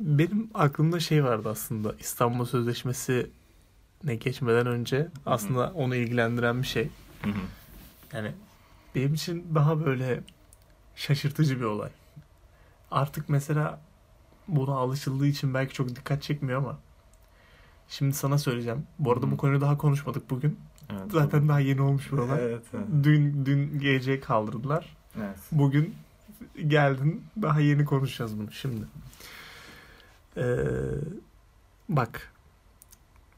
Benim aklımda şey vardı aslında. İstanbul Sözleşmesi ne geçmeden önce aslında onu ilgilendiren bir şey. Hı hı. Yani benim için daha böyle şaşırtıcı bir olay. Artık mesela buna alışıldığı için belki çok dikkat çekmiyor ama şimdi sana söyleyeceğim. Bu arada Hı. bu konuyu daha konuşmadık bugün. Evet. Zaten daha yeni olmuş bir olay. Evet, evet. Dün dün gece kaldırdılar. evet. Bugün geldin. Daha yeni konuşacağız bunu şimdi. Ee, bak.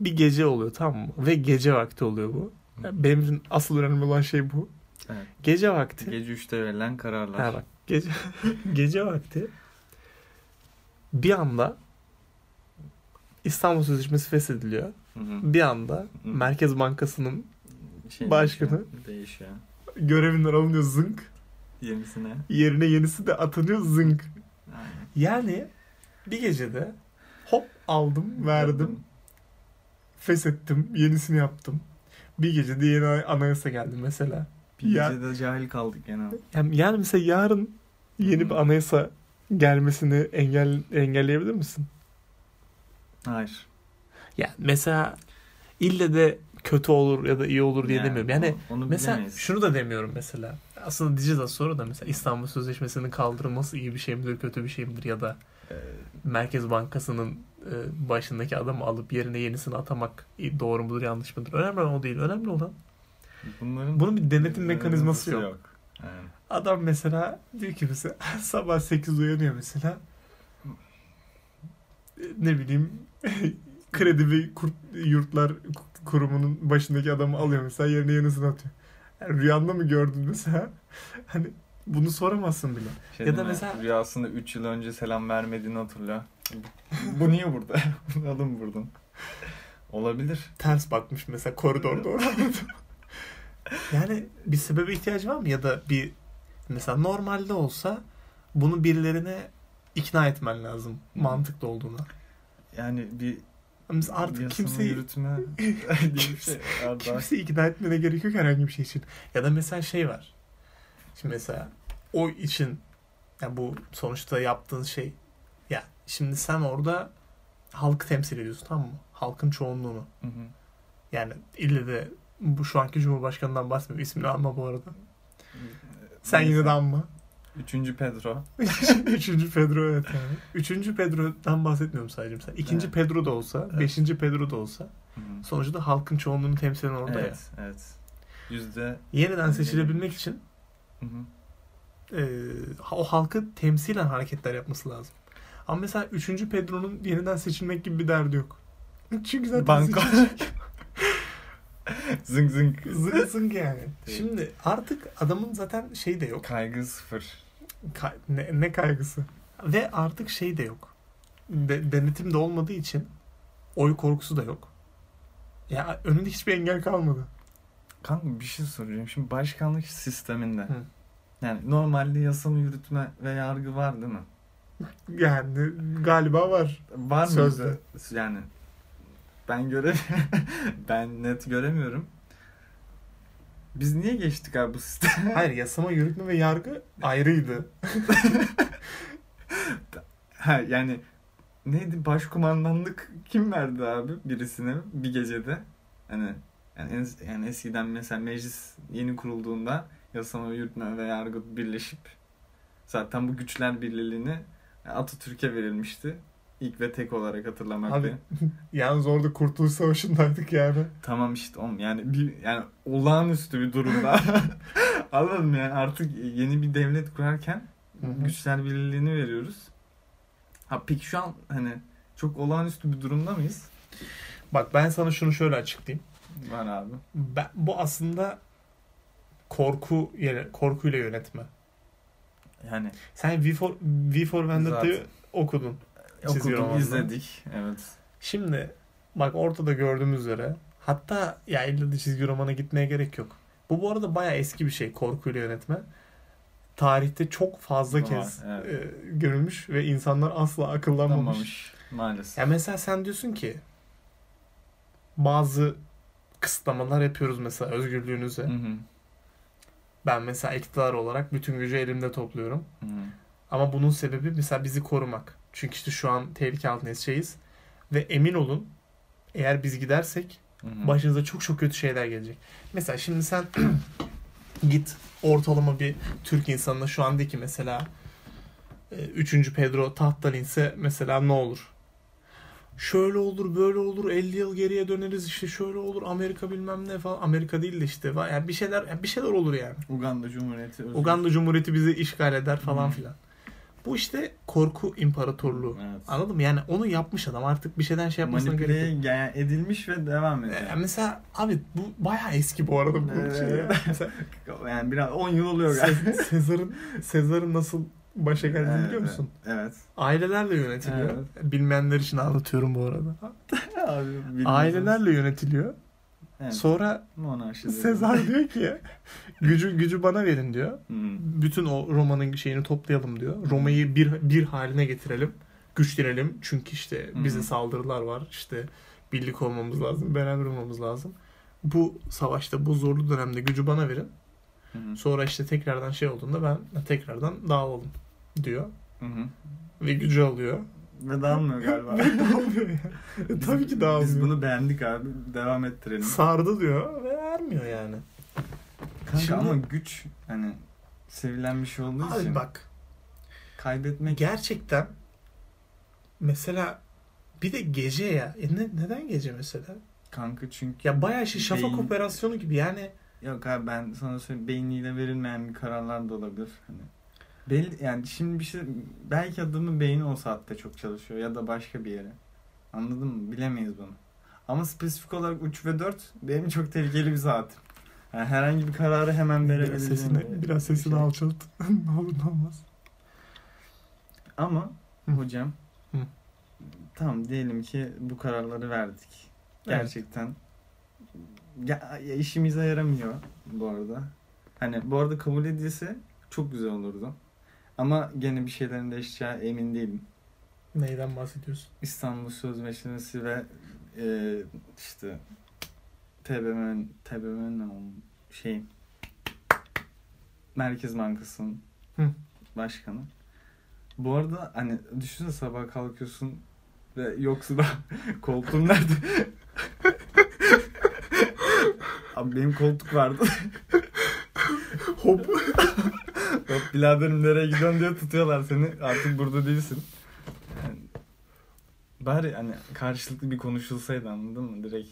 Bir gece oluyor tamam mı? Ve gece vakti oluyor bu. Yani benim için asıl önemli olan şey bu. Evet. Gece vakti. Gece 3'te verilen kararlar. Ha bak. Gece, gece vakti. Bir anda İstanbul Sözleşmesi feshediliyor. Hı hı. Bir anda Hı. Merkez Bankası'nın Şey Başkanı. Değişiyor. değişiyor. görevinden alınıyor zınk. Yenisine. Yerine yenisi de atanıyor zınk. Aynen. Yani bir gecede hop aldım, verdim, feshettim, yenisini yaptım. Bir gecede yeni anayasa geldi mesela. Bir Ya- gecede cahil kaldık gene. Yani, yani mesela yarın yeni bir anayasa gelmesini engel engelleyebilir misin? Hayır. Yani mesela ille de kötü olur ya da iyi olur diye demiyorum. Yani onu, onu mesela bilemeyiz. şunu da demiyorum mesela. Aslında diyeceğiz az sonra da mesela İstanbul Sözleşmesi'nin kaldırılması iyi bir şey midir, kötü bir şey midir ya da Merkez Bankası'nın e, başındaki adamı alıp yerine yenisini atamak doğru mudur yanlış mıdır? Önemli olan o değil. Önemli olan bunların bunun bir denetim mekanizması yok. Yani. Adam mesela diyor ki mesela sabah 8 uyanıyor mesela E, ne bileyim kredi ve yurtlar kurumunun başındaki adamı alıyor mesela yerine yenisini atıyor. Yani rüyanda mı gördün mesela? Hani bunu soramazsın bile. Şey Ya da mesela- rüyasında 3 yıl önce selam vermediğini hatırlıyor. Bu niye burada? Alın buradan. Olabilir. Ters bakmış mesela koridorda orada. yani bir sebebe ihtiyacı var mı? Ya da bir mesela normalde olsa bunu birilerine ikna etmen lazım. Mantıklı olduğuna. Yani bir Mesela artık kimseyi yürütme Kimse- şey kimseyi ikna etmene gerek yok herhangi bir şey için. Ya da mesela şey var. Şimdi mesela o için yani bu sonuçta yaptığın şey ya şimdi sen orada halkı temsil ediyorsun tamam mı? Halkın çoğunluğunu. Hı hı. Yani ille de bu şu anki Cumhurbaşkanı'ndan bahsetmiyorum. İsmini alma bu arada. Sen Neyse. yine de anma. Üçüncü Pedro. Üçüncü Pedro evet yani. Üçüncü Pedro'dan bahsetmiyorum sadece mesela. İkinci Evet. Pedro da olsa, Evet. beşinci Pedro da olsa Hı hı. sonuçta halkın çoğunluğunu temsil eden orada ya. Evet, evet. Yüzde Yeniden seçilebilmek için Hı hı. E, o halkı temsilen hareketler yapması lazım. Ama mesela 3. Pedro'nun yeniden seçilmek gibi bir derdi yok. Çünkü zaten seçilecek. zıng zıng. zıng zıng yani. Şimdi artık adamın zaten şey de yok. Kaygı sıfır. Ka- ne, ne kaygısı. Ve artık şey de yok. De- denetim de olmadığı için oy korkusu da yok. Ya önünde hiçbir engel kalmadı. Kanka bir şey soracağım. Şimdi başkanlık sisteminde. Hı. Yani normalde yasama yürütme ve yargı var değil mi? Yani galiba var. Var mı? Sözde. Yani ben göre ben net göremiyorum. Biz niye geçtik abi bu sisteme? Hayır yasama, yürütme ve yargı ayrıydı. ha, yani neydi başkumandanlık kim verdi abi birisine bir gecede? Hani yani, en- yani eskiden mesela meclis yeni kurulduğunda yasama, yürütme ve yargı birleşip zaten bu güçler birliğini Atatürk'e verilmişti. İlk ve tek olarak hatırlamak Abi yalnız orada Kurtuluş Savaşı'ndaydık yani. Tamam işte oğlum yani bir yani olağanüstü bir durumda. Anladın mı yani artık yeni bir devlet kurarken Hı hı. güçler birliğini veriyoruz. Ha peki şu an hani çok olağanüstü bir durumda mıyız? Bak ben sana şunu şöyle açıklayayım. Var abi. Ben, bu aslında korku korkuyla yönetme. Yani Sen V for, V for Vendetta'yı okudun. Romandan. izledik. Evet. Şimdi bak ortada gördüğümüz üzere hatta ya illa da çizgi romana gitmeye gerek yok. Bu bu arada bayağı eski bir şey korkuyla yönetme. Tarihte çok fazla Var, kez evet. e, görülmüş ve insanlar asla akıllanmamış. Anlamamış maalesef. Ya mesela sen diyorsun ki bazı kısıtlamalar yapıyoruz mesela özgürlüğünüze. Hı hı. Ben mesela iktidar olarak bütün gücü elimde topluyorum. Hı. Ama bunun sebebi mesela bizi korumak. Çünkü işte şu an tehlike altındayız şeyiz. Ve emin olun eğer biz gidersek Hı-hı. başınıza çok çok kötü şeyler gelecek. Mesela şimdi sen git ortalama bir Türk insanına şu andaki mesela 3. Pedro tahttan inse mesela ne olur? Şöyle olur, böyle olur, 50 yıl geriye döneriz işte şöyle olur, Amerika bilmem ne falan. Amerika değil de işte yani bir şeyler yani bir şeyler olur yani. Uganda Cumhuriyeti. özür- Uganda Cumhuriyeti bizi işgal eder falan Hı. filan. Bu işte korku imparatorluğu. Evet. Anladın mı? Yani onu yapmış adam. Artık bir şeyden şey yapmasına gerek yok. Yani edilmiş ve devam ediyor. Ee, mesela abi bu bayağı eski bu arada bu Evet. şey. ya. Yani biraz 10 yıl oluyor galiba. Se- Sezar'ın Sezar'ın nasıl başa geldiğini Evet, biliyor musun? Evet. Ailelerle yönetiliyor. Bilmeyenler için anlatıyorum bu arada. Abi. Ailelerle yönetiliyor. Evet. Sonra Monarşi. Sezar diyor ki gücü gücü bana verin diyor. Hmm. Bütün o Roma'nın şeyini toplayalım diyor. Roma'yı bir bir haline getirelim. Güçlenelim. Çünkü işte bize Hı. saldırılar var. İşte birlik olmamız lazım. Beraber olmamız lazım. Bu savaşta bu zorlu dönemde gücü bana verin. Hı. Sonra işte tekrardan şey olduğunda ben tekrardan dağılalım diyor. Hı hı. Ve gücü alıyor. Ve dağılmıyor galiba. Ve dağılmıyor yani. E, Biz- Tabii ki dağılmıyor. Biz bunu beğendik abi. Devam ettirelim. Sardı diyor ve vermiyor yani. Kanka Şimdi- ama güç hani sevilen bir şey olduğu için Abi bak kaybetmek gerçekten mesela bir de gece ya. E ne, neden gece mesela? kanka çünkü Ya bayağı şey şafak Beyin- operasyonu gibi yani. Yok abi ben sana söyleyeyim beyniyle verilmeyen bir kararlar da olabilir. Hani belli yani şimdi bir şey belki adamın beyni o saatte çok çalışıyor ya da başka bir yere. Anladın mı? Bilemeyiz bunu. Ama spesifik olarak 3 ve 4 benim çok tehlikeli bir saatim. Yani herhangi bir kararı hemen Biraz verebileceğim. sesini, bir- biraz bir sesini şey. alçalt. ne olur ne olmaz. Ama Hı. hocam Hı. tamam diyelim ki bu kararları verdik. Evet. Gerçekten ya, ya işimize yaramıyor bu arada. Hani bu arada kabul edilse çok güzel olurdu. Ama gene bir şeylerin değişeceği emin değilim. Neyden bahsediyorsun? İstanbul Sözleşmesi ve e, işte ne oğlum? şey Merkez Bankası'nın Hı. başkanı. Bu arada hani düşünsene sabah kalkıyorsun ve yoksa da koltuğum nerede? Abi benim koltuk vardı. Hop. Yok biraderim nereye gidiyorsun diye tutuyorlar seni. Artık burada değilsin. Yani, bari hani karşılıklı bir konuşulsaydı anladın mı? Direkt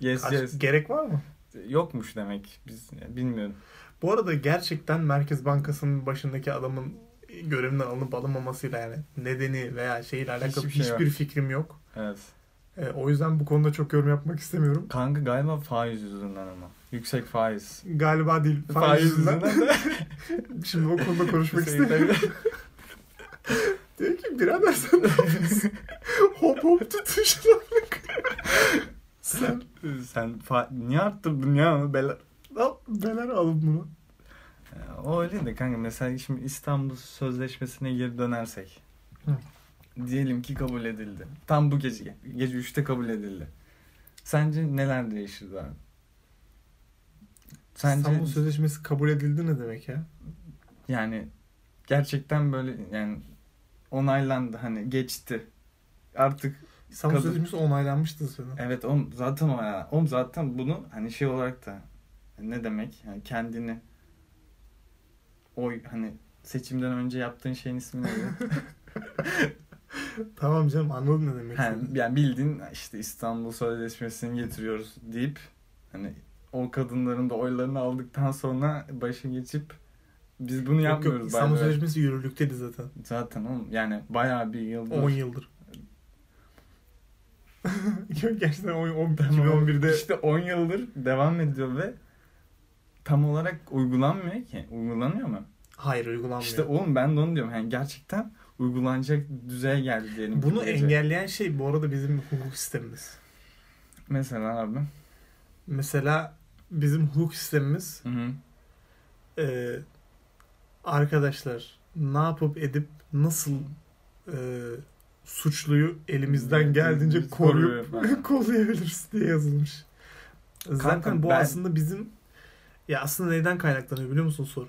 yes Kaç- yes. Gerek var mı? Yokmuş demek. Biz yani bilmiyorum. Bu arada gerçekten Merkez Bankası'nın başındaki adamın görevinden alınıp alınmamasıyla yani nedeni veya şeyle alakalı Hiçbir şey yok. fikrim yok. Evet. E, o yüzden bu konuda çok yorum yapmak istemiyorum. Kanka galiba faiz yüzünden ama. Yüksek faiz. Galiba değil. Faiz yüzünden. Şimdi o konuda konuşmak istemiyorum. Diyor ki birader sen ne yapıyorsun? hop hop tutuşlarlık. sen Sen fa- niye arttırdın ya al beler alın bunu. O öyle de kanka mesela şimdi İstanbul Sözleşmesi'ne geri dönersek. Hı. Diyelim ki kabul edildi. Tam bu gece. Gece 3'te kabul edildi. Sence neler değişirdi abi? Sence İstanbul Sözleşmesi kabul edildi ne demek ya? yani gerçekten böyle yani onaylandı hani geçti. Artık İstanbul Kadın- Sözleşmesi onaylanmıştı zaten. evet oğlum zaten o ya. Oğlum zaten bunu hani şey olarak da ne demek? Yani kendini oy hani seçimden önce yaptığın şeyin ismi neydi? Tamam canım anladım ne demek. Yani, yani bildiğin işte İstanbul Sözleşmesi'ni getiriyoruz deyip hani o kadınların da oylarını aldıktan sonra başa geçip biz bunu Yok yok yapmıyoruz. İstanbul. Sözleşmesi yürürlükteydi zaten. Zaten oğlum yani bayağı bir yıldır. 10 yıldır. Yok gerçekten 10, 10, Tamam. 2011'de İşte 10 yıldır devam ediyor ve tam olarak uygulanmıyor ki. Uygulanıyor mu? hayır uygulanmıyor. İşte oğlum ben de onu diyorum. Yani gerçekten uygulanacak düzeye geldi diyelim. Bunu bu gece. engelleyen şey bu arada bizim hukuk sistemimiz. Mesela abi. Mesela bizim hukuk sistemimiz Hı hı. e, arkadaşlar ne yapıp edip nasıl e, suçluyu elimizden geldiğince koruyup koruyor. kollayabiliriz diye yazılmış. Zaten Kanka bu ben- aslında bizim ya aslında neyden kaynaklanıyor biliyor musun soru?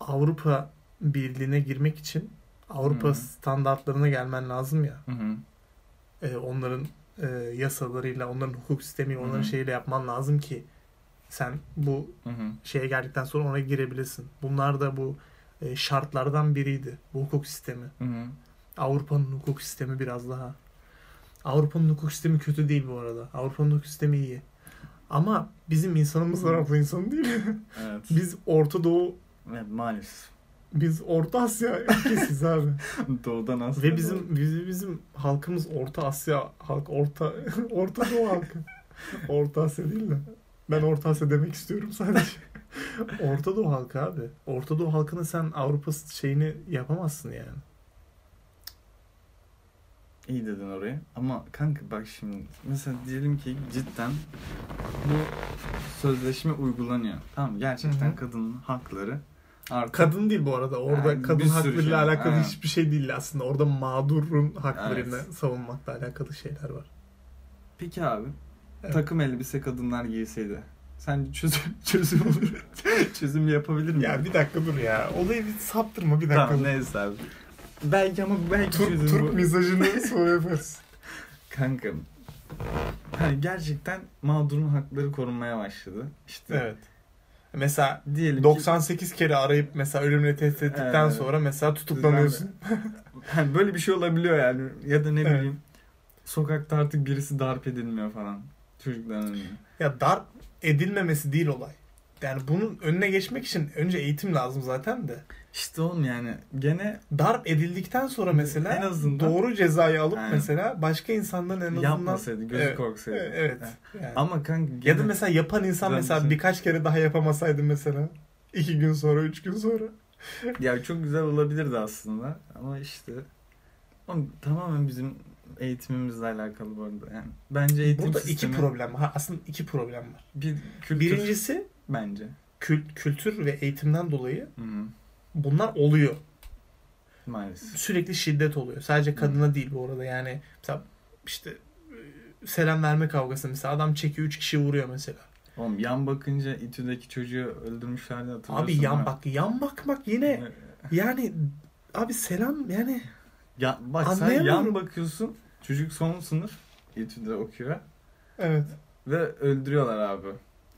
Avrupa Birliği'ne girmek için Avrupa Hı. standartlarına gelmen lazım ya. Hı hı. E, onların e, yasalarıyla, onların hukuk sistemiyle, onların Hı. şeyiyle yapman lazım ki sen bu Hı hı. şeye geldikten sonra ona girebilesin. Bunlar da bu e, şartlardan biriydi. Bu hukuk sistemi. Hı hı. Avrupa'nın hukuk sistemi biraz daha. Avrupa'nın hukuk sistemi kötü değil bu arada. Avrupa'nın hukuk sistemi iyi. Ama bizim insanımız. Avrupa insanı değil. Evet. biz Orta Doğu, Evet, maalesef. Biz Orta Asya ülkesiyiz abi. Doğudan aslında. Ve bizim bizim, bizim halkımız Orta Asya halk Orta Orta Doğu halkı. Orta Asya değil de. Ben Orta Asya demek istiyorum sadece. Orta Doğu halkı abi. Orta Doğu halkını sen Avrupa şeyini yapamazsın yani. İyi dedin orayı. Ama kanka bak şimdi mesela diyelim ki cidden bu sözleşme uygulanıyor. Tamam gerçekten Hı hı. kadının hakları artık Kadın değil bu arada. Orada Yani kadın haklarıyla şey alakalı Aynen. hiçbir şey değil aslında. Orada mağdurun haklarını Evet. savunmakla alakalı şeyler var. Peki abi Evet. takım elbise kadınlar giyseydi sence çözüm çözüm olur. çözüm yapabilir mi? Ya bir dakika dur ya. Olayı bir saptırma bir dakika. tamam neyse abi. Belki ama belki Türk, çözüm Türk bu. mizajını sonra yaparız. Kanka hani gerçekten mağdurun hakları korunmaya başladı. İşte Evet. Mesela diyelim ki 98 kere arayıp mesela ölümle tehdit ettikten Evet. sonra mesela tutuklanıyorsun. hani böyle bir şey olabiliyor yani ya da ne Evet. bileyim sokakta artık birisi darp edilmiyor falan çocukların önüne. Ya darp edilmemesi değil olay. Yani bunun önüne geçmek için önce eğitim lazım zaten de. İşte oğlum yani gene Darp edildikten sonra mesela En azından- doğru cezayı alıp Aynen. mesela başka insanların en azından yapmasaydı gözü Evet, korksaydı. Evet. Yani. Ama kanka Ya gene da mesela yapan insan mesela düşün. birkaç kere daha yapamasaydı mesela. iki gün sonra, üç gün sonra. ya çok güzel olabilirdi aslında ama işte oğlum, tamamen bizim eğitimimizle alakalı bu arada yani. Bence eğitim Burada sistemi iki problem var. Aslında iki problem var. bir kültür Birincisi bence. kült, kültür ve eğitimden dolayı Hı hı. Bunlar oluyor. Maalesef. Sürekli şiddet oluyor. Sadece kadına değil bu arada. Yani mesela işte e, selam verme kavgası mesela adam çekiyor üç kişi vuruyor mesela. Oğlum yan bakınca İTÜ'deki çocuğu öldürmüşlerdi hatırlıyorsun Abi yan mi? bak yan bakmak yine yani abi selam yani Ya bak sen yan bakıyorsun. Çocuk son sınıf İTÜ'de okuyor evet. ve öldürüyorlar abi.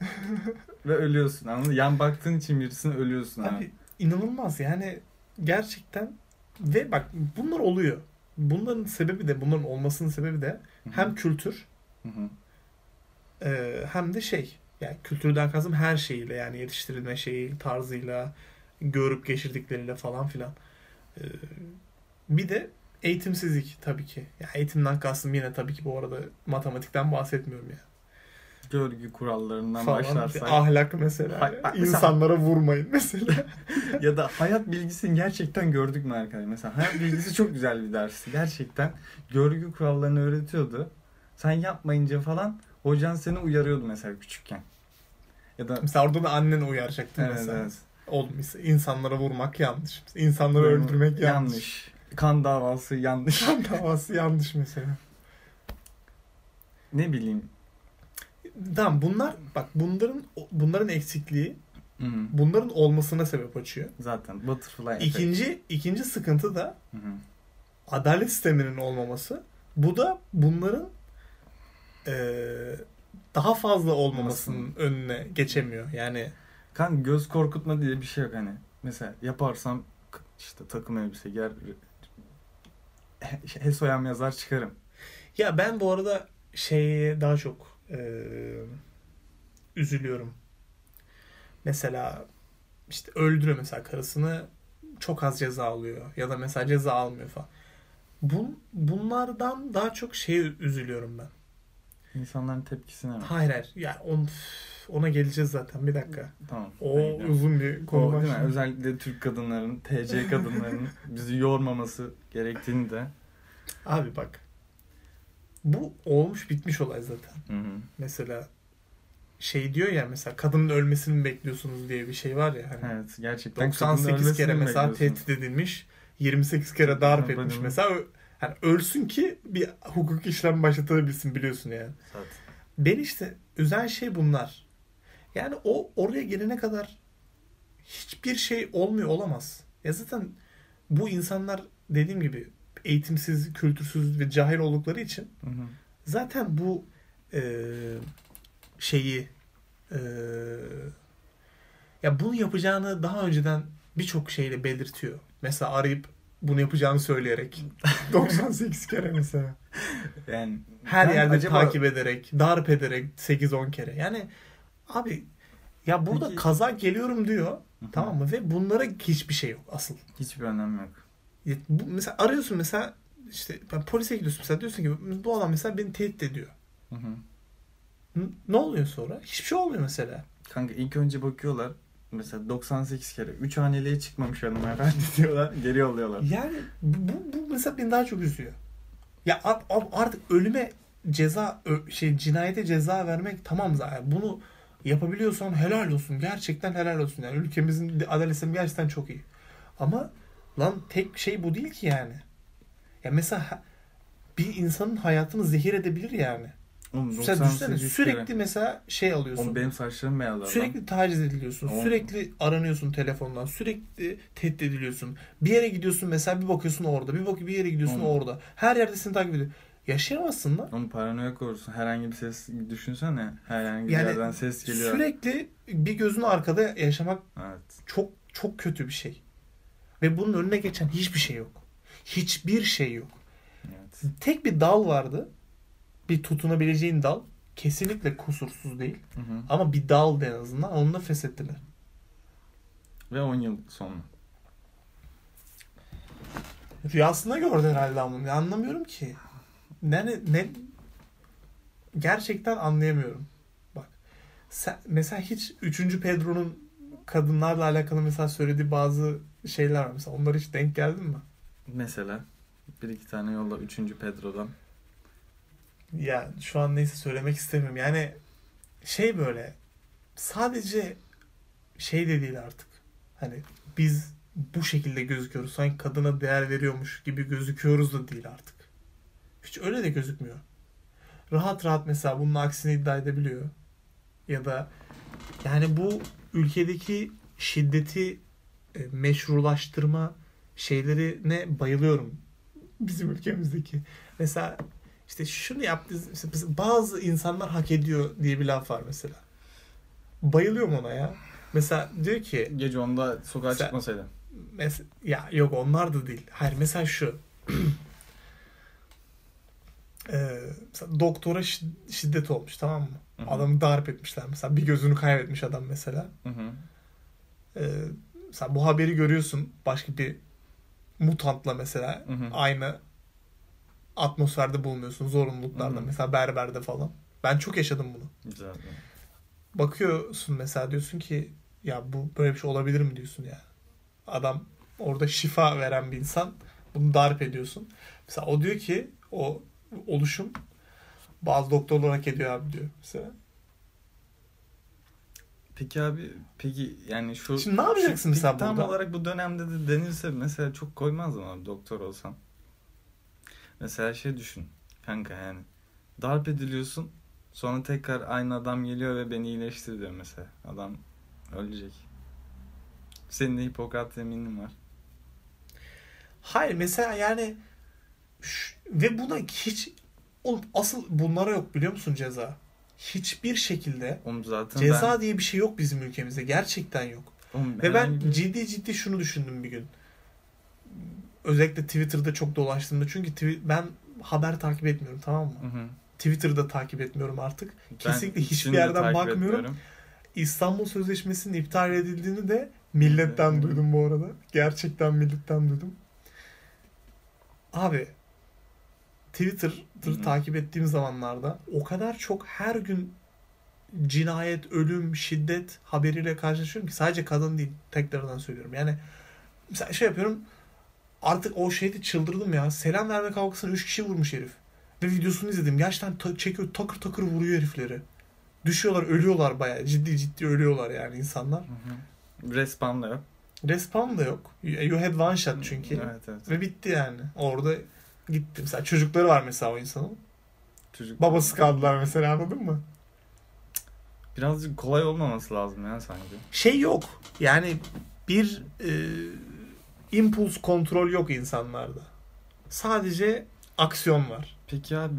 ve ölüyorsun anladın? Yan baktığın için birisine ölüyorsun abi. Abi inanılmaz yani gerçekten ve bak bunlar oluyor. Bunların sebebi de bunların olmasının sebebi de Hı hı. hem kültür Hı hı. e, hem de şey yani kültürden kastım her şeyiyle yani yetiştirilme şeyi tarzıyla görüp geçirdikleriyle falan filan. E, bir de eğitimsizlik tabii ki. Ya eğitimden kastım yine tabii ki bu arada matematikten bahsetmiyorum ya. Görgü kurallarından Falan. başlarsak Ahlak mesela. Hay- bak mesela- İnsanlara vurmayın mesela. ya da hayat bilgisini gerçekten gördük mü arkadaşlar? Mesela hayat bilgisi çok güzel bir dersti. Gerçekten görgü kurallarını öğretiyordu. Sen yapmayınca falan hocan seni uyarıyordu mesela küçükken. Ya da mesela orada da annen uyaracaktı evet, mesela. evet. Oğlum insanlara vurmak yanlış. İnsanları öldürmek yanlış. yanlış. Kan davası yanlış. Kan davası yanlış mesela. ne bileyim. Tamam bunlar bak bunların bunların eksikliği Hı hı. bunların olmasına sebep açıyor. Zaten butterfly effect. İkinci ikinci sıkıntı da Hı hı. adalet sisteminin olmaması. Bu da bunların eee, daha fazla olmamasının önüne geçemiyor. Yani Kan göz korkutma diye bir şey yok hani. Mesela yaparsam işte takım elbise giyer he- Hesoyam yazar çıkarım. ya ben bu arada şeye daha çok eee, üzülüyorum. Mesela işte öldürüyor mesela karısını çok az ceza alıyor ya da mesela ceza almıyor falan. Bun, bunlardan daha çok şeye üzülüyorum ben. İnsanların tepkisine mi? Hayır hayır. Ya on, ona geleceğiz zaten. Bir dakika. Tamam. O uzun bir konu O, değil mi? Özellikle Türk kadınların, TC kadınların bizi yormaması gerektiğini de. Abi bak. Bu olmuş bitmiş olay zaten. Hı hı. Mesela şey diyor ya mesela kadının ölmesini mi bekliyorsunuz diye bir şey var ya hani. Evet gerçekten. kadının 98 kere mi mesela tehdit edilmiş. 28 kere darp etmiş. Mesela ö- hani ölsün ki bir hukuk işlem başlatabilsin biliyorsun yani. Ben işte üzen şey bunlar. Yani o oraya gelene kadar hiçbir şey olmuyor olamaz. Ya zaten bu insanlar dediğim gibi eğitimsiz, kültürsüz ve cahil oldukları için Hı hı. zaten bu e, şeyi e, ya bunu yapacağını daha önceden birçok şeyle belirtiyor. Mesela arayıp bunu yapacağını söyleyerek 98 kere mesela. Yani Her yerde acaba- takip ederek, darp ederek 8-10 kere. Yani abi ya burada Peki- kaza geliyorum diyor. Hı hı. Tamam mı? Ve bunlara hiçbir şey yok asıl. Hiçbir önemi yok. Bu, mesela arıyorsun mesela işte ben polise gidiyorsun mesela diyorsun ki bu adam mesela beni tehdit ediyor. Hı hı. N- Ne oluyor sonra? Hiçbir şey olmuyor mesela. Kanka ilk önce bakıyorlar. Mesela 98 kere 3 haneliğe çıkmamış hanımefendi diyorlar. Geri yolluyorlar. Yani bu, bu, mesela beni daha çok üzüyor. Ya artık ölüme ceza şey cinayete ceza vermek tamam zaten. Bunu yapabiliyorsan helal olsun. Gerçekten helal olsun. Yani ülkemizin adalet sistemi gerçekten çok iyi. Ama lan tek şey bu değil ki yani. Ya mesela bir insanın hayatını zehir edebilir yani. Oğlum, Sen düşünsene 98 sürekli kere. mesela şey alıyorsun. Oğlum benim saçlarım beyaz. Sürekli taciz ediliyorsun. Oğlum. Sürekli aranıyorsun telefondan. Sürekli tehdit ediliyorsun. Bir yere gidiyorsun mesela bir bakıyorsun orada. Bir bak bir yere gidiyorsun Oğlum. orada. Her yerde seni takip ediyor. Yaşayamazsın lan. Oğlum paranoyak olursun. Herhangi bir ses düşünsene. Herhangi bir Yani yerden ses geliyor. Sürekli bir gözün arkada yaşamak Evet. çok çok kötü bir şey. Ve bunun önüne geçen hiçbir şey yok. Hiçbir şey yok. evet. Tek bir dal vardı. Bir tutunabileceğin dal. Kesinlikle kusursuz değil. Hı hı. Ama bir dal en azından. Onu da feshettiler. Ve 10 yıl sonra. Rüyasında gördü herhalde ama ya anlamıyorum ki. Ne ne, ne gerçekten anlayamıyorum. Bak. Sen, mesela hiç 3. Pedro'nun kadınlarla alakalı mesela söylediği bazı şeyler var mesela. Onlara hiç denk geldin mi? Mesela bir iki tane yolla 3. Pedro'dan. Ya şu an neyse söylemek istemiyorum. Yani şey böyle sadece şey de değil artık. Hani biz bu şekilde gözüküyoruz. Sanki kadına değer veriyormuş gibi gözüküyoruz da değil artık. Hiç öyle de gözükmüyor. Rahat rahat mesela bunun aksini iddia edebiliyor. Ya da yani bu ülkedeki şiddeti meşrulaştırma şeylerine bayılıyorum. Bizim ülkemizdeki. Mesela işte şunu yaptı. bazı insanlar hak ediyor diye bir laf var mesela. Bayılıyorum ona ya. Mesela diyor ki Gece onda sokağa Sen- çıkmasaydı. mes- ya yok onlar da değil. Hayır mesela şu. Ee, mesela doktora şi- şiddet olmuş tamam mı? Hı hı. Adamı darp etmişler mesela. Bir gözünü kaybetmiş adam mesela. Hı hı. Ee, mesela bu haberi görüyorsun başka bir mutantla mesela Hı hı. aynı atmosferde bulunuyorsun zorunluluklarda Hı hı. mesela berberde falan. Ben çok yaşadım bunu. Güzel. Bakıyorsun mesela diyorsun ki ya bu böyle bir şey olabilir mi diyorsun ya. Adam orada şifa veren bir insan bunu darp ediyorsun. Mesela o diyor ki o oluşum bazı doktorlar hak ediyor abi diyor mesela. Peki abi peki yani şu Şimdi ne yapacaksın mesela tam burada? olarak bu dönemde de denilse mesela çok koymaz mı abi doktor olsan? Mesela şey düşün kanka yani darp ediliyorsun sonra tekrar aynı adam geliyor ve beni iyileştir diyor mesela. Adam ölecek. Senin de Hipokrat yeminin var. Hayır mesela yani ş- ve buna hiç oğlum asıl bunlara yok biliyor musun ceza? Hiçbir şekilde Oğlum zaten ceza ben... diye bir şey yok bizim ülkemizde. Gerçekten yok. Oğlum Ve ben bir- ciddi ciddi şunu düşündüm bir gün. Özellikle Twitter'da çok dolaştığımda. Çünkü twi- ben haber takip etmiyorum tamam mı? Hı hı. Twitter'da takip etmiyorum artık. Ben Kesinlikle hiçbir ikisini de yerden bakmıyorum. etmiyorum. İstanbul Sözleşmesi'nin iptal edildiğini de milletten duydum bu arada. Gerçekten milletten duydum. Abi Twitter'ı takip ettiğim zamanlarda o kadar çok her gün cinayet, ölüm, şiddet haberiyle karşılaşıyorum ki sadece kadın değil. Tekrardan söylüyorum. Yani mesela şey yapıyorum artık o şeyde çıldırdım ya. Selam verme kavgasını 3 kişi vurmuş herif. Ve videosunu izledim. Gerçekten ta- çekiyor takır takır vuruyor herifleri. Düşüyorlar, ölüyorlar bayağı. Ciddi ciddi ölüyorlar yani insanlar. Hı hı. Respawn da yok. Respawn da yok. You had one shot çünkü. Evet evet. Ve bitti yani. Orada gitti. Mesela çocukları var mesela o insanın. Çocuk Babası kaldılar mesela anladın mı? Birazcık kolay olmaması lazım ya sanki. Şey yok. Yani bir e, impuls kontrol yok insanlarda. Sadece aksiyon var. Peki ya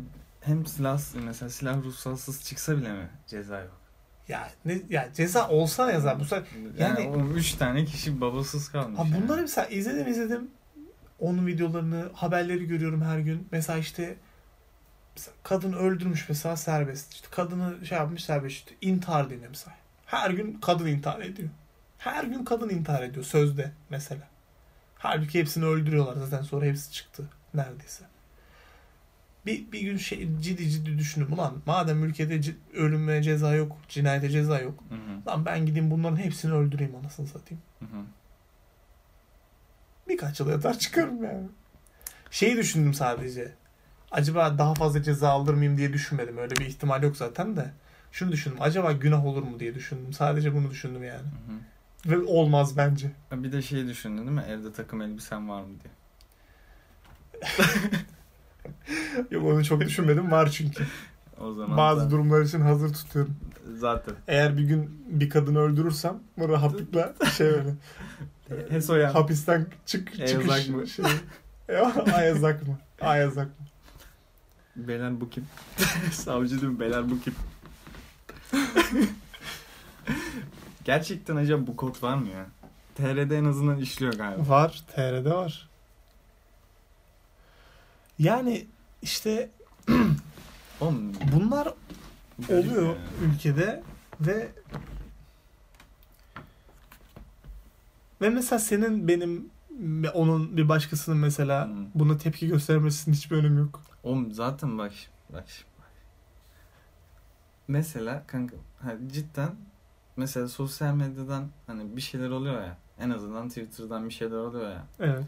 hem silah mesela silah ruhsatsız çıksa bile mi ceza yok? Ya ne ya ceza olsa ya zaten bu sefer Yani, Yani- üç tane kişi babasız kalmış. Ha yani. bunları mesela izledim izledim. Onun videolarını, haberleri görüyorum her gün. Mesela işte mesela kadın öldürmüş mesela serbest. İşte kadını şey yapmış serbest. İşte intihar deniyor mesela. Her gün kadın intihar ediyor. Her gün kadın intihar ediyor sözde mesela. Halbuki hepsini öldürüyorlar zaten sonra hepsi çıktı neredeyse. Bir, bir gün şey ciddi ciddi düşündüm. Ulan madem ülkede c- ölüme ceza yok, cinayete ceza yok. Hı hı, Lan ben gideyim bunların hepsini öldüreyim anasını satayım. hı hı. Birkaç yıl yatar çıkarım yani. Şeyi düşündüm sadece. Acaba daha fazla ceza alır mıyım diye düşünmedim. Öyle bir ihtimal yok zaten de. Şunu düşündüm. Acaba günah olur mu diye düşündüm. Sadece bunu düşündüm yani. Hı hı. Ve olmaz bence. Bir de şey düşündün değil mi? Evde takım elbisen var mı diye. Yok onu çok düşünmedim. Var çünkü. O zaman Bazı da- durumlar için hazır tutuyorum. zaten. Eğer bir gün bir kadını öldürürsem bu rahatlıkla şey öyle. Hesoyan. hapisten çık çıkış mı? şey. Ya, Ayazak mı? Ayazak mı? Beyler bu kim? Savcı değil mi? Beyler bu kim? Gerçekten acaba bu kod var mı ya? TR'de en azından işliyor galiba. Var. TR'de var. Yani işte Oğlum, bunlar garip oluyor ya. ülkede ve ve mesela senin benim ve onun bir başkasının mesela Hı. buna tepki göstermesinin hiçbir önemi yok. Oğlum zaten bak bak bak. Mesela kanka ha, cidden mesela sosyal medyadan hani bir şeyler oluyor ya. En azından Twitter'dan bir şeyler oluyor ya. Evet.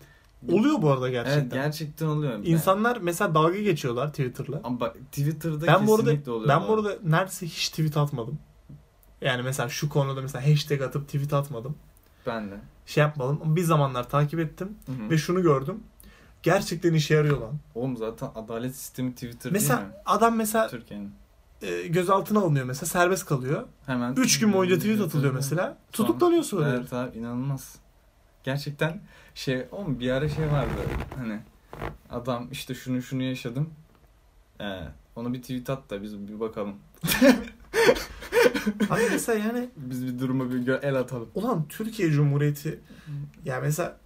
Oluyor bu arada gerçekten. Evet gerçekten oluyor. İnsanlar mesela dalga geçiyorlar Twitter'la. Ama bak Twitter'da Ben kesinlikle oluyor. ben bu arada neredeyse hiç tweet atmadım. Yani mesela şu konuda mesela hashtag atıp tweet atmadım. Ben de. Şey yapmadım. Bir zamanlar takip ettim Hı hı. ve şunu gördüm. Gerçekten işe yarıyor lan. Oğlum zaten adalet sistemi Twitter Mesela değil mi? adam mesela Türkiye'nin. e, gözaltına alınıyor mesela serbest kalıyor. Hemen 3 gün boyunca tweet atılıyor mesela. Tutuklanıyor sonra. Evet abi inanılmaz. Gerçekten şey oğlum bir ara şey vardı hani adam işte şunu şunu yaşadım. Ee, onu bir tweet at da biz bir bakalım. Abi mesela yani Biz bir duruma bir el atalım. ulan Türkiye Cumhuriyeti ya mesela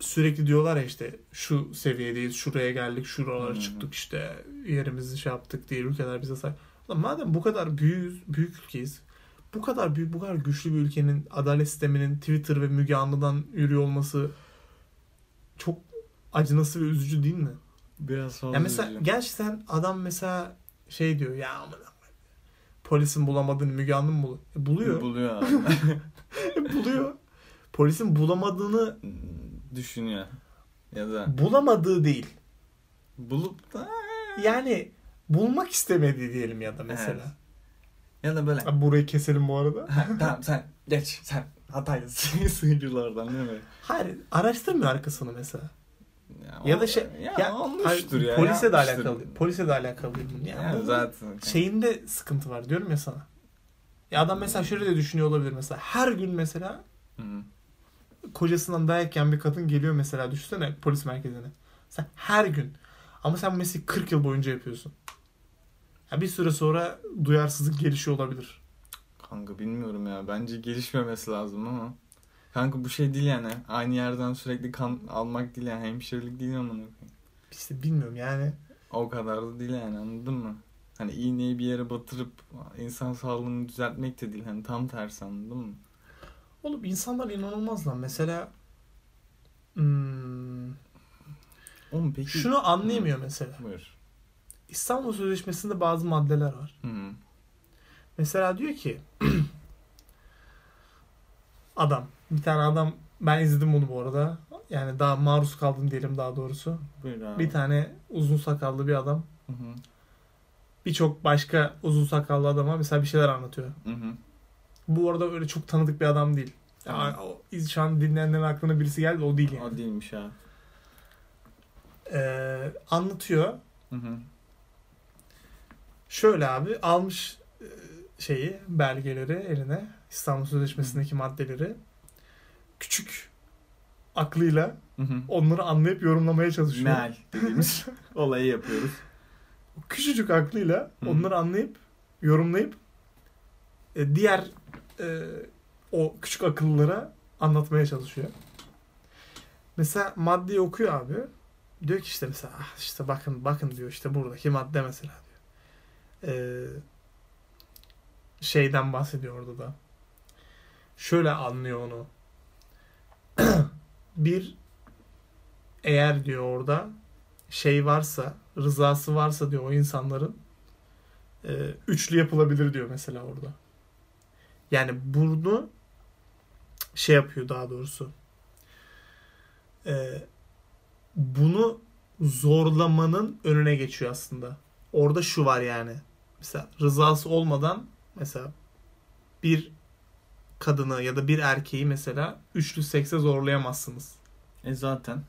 sürekli diyorlar ya işte şu seviyedeyiz, şuraya geldik, şuralara çıktık işte yerimizi şey yaptık diye ülkeler bize say. Ulan madem bu kadar büyüğüz, büyük ülkeyiz. Bu kadar büyük, bu kadar güçlü bir ülkenin adalet sisteminin Twitter ve Müge Anlı'dan yürüyor olması çok acınası ve üzücü değil mi? Biraz fazla Ya mesela üzücü. gerçekten adam mesela şey diyor ya koyayım, polisin bulamadığını Müge Anlı mı buluyor? E, buluyor. Buluyor abi. buluyor. Polisin bulamadığını Düşünüyor. Ya da bulamadığı değil. bulup da Yani bulmak istemediği diyelim ya da mesela. Evet. Ya da böyle Abi burayı keselim bu arada. Ha, tamam sen geç sen Hatay'dasın sığıncılardan değil mi? Hayır, araştırmıyor arkasını mesela. Ya, Ya da şey- ya, Ya, olmuştur hayır, ya. polise de alakalı. Polise de alakalı. Yani Yani zaten. şeyinde sıkıntı var diyorum ya sana. Ya adam mesela şöyle de düşünüyor olabilir mesela. Her gün mesela Hı hı. kocasından dayak yiyen bir kadın geliyor mesela düşünsene polis merkezine. Sen her gün. Ama sen bu mesleği 40 yıl boyunca yapıyorsun. Ya bir süre sonra duyarsızlık gelişiyor olabilir. Kanka bilmiyorum ya. Bence gelişmemesi lazım ama. Kanka bu şey değil yani. Aynı yerden sürekli kan almak değil yani. Hemşirelik değil ama. İşte bilmiyorum yani. O kadar da değil yani anladın mı? Hani iğneyi bir yere batırıp insan sağlığını düzeltmek de değil. Hani tam tersi anladın mı? Oğlum insanlar inanılmaz lan. Mesela hmm, Oğlum peki. şunu anlayamıyor mesela. Buyur. İstanbul Sözleşmesi'nde bazı maddeler var. Hı hı. Mesela diyor ki adam bir tane adam ben izledim bunu bu arada. Yani daha maruz kaldım diyelim daha doğrusu. Buyur abi. Bir tane uzun sakallı bir adam Hı hı. birçok başka uzun sakallı adama mesela bir şeyler anlatıyor. Hı hı. Bu arada öyle çok tanıdık bir adam değil. Yani o, şu an dinleyenlerin aklına birisi geldi o değil yani. O değilmiş ha. Ee, anlatıyor. Hı hı. Şöyle abi almış e, şeyi belgeleri eline İstanbul Sözleşmesi'ndeki maddeleri küçük aklıyla Hı hı. onları anlayıp yorumlamaya çalışıyor. Meal dediğimiz olayı yapıyoruz. Küçücük aklıyla Hı. onları anlayıp yorumlayıp e, diğer e, o küçük akıllılara anlatmaya çalışıyor. Mesela maddeyi okuyor abi. Diyor ki işte mesela "Ah işte bakın bakın diyor işte buradaki madde mesela Ee, şeyden bahsediyor orada da. Şöyle anlıyor onu. bir eğer diyor orada şey varsa, rızası varsa diyor o insanların e, üçlü yapılabilir diyor mesela orada. Yani bunu şey yapıyor daha doğrusu. E, bunu zorlamanın önüne geçiyor aslında. Orada şu var yani. Mesela rızası olmadan mesela bir kadını ya da bir erkeği mesela üçlü sekse zorlayamazsınız. E zaten.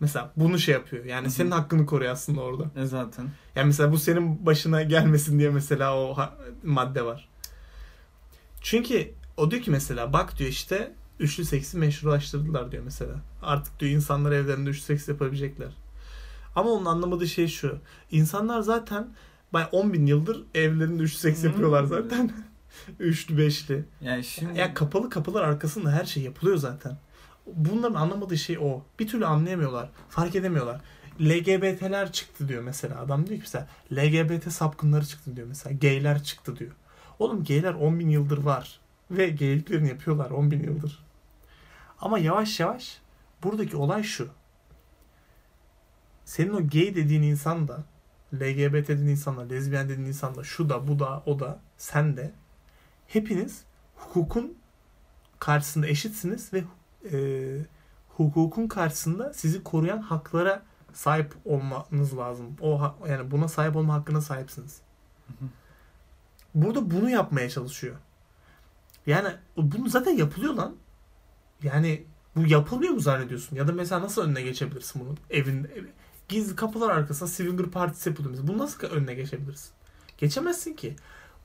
Mesela bunu şey yapıyor. Yani Hı hı. senin hakkını koruyor aslında orada. E zaten. Yani mesela bu senin başına gelmesin diye mesela o ha- madde var. Çünkü o diyor ki mesela bak diyor işte üçlü seksi meşrulaştırdılar diyor mesela. Artık diyor insanlar evlerinde üçlü seks yapabilecekler. Ama onun anlamadığı şey şu. İnsanlar zaten ben 10 bin yıldır evlerinde üçlü seks Hı. yapıyorlar zaten. üçlü beşli. Yani şimdi Ya kapalı kapılar arkasında her şey yapılıyor zaten. Bunların anlamadığı şey o. Bir türlü anlayamıyorlar. Fark edemiyorlar. LGBT'ler çıktı diyor mesela. Adam diyor ki mesela LGBT sapkınları çıktı diyor mesela. Gayler çıktı diyor. Oğlum gayler 10 bin yıldır var. Ve gayliklerini yapıyorlar 10 bin yıldır. Ama yavaş yavaş buradaki olay şu. Senin o gay dediğin insan da LGBT dediğin insan da, lezbiyen dediğin insan da, şu da, bu da, o da, sen de hepiniz hukukun karşısında eşitsiniz ve e, hukukun karşısında sizi koruyan haklara sahip olmanız lazım. O yani buna sahip olma hakkına sahipsiniz. hı. Burada bunu yapmaya çalışıyor. Yani bunu zaten yapılıyor lan. Yani bu yapılmıyor mu zannediyorsun? Ya da mesela nasıl önüne geçebilirsin bunun? Evin gizli kapılar arkasında swinger partisi yapılıyor. mesela. Bunu nasıl önüne geçebilirsin? Geçemezsin ki.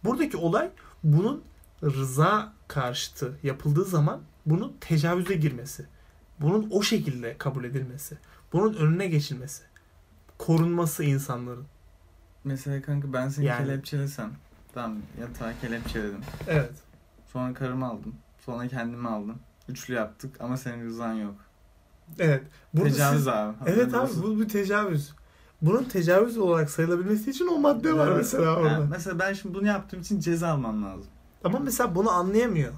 Buradaki olay bunun rıza karşıtı yapıldığı zaman bunun tecavüze girmesi. Bunun o şekilde kabul edilmesi. Bunun önüne geçilmesi. Korunması insanların. mesela kanka ben seni Yani- kelepçelesem. Tamam yatağa kelepçeledim. Evet. Sonra karımı aldım. Sonra kendimi aldım. Üçlü yaptık ama senin rızan yok. Evet. Burada Tecavüz siz- abi. Evet abi bu bir tecavüz. Bunun tecavüz olarak sayılabilmesi için o madde var Evet. mesela orada. Yani mesela ben şimdi bunu yaptığım için ceza almam lazım. Ama mesela bunu anlayamıyor.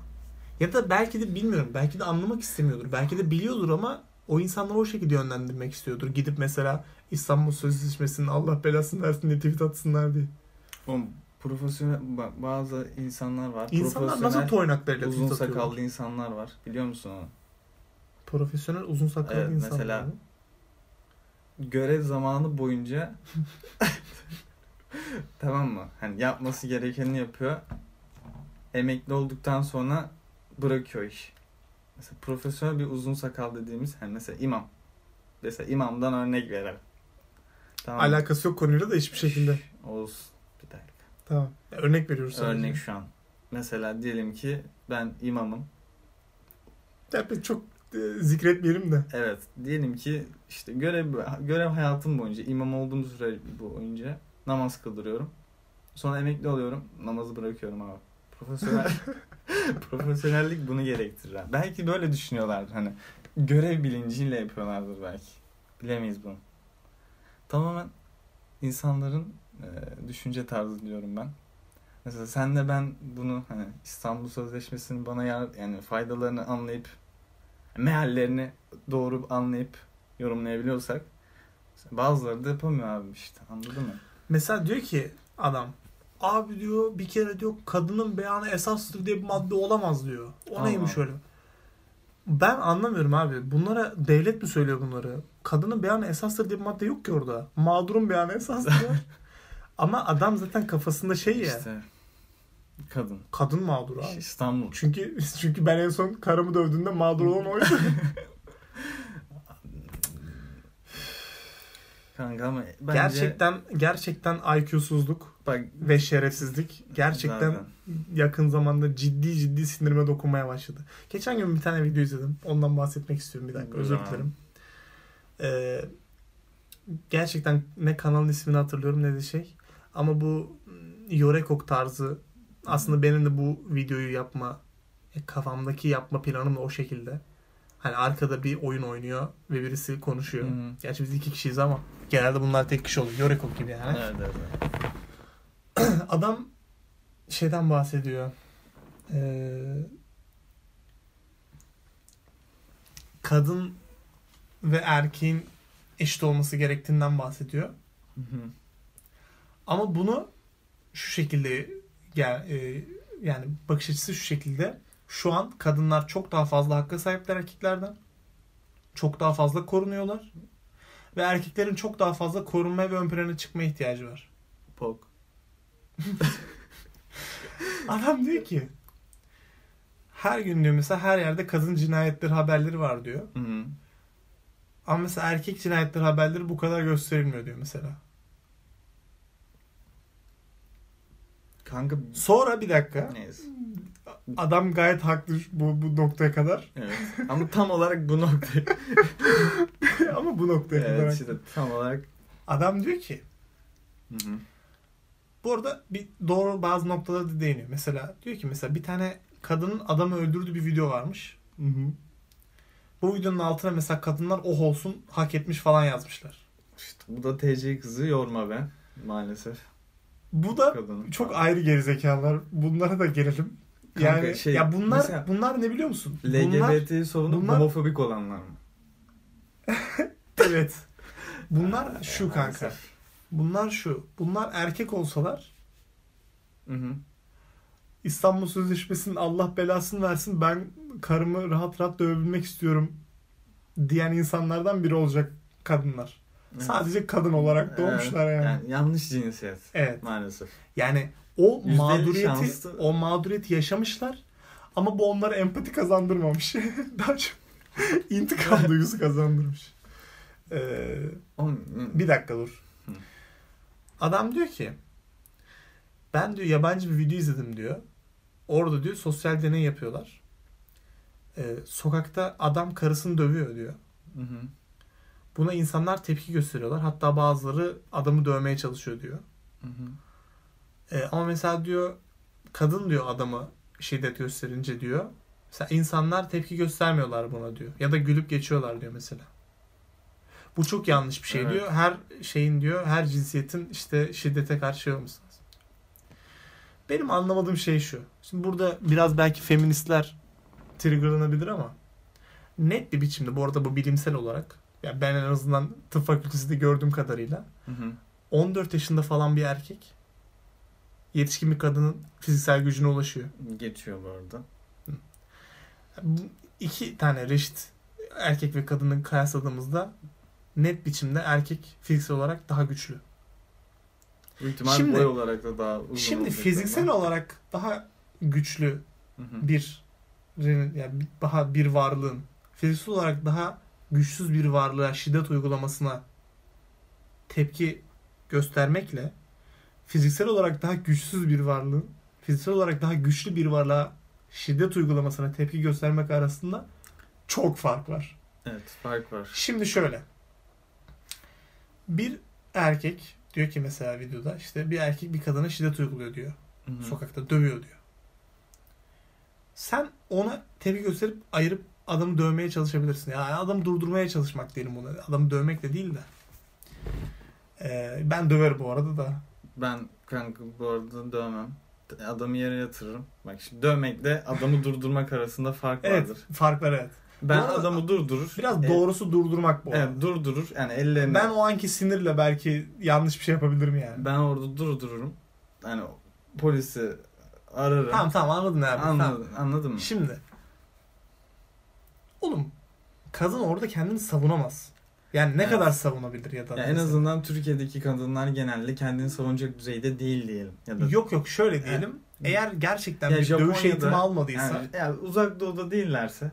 Ya da belki de bilmiyorum. Belki de anlamak istemiyordur. Belki de biliyordur ama o insanları o şekilde yönlendirmek istiyordur. Gidip mesela İstanbul Sözleşmesi'nin Allah belasını versin diye tweet atsınlar diye. Oğlum profesyonel ba- bazı insanlar var. İnsanlar nasıl toynaklarıyla uzun sakallı insanlar var. Biliyor musun onu? Profesyonel uzun sakallı Evet, insanlar. mesela-? Görev zamanı boyunca tamam mı? Hani yapması gerekeni yapıyor. Emekli olduktan sonra bırakıyor iş. Mesela profesyonel bir uzun sakal dediğimiz hani mesela imam. Mesela imamdan örnek verelim. Tamam. Alakası yok konuyla da hiçbir şekilde. Olsun. Bir dakika. Tamam. Örnek veriyoruz sadece. Örnek şu an. Mesela diyelim ki ben imamım. Ya çok zikretmeyelim de. Evet. Diyelim ki işte görev görev hayatım boyunca imam olduğum süre boyunca namaz kıldırıyorum. Sonra emekli oluyorum. Namazı bırakıyorum abi. Profesyonel profesyonellik bunu gerektirir. abi. Belki böyle düşünüyorlardır hani. Görev bilinciyle yapıyorlardır belki. Bilemeyiz bunu. Tamamen insanların e, düşünce tarzı diyorum ben. Mesela sen de ben bunu hani İstanbul Sözleşmesi'nin bana yar, yani faydalarını anlayıp meallerini doğru anlayıp yorumlayabiliyorsak bazıları da yapamıyor abi işte anladın mı? Mesela diyor ki adam abi diyor bir kere diyor kadının beyanı esastır diye bir madde olamaz diyor. O Allah. neymiş öyle? Ben anlamıyorum abi. Bunlara devlet mi söylüyor bunları? Kadının beyanı esastır diye bir madde yok ki orada. Mağdurun beyanı esastır. Ama adam zaten kafasında şey ya. İşte kadın. Kadın mağdur abi. İstanbul. Çünkü çünkü ben en son karımı dövdüğünde mağdur olan oydu. Kanka ama bence Gerçekten gerçekten IQ'suzluk bak ve şerefsizlik gerçekten Zaten. yakın zamanda ciddi ciddi sinirime dokunmaya başladı. Geçen gün bir tane video izledim. Ondan bahsetmek istiyorum bir dakika. Özür dilerim. Ee, gerçekten ne kanalın ismini hatırlıyorum ne de şey. Ama bu Yorekok tarzı aslında benim de bu videoyu yapma e, kafamdaki yapma planım da o şekilde. Hani arkada bir oyun oynuyor ve birisi konuşuyor. Hı. Gerçi biz iki kişiyiz ama genelde bunlar tek kişi oluyor. Yorekok gibi yani. Evet, evet, Adam şeyden bahsediyor. Ee, kadın ve erkeğin eşit olması gerektiğinden bahsediyor. Hı hı. Ama bunu şu şekilde gel e, yani bakış açısı şu şekilde. Şu an kadınlar çok daha fazla hakka sahipler erkeklerden. Çok daha fazla korunuyorlar. Ve erkeklerin çok daha fazla korunmaya ve ön plana çıkmaya ihtiyacı var. Pok. Adam diyor ki her gün diyor mesela her yerde kadın cinayetleri haberleri var diyor. Hı hı. Ama mesela erkek cinayetleri haberleri bu kadar gösterilmiyor diyor mesela. Kanka Sonra bir dakika. neyse. Adam gayet haklı bu, bu noktaya kadar. Evet. Ama tam olarak bu noktayı. Ama bu noktaya kadar. evet işte tam olarak. Adam diyor ki Hı hı. bu arada bir doğru bazı noktalara da değiniyor. Mesela diyor ki mesela bir tane kadının adamı öldürdüğü bir video varmış. Hı hı. Bu videonun altına mesela kadınlar oh olsun hak etmiş falan yazmışlar. İşte bu da TC kızı yorma be. Maalesef. Bu da Kadın. çok ayrı gerizekalılar. Bunlara da gelelim. Kanka Yani şey, ya bunlar mesela- bunlar ne biliyor musun? Bunlar LGBT sorunu bunlar- homofobik olanlar mı? evet. Bunlar şu kanka. Maalesef. Bunlar şu. Bunlar erkek olsalar Hı hı. İstanbul Sözleşmesi'nin Allah belasını versin ben karımı rahat rahat dövebilmek istiyorum diyen insanlardan biri olacak kadınlar. Sadece kadın olarak doğmuşlar Evet, yani. yanlış cinsiyet. Evet. Maalesef. Yani o Yüzde elli mağduriyeti şanslı. o mağduriyeti yaşamışlar ama bu onlara empati kazandırmamış. Daha çok intikam duygusu kazandırmış. Ee, bir dakika dur. Adam diyor ki ben diyor yabancı bir video izledim diyor. Orada diyor sosyal deney yapıyorlar. Ee, sokakta adam karısını dövüyor diyor. Hı hı. Buna insanlar tepki gösteriyorlar. Hatta bazıları adamı dövmeye çalışıyor diyor. Hı hı. Ee, ama mesela diyor kadın diyor adamı şiddet gösterince diyor. Mesela insanlar tepki göstermiyorlar buna diyor. Ya da gülüp geçiyorlar diyor mesela. Bu çok yanlış bir şey Evet. diyor. Her şeyin diyor, her cinsiyetin işte şiddete karşı şey lazım. Benim anlamadığım şey şu. Şimdi burada biraz belki feministler triggerlanabilir ama net bir biçimde bu arada bu bilimsel olarak ya ben en azından tıp fakültesinde gördüğüm kadarıyla Hı hı. 14 yaşında falan bir erkek yetişkin bir kadının fiziksel gücüne ulaşıyor. Geçiyor bu arada. Bu iki tane reşit erkek ve kadını kıyasladığımızda net biçimde erkek fiziksel olarak daha güçlü. İhtimal Şimdi- boy olarak da daha uzun Şimdi fiziksel ama. olarak daha güçlü Hı hı. bir yani daha bir varlığın fiziksel olarak daha güçsüz bir varlığa şiddet uygulamasına tepki göstermekle fiziksel olarak daha güçsüz bir varlığın fiziksel olarak daha güçlü bir varlığa şiddet uygulamasına tepki göstermek arasında çok fark var. Evet fark var. Şimdi şöyle. Bir erkek diyor ki mesela videoda işte bir erkek bir kadına şiddet uyguluyor diyor. Hı hı. Sokakta dövüyor diyor. Sen ona tepki gösterip ayırıp adamı dövmeye çalışabilirsin. Yani adamı durdurmaya çalışmak diyelim buna. Adamı dövmek de değil de. Ee, ben döverim bu arada da. Ben kanka bu arada dövmem. Adamı yere yatırırım. Bak şimdi dövmekle adamı durdurmak arasında fark Evet. vardır. Farklar evet. Ben arada adamı durdurur. Biraz e, doğrusu durdurmak bu. Evet arada. durdurur. Yani ellerini Ben o anki sinirle belki yanlış bir şey yapabilirim yani. ben orada durdururum. Yani polisi ararım. Tamam tamam anladın abi. Tamam. Anladın, anladın mı? Şimdi oğlum kadın orada kendini savunamaz. Yani ne Evet. kadar savunabilir ya da Ya en azından Türkiye'deki kadınlar genelde kendini savunacak düzeyde değil diyelim. Ya da Yok yok şöyle diyelim. Eğer gerçekten Ya bir dövüş Japonya'da- eğitimi almadıysa yani, yani uzak doğuda değillerse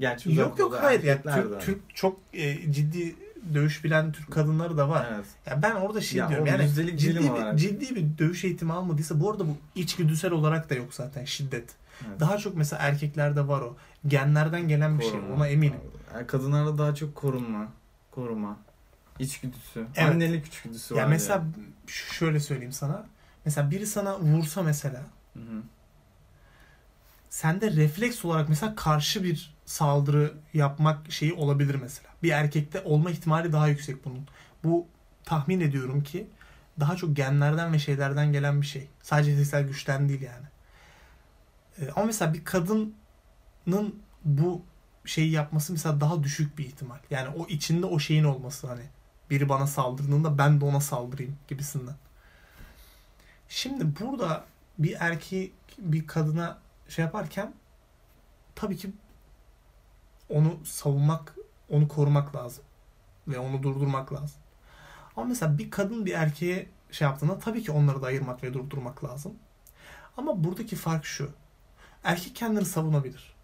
Gerçi uzak yok yok hayır ya de Türk. Türk çok e, ciddi dövüş bilen Türk kadınları da var. Evet. Ya ben orada şey Ya diyorum yani ciddi bir, olarak. ciddi bir dövüş eğitimi almadıysa bu arada bu içgüdüsel olarak da yok zaten şiddet. evet. Daha çok mesela erkeklerde var o. Genlerden gelen bir şey Korunma. ona eminim. Yani kadınlarda daha çok korunma, koruma, içgüdüsü, Evet. annelik içgüdüsü var. Ya mesela ş- şöyle söyleyeyim sana. Mesela biri sana vursa mesela Hı hı. sende refleks olarak mesela karşı bir saldırı yapmak şeyi olabilir mesela. Bir erkekte olma ihtimali daha yüksek bunun. Bu tahmin ediyorum ki daha çok genlerden ve şeylerden gelen bir şey. Sadece fiziksel güçten değil yani. Ee, ama mesela bir kadının bu şeyi yapması mesela daha düşük bir ihtimal. Yani o içinde o şeyin olması hani biri bana saldırdığında ben de ona saldırayım gibisinden. Şimdi burada bir erkek bir kadına şey yaparken tabii ki onu savunmak, onu korumak lazım. Ve onu durdurmak lazım. Ama mesela bir kadın bir erkeğe şey yaptığında tabii ki onları da ayırmak ve durdurmak lazım. Ama buradaki fark şu. Erkek kendini savunabilir.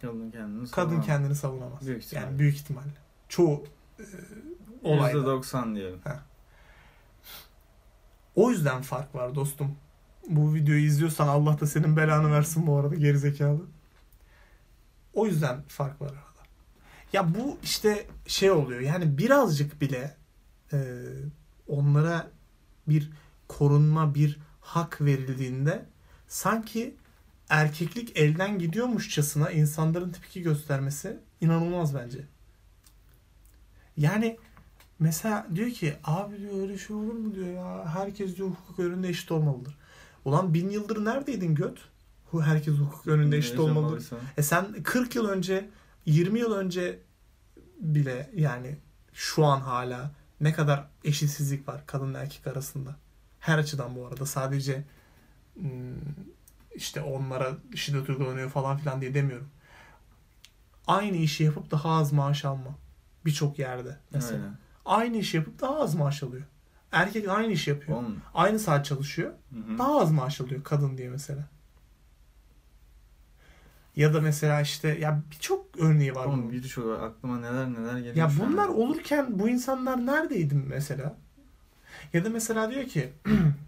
Kadın kendini Kadın kendini savunamaz. Büyük ihtimalle. Yani büyük ihtimalle. Çoğu e, olayda. %90 diyelim. O yüzden fark var dostum. Bu videoyu izliyorsan Allah da senin belanı versin bu arada gerizekalı. O yüzden fark var arada. Ya bu işte şey oluyor yani birazcık bile e, onlara bir korunma, bir hak verildiğinde sanki erkeklik elden gidiyormuşçasına insanların tepki göstermesi inanılmaz bence. Yani Mesela diyor ki abi diyor öyle şey olur mu diyor ya. Herkes diyor hukuk önünde eşit olmalıdır. Ulan bin yıldır neredeydin göt? Herkes hukuk önünde eşit olmalıdır. E sen 40 yıl önce 20 yıl önce bile yani şu an hala ne kadar eşitsizlik var kadın erkek arasında. Her açıdan bu arada sadece işte onlara şiddet uygulanıyor falan filan diye demiyorum. Aynı işi yapıp daha az maaş alma. Birçok yerde mesela. Öyle. Aynı işi yapıp daha az maaş alıyor. Erkek aynı işi yapıyor. Oğlum, Aynı saat çalışıyor. hı hı. Daha az maaş alıyor kadın diye mesela. Ya da mesela işte ya birçok örneği var bunun. Oğlum birçok aklıma neler neler geliyor. Ya şu an. bunlar olurken bu insanlar neredeydi mesela? Ya da mesela diyor ki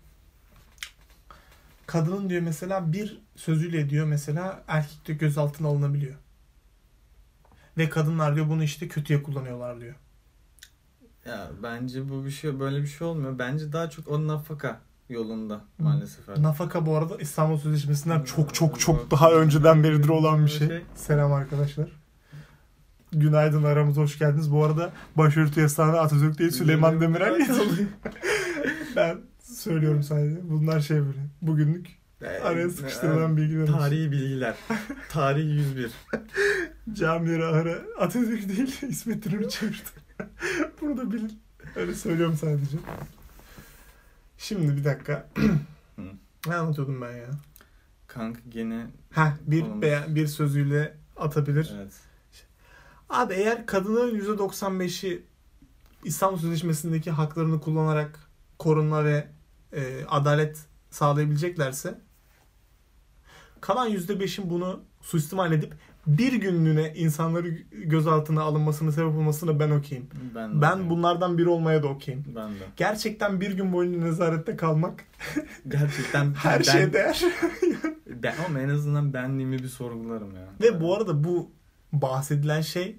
kadının diyor mesela bir sözüyle diyor mesela erkek de gözaltına alınabiliyor. Ve kadınlar diyor bunu işte kötüye kullanıyorlar diyor. Ya bence bu bir şey böyle bir şey olmuyor. Bence daha çok o nafaka yolunda maalesef. artık. Nafaka bu arada İstanbul Sözleşmesi'nden çok çok çok daha önceden beridir olan bir şey. Şey. Selam arkadaşlar. Günaydın aramıza hoş geldiniz. Bu arada başörtü yasağına Atatürk değil Süleyman Demirel yazılıyor. ben söylüyorum sadece. Bunlar şey böyle. Bugünlük araya sıkıştırılan bilgiler. olsun. Tarihi bilgiler. Tarih 101. Camiye ahıra Atatürk değil İsmet İnönü çevirdi. Bunu da bilin. Öyle söylüyorum sadece. Şimdi bir dakika. ne anlatıyordum ben ya? Kanka gene Heh, bir beğen- bir sözüyle atabilir. evet. Abi eğer kadının %95'i İstanbul Sözleşmesi'ndeki haklarını kullanarak korunma ve e, adalet sağlayabileceklerse kalan %5'in bunu suistimal edip bir günlüğüne insanları gözaltına alınmasına sebep olmasına ben okeyim. Ben de Ben bunlardan biri olmaya da okeyim. ben de. Gerçekten bir gün boyunca nezarette kalmak Gerçekten her ben, şeye değer. ben ama en azından benliğimi bir sorgularım ya. Ve bu arada bu bahsedilen şey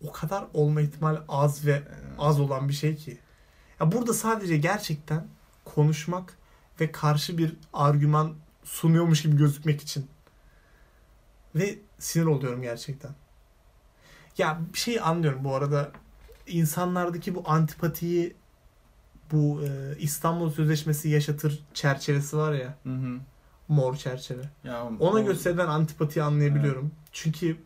o kadar olma ihtimali az ve az olan bir şey ki. Ya burada sadece gerçekten konuşmak ve karşı bir argüman sunuyormuş gibi gözükmek için. Ve sinir oluyorum gerçekten. Ya bir şey anlıyorum bu arada. insanlardaki bu antipatiyi bu e, İstanbul Sözleşmesi yaşatır çerçevesi var ya. Hı hı. Mor çerçeve. Ya, Ona o- gösterilen antipatiyi anlayabiliyorum. Çünkü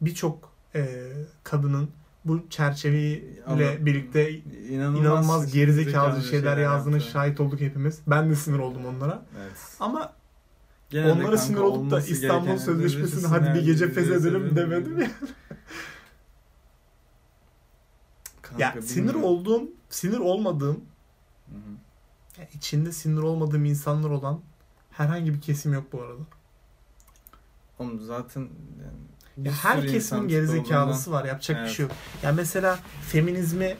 birçok e, kadının bu çerçeveyle Ama birlikte inanılmaz, inanılmaz gerizekalı zekalı şeyler yazdığını yaptı. şahit olduk hepimiz. Ben de sinir oldum onlara. Evet. Ama Gene de onlara kanka sinir olup da İstanbul Sözleşmesi'ni hadi bir gece yani fethedelim bize demedim ya. Kanka, Ya sinir olduğum, sinir olmadığım, ya içinde sinir olmadığım insanlar olan herhangi bir kesim yok bu arada. Oğlum zaten yani Bir Ya sürü herkesin insan gerizekalısı var. Yapacak bir Evet. şey yok. Yani mesela feminizmi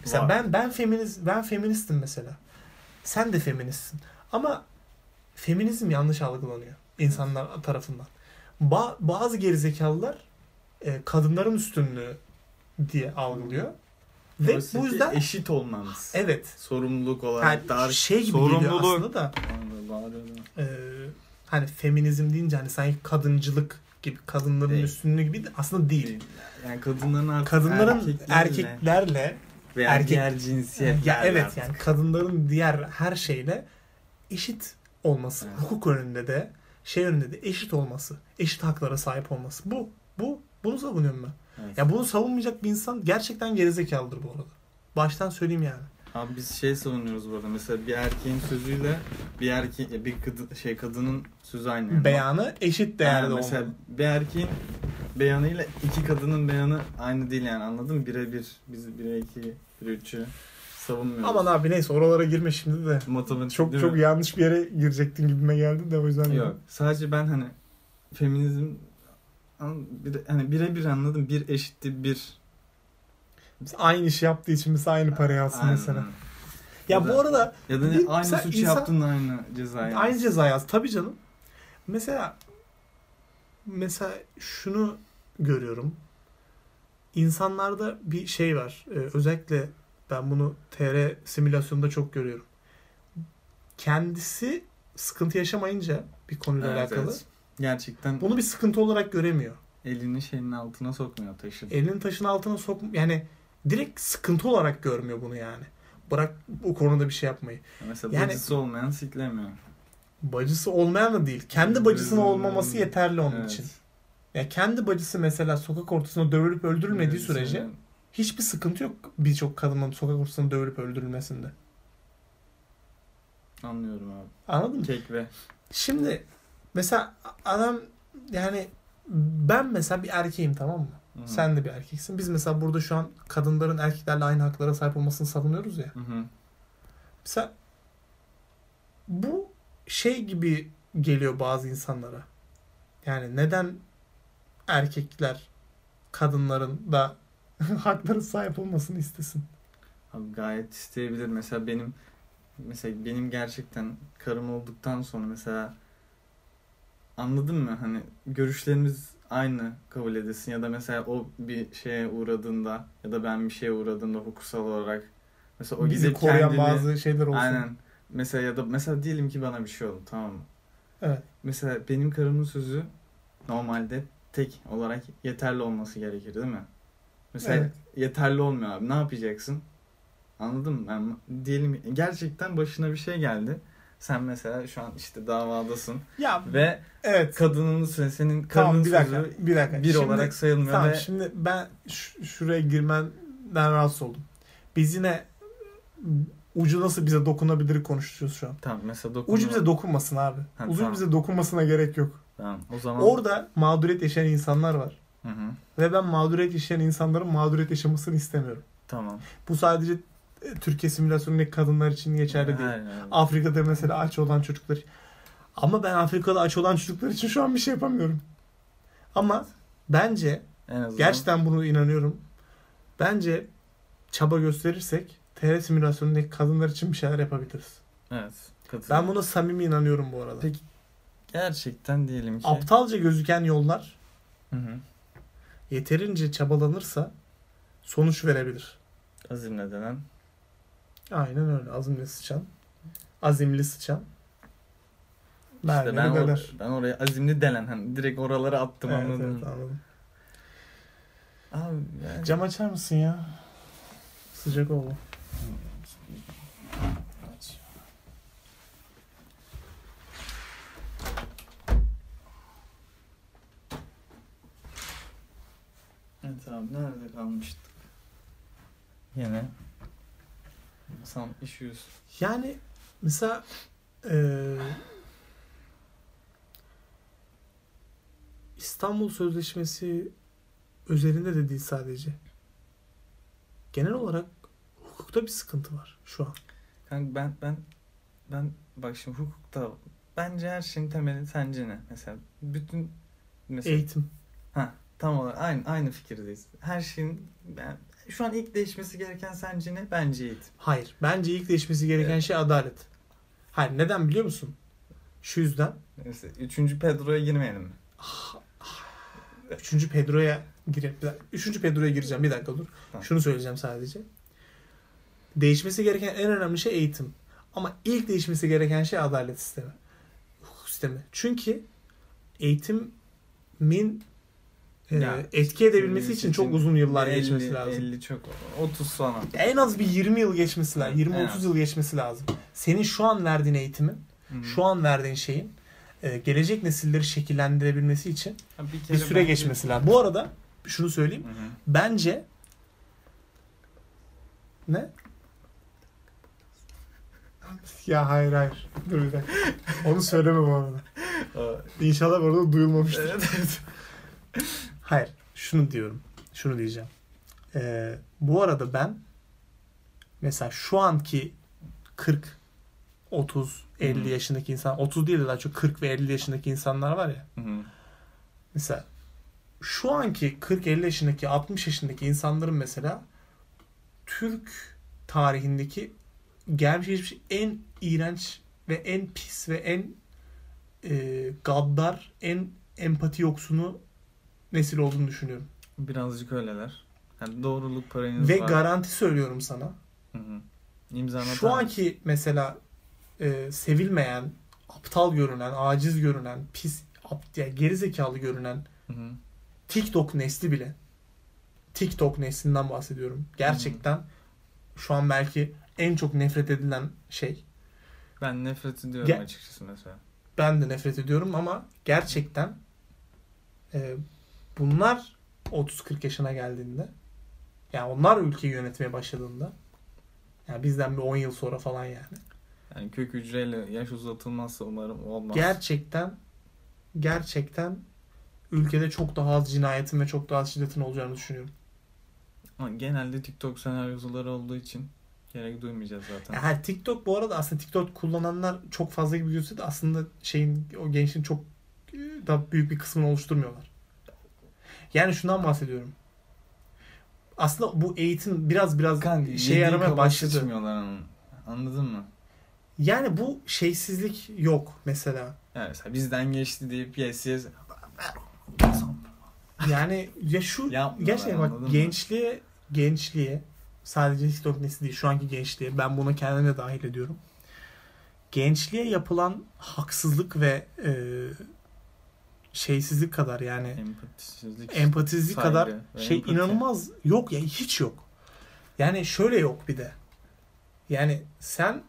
mesela Var. ben ben feminiz ben feministim mesela. Sen de feministsin. Ama feminizm yanlış algılanıyor insanlar tarafından. Ba- bazı gerizekalılar e, kadınların üstünlüğü diye algılıyor. Ve Oysa bu yüzden eşit olmamız. evet Sorumluluk olarak yani daha şey gibi sorumluluk. aslında da e, hani feminizm deyince hani sanki kadıncılık gibi kadınların Değil. üstünlüğü gibi de aslında değil. Yani kadınların artık Kadınların erkeklerle erkeklerle veya erkek- diğer cinsiyetlerle ya evet artık. yani kadınların diğer her şeyle eşit olması, Evet. hukuk önünde de şey önünde de eşit olması, eşit haklara sahip olması. Bu bu bunu savunuyorum ben. Evet. Ya bunu savunmayacak bir insan gerçekten gerizekalıdır bu arada. Baştan söyleyeyim yani. Abi biz şey savunuyoruz burada. Mesela bir erkeğin sözüyle bir erkeğin bir kadın şey kadının sözü aynı. Yani. Beyanı eşit değerde Yani mesela olmalı. bir erkeğin beyanıyla iki kadının beyanı aynı değil yani anladın mı? Birebir biz bire iki, bire üçü savunmuyoruz. Aman abi neyse oralara girme şimdi de. Matematik Çok çok mi? yanlış bir yere girecektin gibime geldi de o yüzden. Yok. Sadece ben hani feminizm bir, hani birebir anladım. Bir eşittir bir. Biz aynı işi yaptığı için biz aynı parayı alsın Aynen. mesela. Ya Ya da- bu arada Ya da ne, aynı sen suç insan- yaptın aynı cezayı. Aynı ceza yaz. Tabii canım. Mesela mesela şunu görüyorum. İnsanlarda bir şey var. Ee, özellikle ben bunu TR simülasyonunda çok görüyorum. Kendisi sıkıntı yaşamayınca bir konuyla Evet, alakalı evet. Gerçekten bunu bir sıkıntı olarak göremiyor. elini şeyin altına sokmuyor taşın. Elinin taşın altına sok yani direkt sıkıntı olarak görmüyor bunu yani. Bırak o konuda bir şey yapmayı. Mesela Yani- bacısı olmayan siklemiyor. Bacısı olmayan da değil. Kendi bacısının olmaması yeterli onun Evet. için. Ya kendi bacısı mesela sokak ortasında dövülüp öldürülmediği Evet, sürece hiçbir sıkıntı yok birçok kadının sokak ortasında dövülüp öldürülmesinde. Anlıyorum abi. Anladın mı? Kek ve Şimdi mesela adam yani ben mesela bir erkeğim tamam mı? Hı hı. Sen de bir erkeksin. Biz mesela burada şu an kadınların erkeklerle aynı haklara sahip olmasını savunuyoruz ya. Hı hı. Mesela bu şey gibi geliyor bazı insanlara. Yani neden erkekler kadınların da haklara sahip olmasını istesin? Abi gayet isteyebilir. Mesela benim mesela benim gerçekten karım olduktan sonra mesela anladın mı? Hani görüşlerimiz aynı kabul edilsin ya da mesela o bir şeye uğradığında ya da ben bir şeye uğradığımda hukuksal olarak mesela o Bizi gidip koruyan kendini- bazı şeyler olsun. Aynen. Mesela ya da mesela diyelim ki bana bir şey oldu tamam mı? Evet. Mesela benim karımın sözü normalde tek olarak yeterli olması gerekir değil mi? Mesela Evet. yeterli olmuyor abi. Ne yapacaksın? Anladın mı? Yani diyelim gerçekten başına bir şey geldi. Sen mesela şu an işte davadasın Ya ve evet. kadının senin Tamam karının bir dakika. sözü Bir dakika. bir Şimdi- olarak sayılmıyor Tamam ve şimdi ben şuraya girmenden rahatsız oldum. Biz yine ucu nasıl bize dokunabilir konuşuyoruz şu an. tamam mesela dokunma. Ucu bize dokunmasın abi. Ha, Ucu tamam. bize dokunmasına gerek yok. Tamam. O zaman Orada mağduriyet yaşayan insanlar var. Hı hı. Ve ben mağduriyet yaşayan insanların mağduriyet yaşamasını istemiyorum. Tamam. Bu sadece Türkiye simülasyonundaki kadınlar için geçerli değil. Hayır. Afrika'da mesela aç olan çocuklar. Ama ben Afrika'da aç olan çocuklar için şu an bir şey yapamıyorum. Ama bence gerçekten bunu inanıyorum. Bence çaba gösterirsek TR simülasyonundaki kadınlar için bir şeyler yapabiliriz. Evet. katılıyorum. Ben buna samimi inanıyorum bu arada. Peki gerçekten diyelim ki Aptalca gözüken yollar Hı hı. yeterince çabalanırsa sonuç verebilir. azimle denen Aynen öyle. Azimli sıçan. Azimli sıçan. İşte ben, or- ben oraya azimli delen hani direkt oralara attım Evet, anladın evet, anladım. Abi yani Cam açar mısın ya? Sıcak oldu. Evet abi nerede kalmıştık? Yine Some issues. Yani mesela eee, İstanbul Sözleşmesi özelinde de değil sadece. Genel olarak hukukta bir sıkıntı var şu an. Kanka ben ben ben bak şimdi hukukta bence her şeyin temeli sence ne? Mesela bütün mesela Eğitim. tam olarak aynı aynı fikirdeyiz. Her şeyin yani şu an ilk değişmesi gereken sence ne? Bence eğitim. Hayır. Bence ilk değişmesi gereken Evet. şey adalet. Hayır. Neden biliyor musun? Şu yüzden. Neyse, üçüncü Pedro'ya girmeyelim mi? Üçüncü Pedro'ya girelim. Bir dakika. Üçüncü Pedro'ya gireceğim. Bir dakika dur. Tamam. Şunu söyleyeceğim sadece. Değişmesi gereken en önemli şey eğitim. Ama ilk değişmesi gereken şey adalet sistemi. Hukuk sistemi. Çünkü eğitimin Ya, etki edebilmesi için çok uzun yıllar 50, geçmesi lazım. 50 çok 30 sonra. En az bir 20 yıl geçmesi lazım. En 20-30 az. yıl geçmesi lazım. Senin şu an verdiğin eğitimin, Hı. şu an verdiğin şeyin e, gelecek nesilleri şekillendirebilmesi için bir, bir süre bence- geçmesi lazım. Bu arada şunu söyleyeyim. Hı hı. Bence ne? Ya hayır hayır. Dur bir dakika. Onu söyleme bu arada. İnşallah orada duyulmamıştır. evet, evet. Hayır. Şunu diyorum. Şunu diyeceğim. Ee, bu arada ben mesela şu anki 40 30 50 Hı. yaşındaki insan 30 değil de daha çok 40 ve 50 yaşındaki insanlar var ya. Hı. Mesela şu anki 40-50 yaşındaki 60 yaşındaki insanların mesela Türk tarihindeki gelmiş geçmiş en iğrenç ve en pis ve en e, gaddar, en empati yoksunu nesil olduğunu düşünüyorum. Birazcık öyleler. Yani doğruluk payınız ve var. garanti söylüyorum sana. Hı hı. İmzana Şu anki mesela e, sevilmeyen, aptal görünen, aciz görünen, pis, ap, yani gerizekalı görünen Hı hı. TikTok nesli bile TikTok neslinden bahsediyorum. Gerçekten şu an belki en çok nefret edilen şey. Ben nefret ediyorum Gel- açıkçası mesela. Ben de nefret ediyorum ama gerçekten e, bunlar 30-40 yaşına geldiğinde yani onlar ülkeyi yönetmeye başladığında yani bizden bir 10 yıl sonra falan yani. Yani kök hücreyle yaş uzatılmazsa umarım olmaz. Gerçekten gerçekten ülkede çok daha az cinayetin ve çok daha az şiddetin olacağını düşünüyorum. Ama genelde TikTok senaryoları olduğu için gerek duymayacağız zaten. Ya her TikTok bu arada aslında TikTok kullananlar çok fazla gibi gözükse de aslında şeyin o gençliğin çok e, da büyük bir kısmını oluşturmuyorlar. Yani şundan bahsediyorum. Aslında bu eğitim biraz biraz Kanka, şey yaramaya başladı. Anladın mı? Yani bu şeysizlik yok mesela. Yani mesela bizden geçti deyip yes yes. Yani ya şu Yapmıyorlar, gerçekten bak mı? gençliğe gençliğe sadece TikTok nesli değil şu anki gençliğe ben buna kendime de dahil ediyorum. Gençliğe yapılan haksızlık ve e, şeysizlik kadar yani Empatisizlik. empatizlik saygı kadar şey empati. inanılmaz yok ya hiç yok. Yani şöyle yok bir de. Yani sen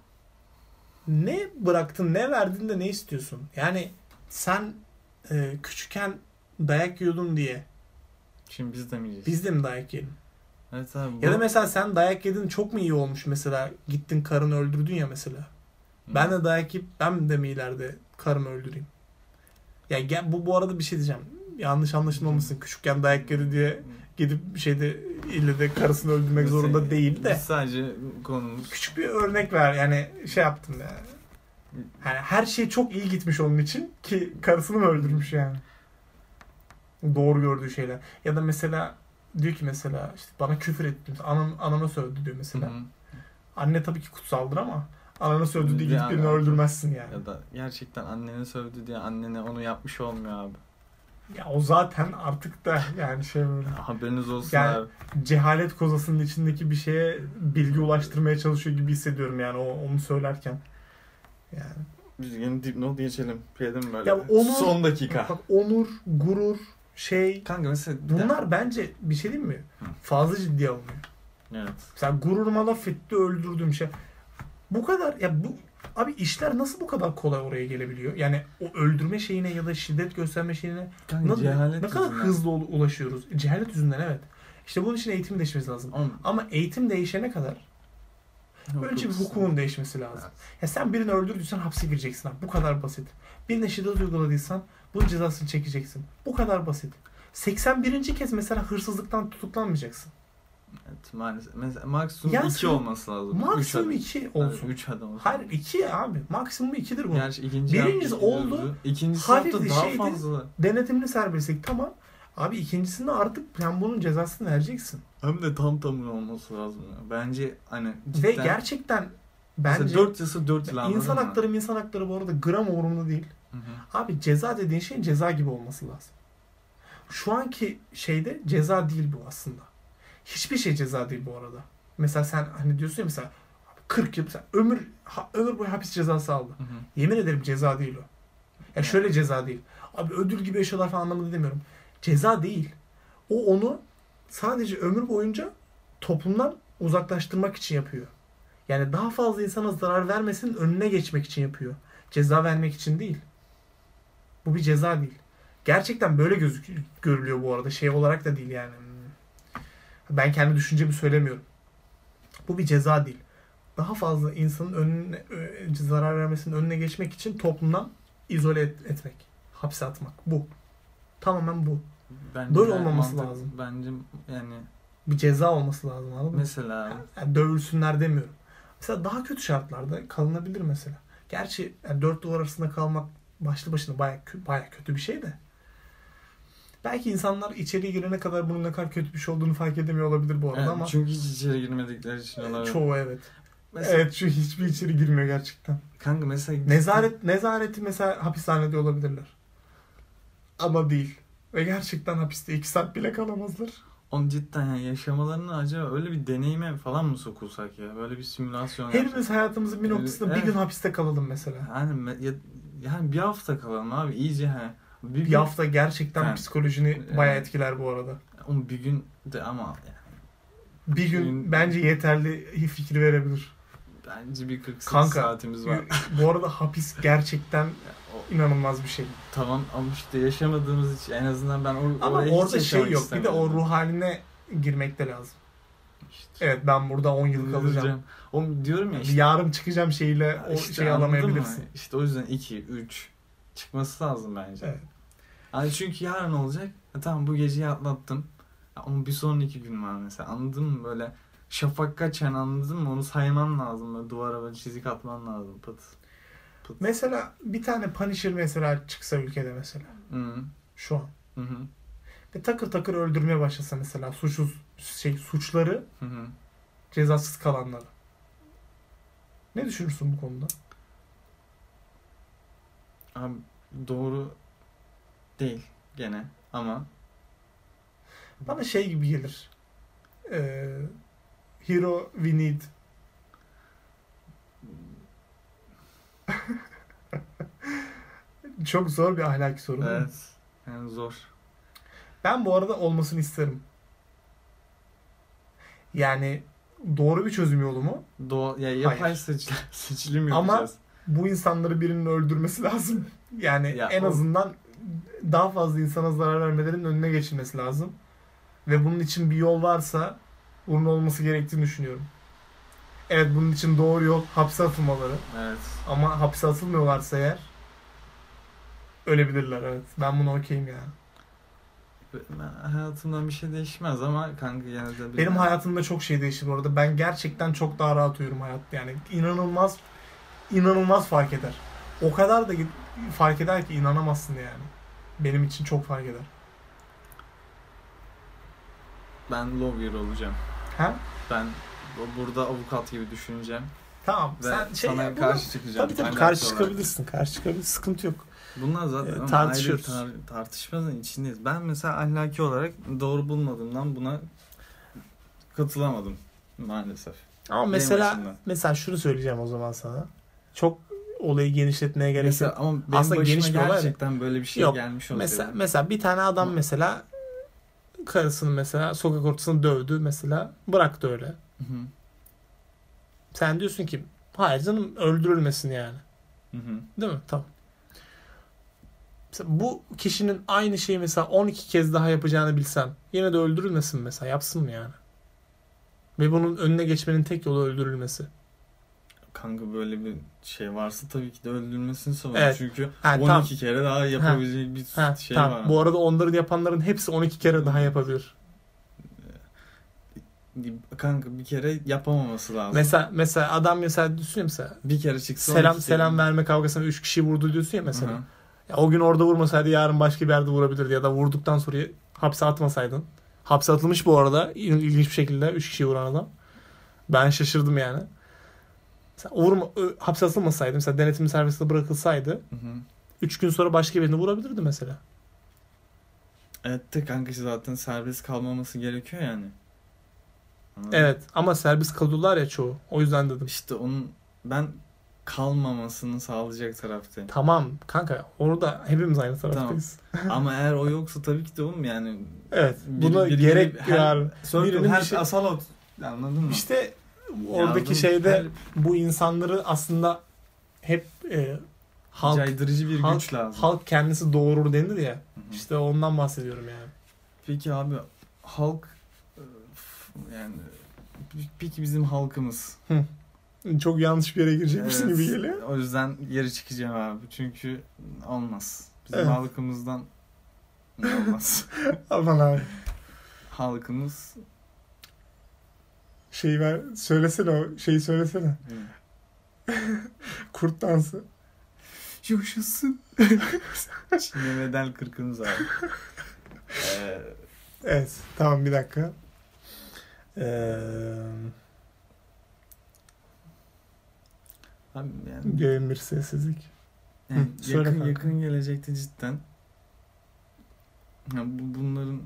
ne bıraktın ne verdin de ne istiyorsun? Yani sen e, küçükken dayak yiyordun diye Şimdi biz de mi yiyeceğiz? biz de mi dayak yiyelim? Evet abi. Bu... Ya da mesela sen dayak yedin çok mu iyi olmuş mesela gittin karını öldürdün ya mesela. Ben de dayak yiyip ben de mi ileride karımı öldüreyim? Ya gel, bu bu arada bir şey diyeceğim. Yanlış anlaşılmamışsın. Küçükken dayak yedi diye gidip bir şeyde ille de karısını öldürmek Biz- zorunda değil de. Biz sadece konumuz Küçük bir örnek ver yani şey yaptım yani. Yani her şey çok iyi gitmiş onun için ki karısını mı öldürmüş yani. Doğru gördüğü şeyler. Ya da mesela diyor ki mesela işte bana küfür ettim. Anam, anama sövdü diyor mesela. Hı hı. Anne tabii ki kutsaldır ama anana sövdü diye gidip birini öldürmezsin yani. ya da gerçekten annene sövdü diye annene onu yapmış olmuyor abi. Ya o zaten artık da yani şey böyle Haberiniz olsun Yani- abi. cehalet kozasının içindeki bir şeye bilgi ulaştırmaya çalışıyor gibi hissediyorum yani o, onu söylerken. Yani. Biz yeni dipnot geçelim. Diyelim böyle. Ya onu- Son dakika. Bak onur, gurur, şey Kanka mesela bir de- bunlar bence bir şey değil mi? Hı. Fazla ciddiye alınıyor. Evet. Mesela gururuma laf etti öldürdüğüm şey. Bu kadar ya bu abi işler nasıl bu kadar kolay oraya gelebiliyor? Yani o öldürme şeyine ya da şiddet gösterme şeyine Kanka ne, kadar yüzünden. hızlı ul- ulaşıyoruz? Cehalet yüzünden evet. İşte bunun için eğitim değişmesi lazım. Ama Ama eğitim değişene kadar önce bir hukukun değişmesi lazım. Ya sen birini öldürdüysen hapse gireceksin abi. Bu kadar basit. Birine şiddet uyguladıysan bunun cezasını çekeceksin. Bu kadar basit. 81. kez mesela hırsızlıktan tutuklanmayacaksın. Evet maalesef. Mesela maksimum Ya 2 sen- olması lazım. Maksimum Üç 2 adam. olsun. 3 adam olsun. Hayır 2 abi. Maksimum 2'dir bu. Gerçi ikinci Birincisi oldu, hatta bir daha şeydi. fazla. Denetimli serbestlik tamam. Abi ikincisinde artık sen bunun cezasını vereceksin. Hem de tam tamına olması lazım ya. Bence hani Ve gerçekten bence bence 4 yasa 4 yıl insan mı? hakları insan hakları bu arada gram umurumda değil. Hı hı. Abi ceza dediğin şeyin ceza gibi olması lazım. Şu anki şeyde ceza değil bu aslında. Hiçbir şey ceza değil bu arada. Mesela sen hani diyorsun ya mesela 40 yıl mesela ömür ha- ömür boyu hapis cezası aldı. Hı hı. Yemin ederim ceza değil o. Ya şöyle ceza değil. Abi ödül gibi yaşıyorlar falan anlamında demiyorum. Ceza değil. O onu sadece ömür boyunca toplumdan uzaklaştırmak için yapıyor. Yani daha fazla insana zarar vermesinin önüne geçmek için yapıyor. Ceza vermek için değil. Bu bir ceza değil. Gerçekten böyle gözük görülüyor bu arada. Şey olarak da değil yani. Ben kendi düşüncemi söylemiyorum. Bu bir ceza değil. Daha fazla insanın önüne ö- zarar vermesinin önüne geçmek için toplumdan izole et- etmek. Hapse atmak. Bu. Tamamen bu. Bence Böyle olmaması mantıklı. lazım. Bence yani Bir ceza olması lazım anladın mesela Yani dövülsünler demiyorum. Mesela daha kötü şartlarda kalınabilir mesela. Gerçi yani dört duvar arasında kalmak başlı başına baya, baya kötü bir şey de. Belki insanlar içeriye girene kadar bunun ne kadar kötü bir şey olduğunu fark edemiyor olabilir bu arada yani ama çünkü hiç içeri girmedikleri için olabilir. çoğu evet. Mesela, Evet çünkü hiçbir içeri girmiyor gerçekten. Kanka mesela Nezaret nezareti mesela hapishanede olabilirler. Ama değil. Ve gerçekten hapiste iki saat bile kalamazlar. Onu cidden yani yaşamalarını acaba öyle bir deneyime falan mı sokulsak ya? Böyle bir simülasyon yapsak. Hepimiz hayatımızın bir noktasında bir Evet. gün hapiste kalalım mesela. Yani, yani bir hafta kalalım abi iyice he. Bir, Bir hafta gerçekten Yani- psikolojini Evet. bayağı etkiler bu arada. Oğlum bir gün de ama yani Bir gün Gün- bence yeterli fikir verebilir. bence bir 48 Kanka, saatimiz var. bu arada hapis gerçekten O- inanılmaz bir şey. tamam ama işte yaşamadığımız için en azından ben or- Ama oraya hiç orada şey yaşamak yok. Bir de o ruh haline girmek de lazım. İşte. Evet ben burada 10 yıl kalacağım. Üzüleceğim. Oğlum diyorum ya işte, Yarın çıkacağım şeyle o işte şeyi alamayabilirsin. mı? İşte o yüzden 2, 3 çıkması lazım bence. Evet. Hani çünkü yarın olacak. Ha, tamam bu geceyi atlattım. Ya, Ama bir sonraki gün var mesela. Anladın mı? Böyle şafak kaçan anladın mı? Onu sayman lazım. Böyle duvara böyle çizik atman lazım. Pıt. Pıt. Mesela bir tane Punisher mesela çıksa ülkede mesela Hı şu an. hı hı. Ve takır takır öldürmeye başlasa mesela suçsuz şey suçları hı hı. cezasız kalanları. Ne düşünürsün bu konuda? Abi doğru değil gene ama Bana şey gibi gelir. Ee, Hero we need. Çok zor bir ahlaki soru değil mi? evet yani zor. Ben bu arada olmasını isterim. Yani doğru bir çözüm yolu mu? Doğal ya yapay Hayır. seçil seçilim Ama- yapacağız. Bu insanları birinin öldürmesi lazım. Yani Ya en o- azından daha fazla insana zarar vermelerinin önüne geçilmesi lazım. Ve bunun için bir yol varsa bunun olması gerektiğini düşünüyorum. Evet bunun için doğru yol hapse atılmaları. Evet. Ama hapse atılmıyorlarsa eğer ölebilirler evet. Ben buna okeyim yani. Ben- hayatımdan bir şey değişmez ama kanka yine de Benim hayatımda çok şey değişti bu arada. Ben gerçekten çok daha rahat uyuyorum hayat. Yani inanılmaz inanılmaz fark eder. O kadar da fark eder ki inanamazsın yani. Benim için çok fark eder. ben lawyer olacağım. Ha? Ben bu- burada avukat gibi düşüneceğim Tamam. ve sen şey sana yap, karşı çıkacağım. Tabii tabii karşı olarak. çıkabilirsin. Karşı çıkabilirsin. Sıkıntı yok. Bunlar zaten Ee, tartışıyoruz. ayrı tar- tartışmanın içindeyiz. Ben mesela ahlaki olarak doğru bulmadığımdan buna katılamadım maalesef. Ama Benim mesela mesela şunu söyleyeceğim o zaman sana. Çok olayı genişletmeye gerek Mesela yok. ama benim Aslında geniş bir olay gerçekten böyle bir şey Yok, gelmiş olsaydı. Mesela mesela bir tane adam mesela karısını mesela sokak ortasında dövdü mesela bıraktı öyle. Hı hı. Sen diyorsun ki hayır canım öldürülmesin yani. Hı hı. Değil mi? Tamam. Mesela bu kişinin aynı şeyi mesela 12 kez daha yapacağını bilsen yine de öldürülmesin mesela yapsın mı yani? Ve bunun önüne geçmenin tek yolu öldürülmesi. Kanka böyle bir şey varsa tabii ki de öldürülmesini savunurum. Evet. Çünkü Ha, 12 tamam. kere daha yapabilecek bir Ha, şey tamam. var. Bu arada onları yapanların hepsi 12 kere daha yapabilir. Kanka bir kere yapamaması lazım. Mesela mesela adam mesela düşünüyor mesela bir kere çıksa selam 12 selam kere- verme kavgasında 3 kişi vurdu diyorsun ya mesela. Hı hı. Ya o gün orada vurmasaydı yarın başka bir yerde vurabilirdi ya da vurduktan sonra Hapse atmasaydın. Hapse atılmış bu arada. İl- ilginç bir şekilde 3 kişiyi vuran adam. Ben şaşırdım yani. Vurma, hapse atılmasaydı mesela denetim serbestliğe bırakılsaydı Hı hı. 3 gün sonra başka birini vurabilirdi mesela. Evet de kanka zaten serbest kalmaması gerekiyor yani. Anladın? Evet ama serbest kalıyorlar ya çoğu. O yüzden dedim. İşte onun ben kalmamasını sağlayacak taraftayım. Tamam kanka orada hepimiz aynı taraftayız. Ama eğer o yoksa tabii ki de oğlum yani. Evet. biri- Buna biri- gerek biri- her- var. Circle, her şey- asalot. Anladın mı? İşte oradaki Yardım- şeyde her- bu insanları aslında hep e, halk caydırıcı bir halk, güç lazım. halk kendisi doğurur denir ya. Hı hı. İşte ondan bahsediyorum yani. Peki abi halk e, yani peki bizim halkımız. Çok yanlış bir yere girecekmişsin Evet, gibi geliyor. O yüzden geri çıkacağım abi. Çünkü olmaz. Bizim Evet. halkımızdan olmaz. Aman abi. Halkımız Şey ver, söylesene o şeyi söylesene. Kurt dansı. Yaşasın. Şimdi medal kırkımız abi. Ee, Evet. Tamam bir dakika. Ee, abi yani, göğün bir sessizlik. yani Hı, yakın, kanka. yakın gelecekte cidden ya bu, bunların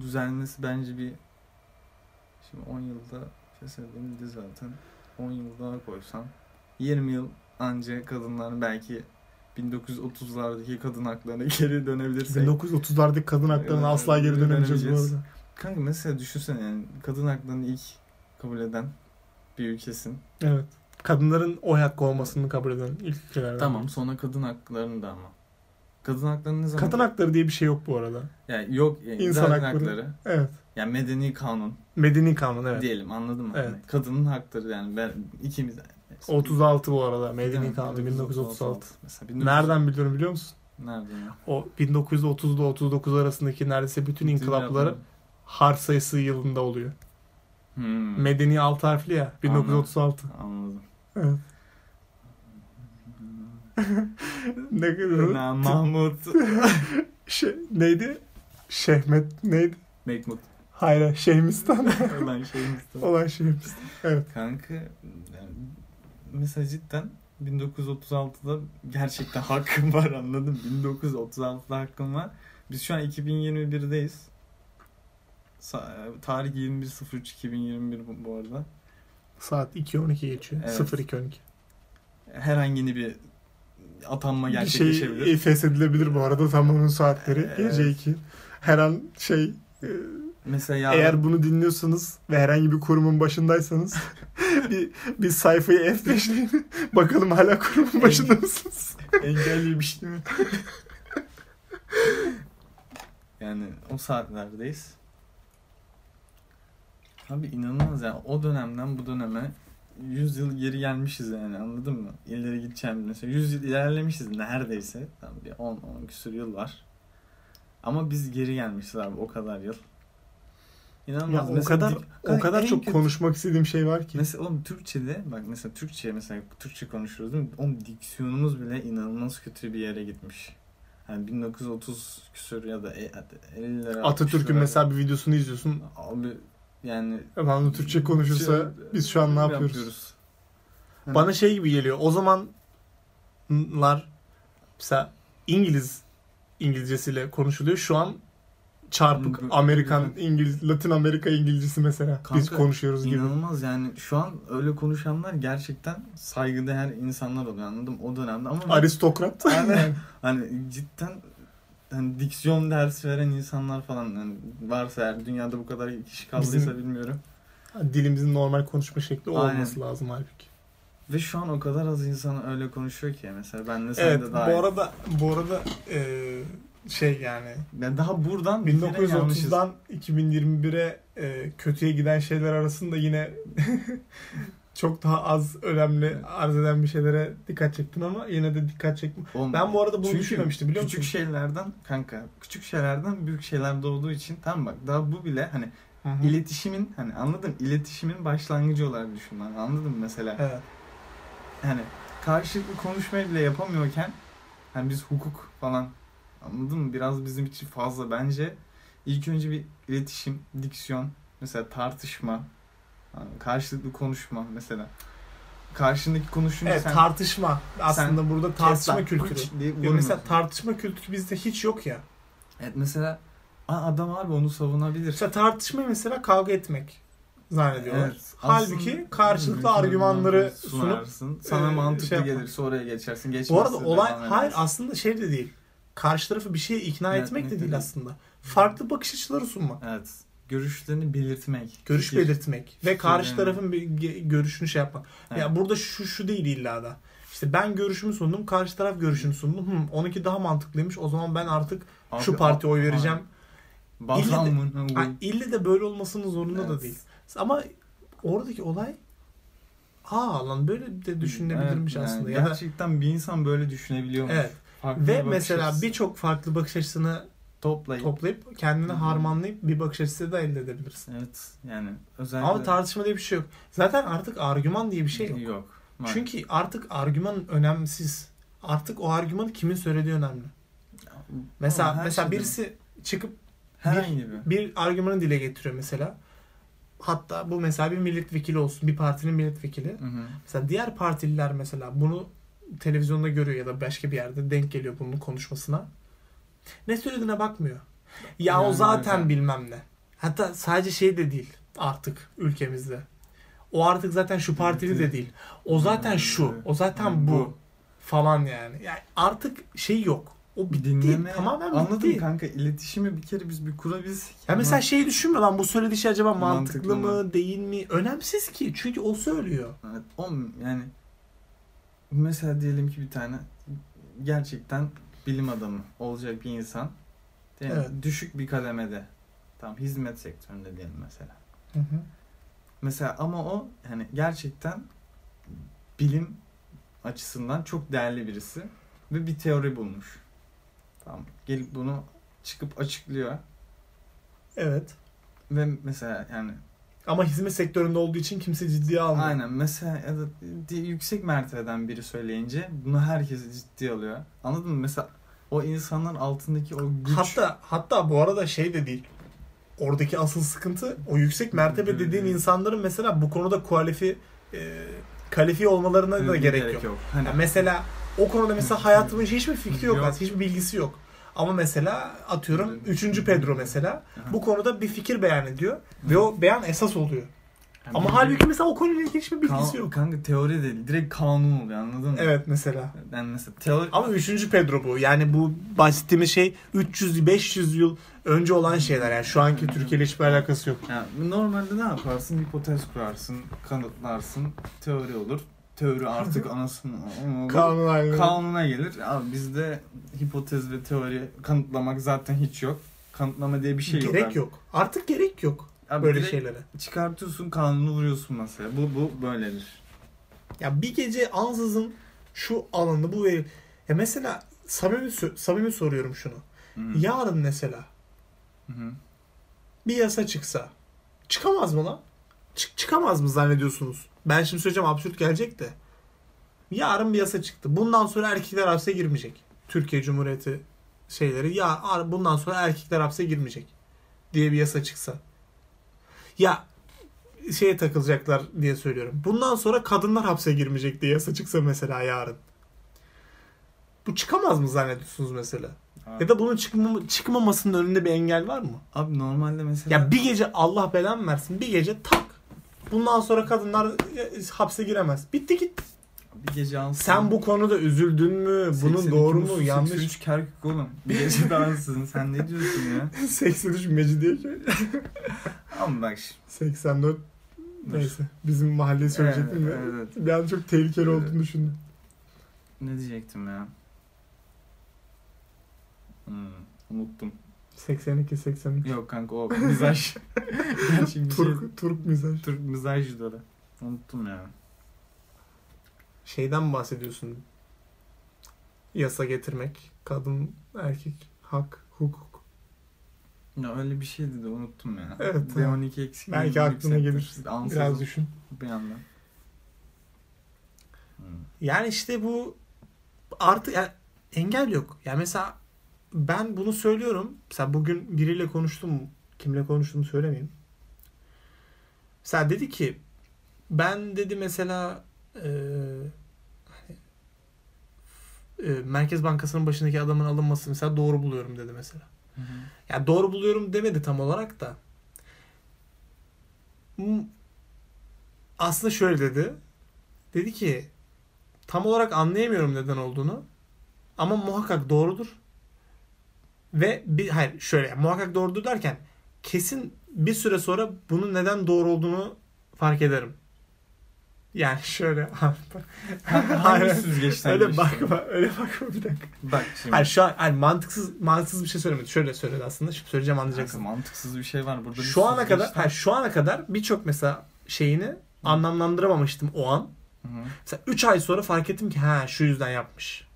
düzelmesi bence bir şimdi 10 yılda feshedildi zaten 10 yıl daha koysan 20 yıl anca kadınlar belki 1930'lardaki kadın haklarına geri dönebilirsek 1930'lardaki kadın haklarına Evet, asla geri dönemeyeceğiz bu arada. Kanka mesela düşünsene yani kadın haklarını ilk kabul eden bir ülkesin. Evet. Kadınların oy hakkı olmasını kabul eden ilk ülkelerden. Tamam sonra kadın haklarını da ama. Kadın hakları ne zaman? Kadın hakları diye bir şey yok bu arada. Yani yok yani İnsan kadın hakları. Evet. Yani medeni kanun Medeni kanun evet. diyelim anladın mı? Evet. Hani kadının hakları yani ben ikimiz 36 bu arada. Medeni mi? kanun 1936. Mesela 1900 Nereden biliyorum biliyor musun? Nereden? ya? O 1930 ile 39 arasındaki neredeyse bütün inkılapları Bütün harf sayısı yılında oluyor. Hmm, Medeni alt harfli ya 1936. Anladım. Evet. Ne kadar Mahmut şey, neydi? Şehmet neydi? Mekmut. Hayır, Şehmistan. Olan de. Olan Şehmistan. Evet. Kanka mesela cidden 1936'da gerçekten hakkım var anladın mı? 1936'da hakkım var. Biz şu an 2021'deyiz. Sa- tarih 21.03.2021 bu, bu arada. Saat 2.12 geçiyor. Evet. 02.12. Herhangi bir atanma Bir şey gerçekleşebilir. feshedilebilir bu arada tam onun saatleri. Evet. Gece 2. Her an şey e, Mesela yarın, eğer bunu dinliyorsanız ve herhangi bir kurumun başındaysanız bir, bir sayfayı F5'leyin. Bakalım hala kurumun başında mısınız? engellemiş değil mi? yani o saatlерdeyiz. Abi inanılmaz yani o dönemden bu döneme 100 yıl geri gelmişiz yani anladın mı? İleri gideceğim mesela 100 yıl ilerlemişiz neredeyse. Tamam bir 10 10 küsur yıl var. Ama biz geri gelmişiz abi o kadar yıl. İnanılmaz. Ya o Mesela kadar o kadar çok kötü- konuşmak istediğim şey var ki. Mesela oğlum Türkçe'de bak mesela Türkçe mesela Türkçe konuşuyoruz değil mi? Oğlum diksiyonumuz bile inanılmaz kötü bir yere gitmiş. Yani 1930 küsur ya da e- 50'lere Atatürk'ün 60'lara- mesela bir videosunu izliyorsun. Abi yani Efendim Türkçe konuşursa Şey- biz şu an ne yapıyoruz? Hani- Bana şey gibi geliyor. O zamanlar mesela İngiliz İngilizcesiyle konuşuluyor. Şu an çarpık Amerikan. İngiliz Latin Amerika İngilizcesi mesela. Biz Kanka, konuşuyoruz gibi. İnanılmaz yani şu an öyle konuşanlar gerçekten saygıdeğer insanlar oluyor anladım o dönemde ama ben- Aristokrat. Aynen. hani cidden hani diksiyon dersi veren insanlar falan yani varsa eğer dünyada bu kadar kişi kaldıysa Bizim- bilmiyorum. Dilimizin normal konuşma şekli Aynen. olması lazım halbuki. Ve şu an o kadar az insan öyle konuşuyor ki mesela ben de sen Evet de bu dahil. arada bu arada eee, şey yani Yani daha buradan bir kere yanlışız. 1930'dan 2021'e e, kötüye giden şeyler arasında yine çok daha az önemli arz eden bir şeylere dikkat çektin ama yine de dikkat. Oğlum, Ben bu arada bunu çünkü düşünmemiştim biliyor musun? Küçük şeylerden kanka küçük şeylerden büyük şeyler doğduğu için tam bak daha bu bile hani Hı hı. iletişimin hani anladın iletişimin başlangıcı olarak düşün lan anladın mı mesela Evet. hani karşılıklı konuşmayı bile yapamıyorken hani biz hukuk falan anladın mı biraz bizim için fazla bence İlk önce bir iletişim, diksiyon, mesela tartışma, karşılıklı konuşma mesela. Karşındaki konuşunca Evet sen tartışma. Aslında burada tartışma kes lan, kültürü. Ya mesela tartışma kültürü bizde hiç yok ya. Evet mesela "Aa, adam abi onu savunabilir. Mesela tartışma mesela kavga etmek zannediyorlar. Evet, Halbuki karşılıklı argümanları sunarsın. Sana e, mantıklı şey gelirse oraya geçersin. Bu Geçmezse arada olay hayır aslında şey de değil. Karşı tarafı bir şeye ikna Evet, etmek de değil evet. aslında. Farklı bakış açıları sunmak. Evet. Görüşlerini belirtmek. Görüş Fikir. belirtmek ve karşı Fikirlerini. tarafın bir görüşünü şey yapmak. Evet. Ya burada şu şu değil illa da. İşte ben görüşümü sundum, karşı taraf görüşünü sundu. Hmm, onunki daha mantıklıymış. O zaman ben artık Abi, şu partiye oy vereceğim. Bazı İlle de- de böyle olmasının zorunda da Evet. değil. Ama oradaki olay aa lan böyle de düşünebilirmiş Evet, yani aslında. Ya da, gerçekten bir insan böyle düşünebiliyormuş. evet. Farklı Ve bir mesela birçok farklı bakış açısını toplayıp toplayıp kendine Hı hı. harmanlayıp bir bakış açısı da elde edebilirsin. evet yani özellikle Ama tartışma diye bir şey yok. Zaten artık argüman diye bir şey yok. yok. maalesef. Çünkü artık argüman önemsiz. Artık o argümanı kimin söylediği önemli. Mesela Ama her mesela şeyden- birisi çıkıp herhangi bir bir argümanı dile getiriyor mesela. Hatta bu mesela bir milletvekili olsun, bir partinin milletvekili. Hı hı. Mesela diğer partililer mesela bunu televizyonda görüyor ya da başka bir yerde denk geliyor bunun konuşmasına. Ne söylediğine bakmıyor. Ya o Yani zaten evet. bilmem ne. Hatta sadece şey de değil artık ülkemizde. O artık zaten şu partili de değil. O zaten şu. O zaten Yani bu. Falan yani. Yani artık şey yok. O bitti. dinleme Tamamen bitti. anladım kanka iletişimi bir kere biz bir kurabilsek. Ya mesela şeyi düşünme lan bu söylediği şey acaba mantıklı, Mantıklı mı, mı? değil mi? Önemsiz ki. Çünkü o söylüyor. Evet, o yani mesela diyelim ki bir tane gerçekten bilim adamı olacak bir insan değil mi? Evet. düşük bir kademede tam hizmet sektöründe diyelim mesela. Hı hı. Mesela ama o yani gerçekten bilim açısından çok değerli birisi ve bir teori bulmuş. Tamam. Gelip bunu çıkıp açıklıyor Evet. ve mesela yani Ama hizmet sektöründe olduğu için kimse ciddiye almıyor. Aynen mesela ya da yüksek mertebeden biri söyleyince bunu herkes ciddiye alıyor. Anladın mı? Mesela o insanların altındaki o güç. Hatta hatta bu arada şey de değil. Oradaki asıl sıkıntı o yüksek mertebe dediğin insanların mesela bu konuda kualifi e, kalifiye olmalarına da Ee, gerek, yok. Hani Yani mesela o konuda mesela hayatımın hiçbir fikri yok, Yok. hiçbir bilgisi yok. Ama mesela atıyorum 3. Pedro mesela bu konuda bir fikir beyan ediyor ve o beyan esas oluyor. Yani Ama halbuki mesela o konuyla ilgili hiçbir bilgisi kan- yok. Kanka teori değil. Direkt kanun oluyor anladın mı? Evet mesela. Yani mesela teori... Ama 3. Pedro bu. Yani bu bahsettiğimiz şey 300-500 yıl önce olan şeyler. Yani şu anki Türkiye ile hiçbir alakası yok. Yani normalde ne yaparsın? Hipotez kurarsın, kanıtlarsın, teori olur. Teori artık anasını olur. Kanun aynı. Kanuna gelir. Abi bizde hipotez ve teori kanıtlamak zaten hiç yok. Kanıtlama diye bir şey yok. gerek yok. Artık gerek yok Abi böyle şeylere. Çıkartıyorsun kanunu vuruyorsun masaya. Bu bu böyledir. Ya bir gece ansızın şu alanda bu veri. Ya mesela samimi, samimi soruyorum şunu. Hı. Yarın mesela hı. bir yasa çıksa çıkamaz mı lan? Çık çıkamaz mı zannediyorsunuz? Ben şimdi söyleyeceğim absürt gelecek de. Yarın bir yasa çıktı. Bundan sonra erkekler hapse girmeyecek. Türkiye Cumhuriyeti şeyleri ya bundan sonra erkekler hapse girmeyecek diye bir yasa çıksa. Ya şeye takılacaklar diye söylüyorum. Bundan sonra kadınlar hapse girmeyecek diye yasa çıksa mesela yarın. Bu çıkamaz mı zannediyorsunuz mesela? Ya da bunun çıkmam- çıkmamasının önünde bir engel var mı? Abi normalde mesela Ya bir gece Allah belamı versin bir gece tak. Bundan sonra kadınlar e, hapse giremez. Bitti gitti. bir gece ansızın. Sen bu konuda üzüldün mü? Bunun 82 doğru mu? Yanlış. 83 Kerkük oğlum. Bir gece de ansızın. Sen ne diyorsun ya? 83 Mecidiyeköy. Ama bak şimdi. 84 neyse. Bizim mahalleyi söyleyecektim Evet, ya. evet. Bir an çok tehlikeli Evet. olduğunu düşündüm. Ne diyecektim ya? Hmm, unuttum. 82 83. Yok kanka o mizaj. Gerçi bir şey. Turk, mizaj. Türk mizajdı o da. Unuttum ya. Şeyden bahsediyorsun? Yasa getirmek. Kadın, erkek, hak, hukuk. Ya öyle bir şeydi de unuttum ya. Evet, B12 eksik. Belki aklına gelir. Ansızın Biraz düşün. bir anda. Hmm. Yani işte bu artık yani engel yok. Yani mesela ben bunu söylüyorum. Mesela bugün biriyle konuştum. Kimle konuştuğumu söylemeyeyim. Mesela dedi ki ben dedi mesela e, e, Merkez Bankası'nın başındaki adamın alınmasını mesela doğru buluyorum dedi mesela. Hı hı. Yani doğru buluyorum demedi tam olarak da. Aslında şöyle dedi. Dedi ki tam olarak anlayamıyorum neden olduğunu. Ama muhakkak doğrudur. Ve bir hayır şöyle yani muhakkak doğrudur derken kesin bir süre sonra bunun neden doğru olduğunu fark ederim. Yani şöyle Hangi süzgeçten öyle bakma öyle bakma bir dakika. Bak şimdi. Hayır şu an hayır, mantıksız mantıksız bir şey söylemedi. Şöyle söyledi aslında. Şimdi söyleyeceğim Kanka, anlayacaksın. mantıksız bir şey var burada. Şu ana kadar hayır, şu ana kadar birçok mesela şeyini anlamlandıramamıştım o an. Hı hı. Mesela 3 ay sonra fark ettim ki ha şu yüzden yapmış.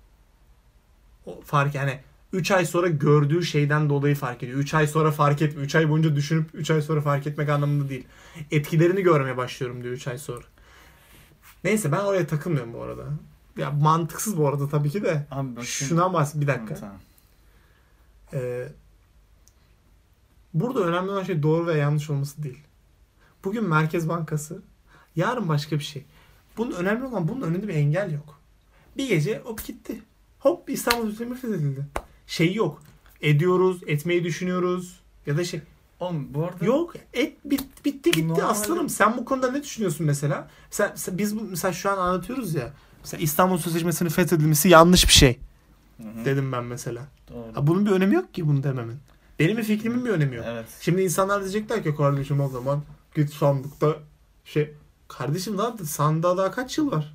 O fark yani 3 ay sonra gördüğü şeyden dolayı fark ediyor. 3 ay sonra fark etme. 3 ay boyunca düşünüp 3 ay sonra fark etmek anlamında değil. Etkilerini görmeye başlıyorum diyor 3 ay sonra. Neyse ben oraya takılmıyorum bu arada. Ya mantıksız bu arada tabii ki de. Abi bakın. Şuna bas bir dakika. Tamam, tamam. Ee, burada önemli olan şey doğru ve yanlış olması değil. Bugün Merkez Bankası, yarın başka bir şey. Bunun önemli olan bunun önünde bir engel yok. Bir gece hop gitti. Hop İstanbul Sözleşmesi feshedildi. Şey yok. Ediyoruz, etmeyi düşünüyoruz ya da şey. Oğlum bu arada Yok, et bit, bitti gitti Normal- aslanım. Sen bu konuda ne düşünüyorsun mesela? Mesela, mesela biz bu- mesela şu an anlatıyoruz ya. Mesela İstanbul Sözleşmesi'nin fethedilmesi yanlış bir şey Hı hı. dedim ben mesela. Doğru. Ha, bunun bir önemi yok ki bunu dememin. Benim bir fikrimin bir önemi yok. Evet. Şimdi insanlar diyecekler ki kardeşim o zaman git sandıkta şey kardeşim daha sandığa daha kaç yıl var?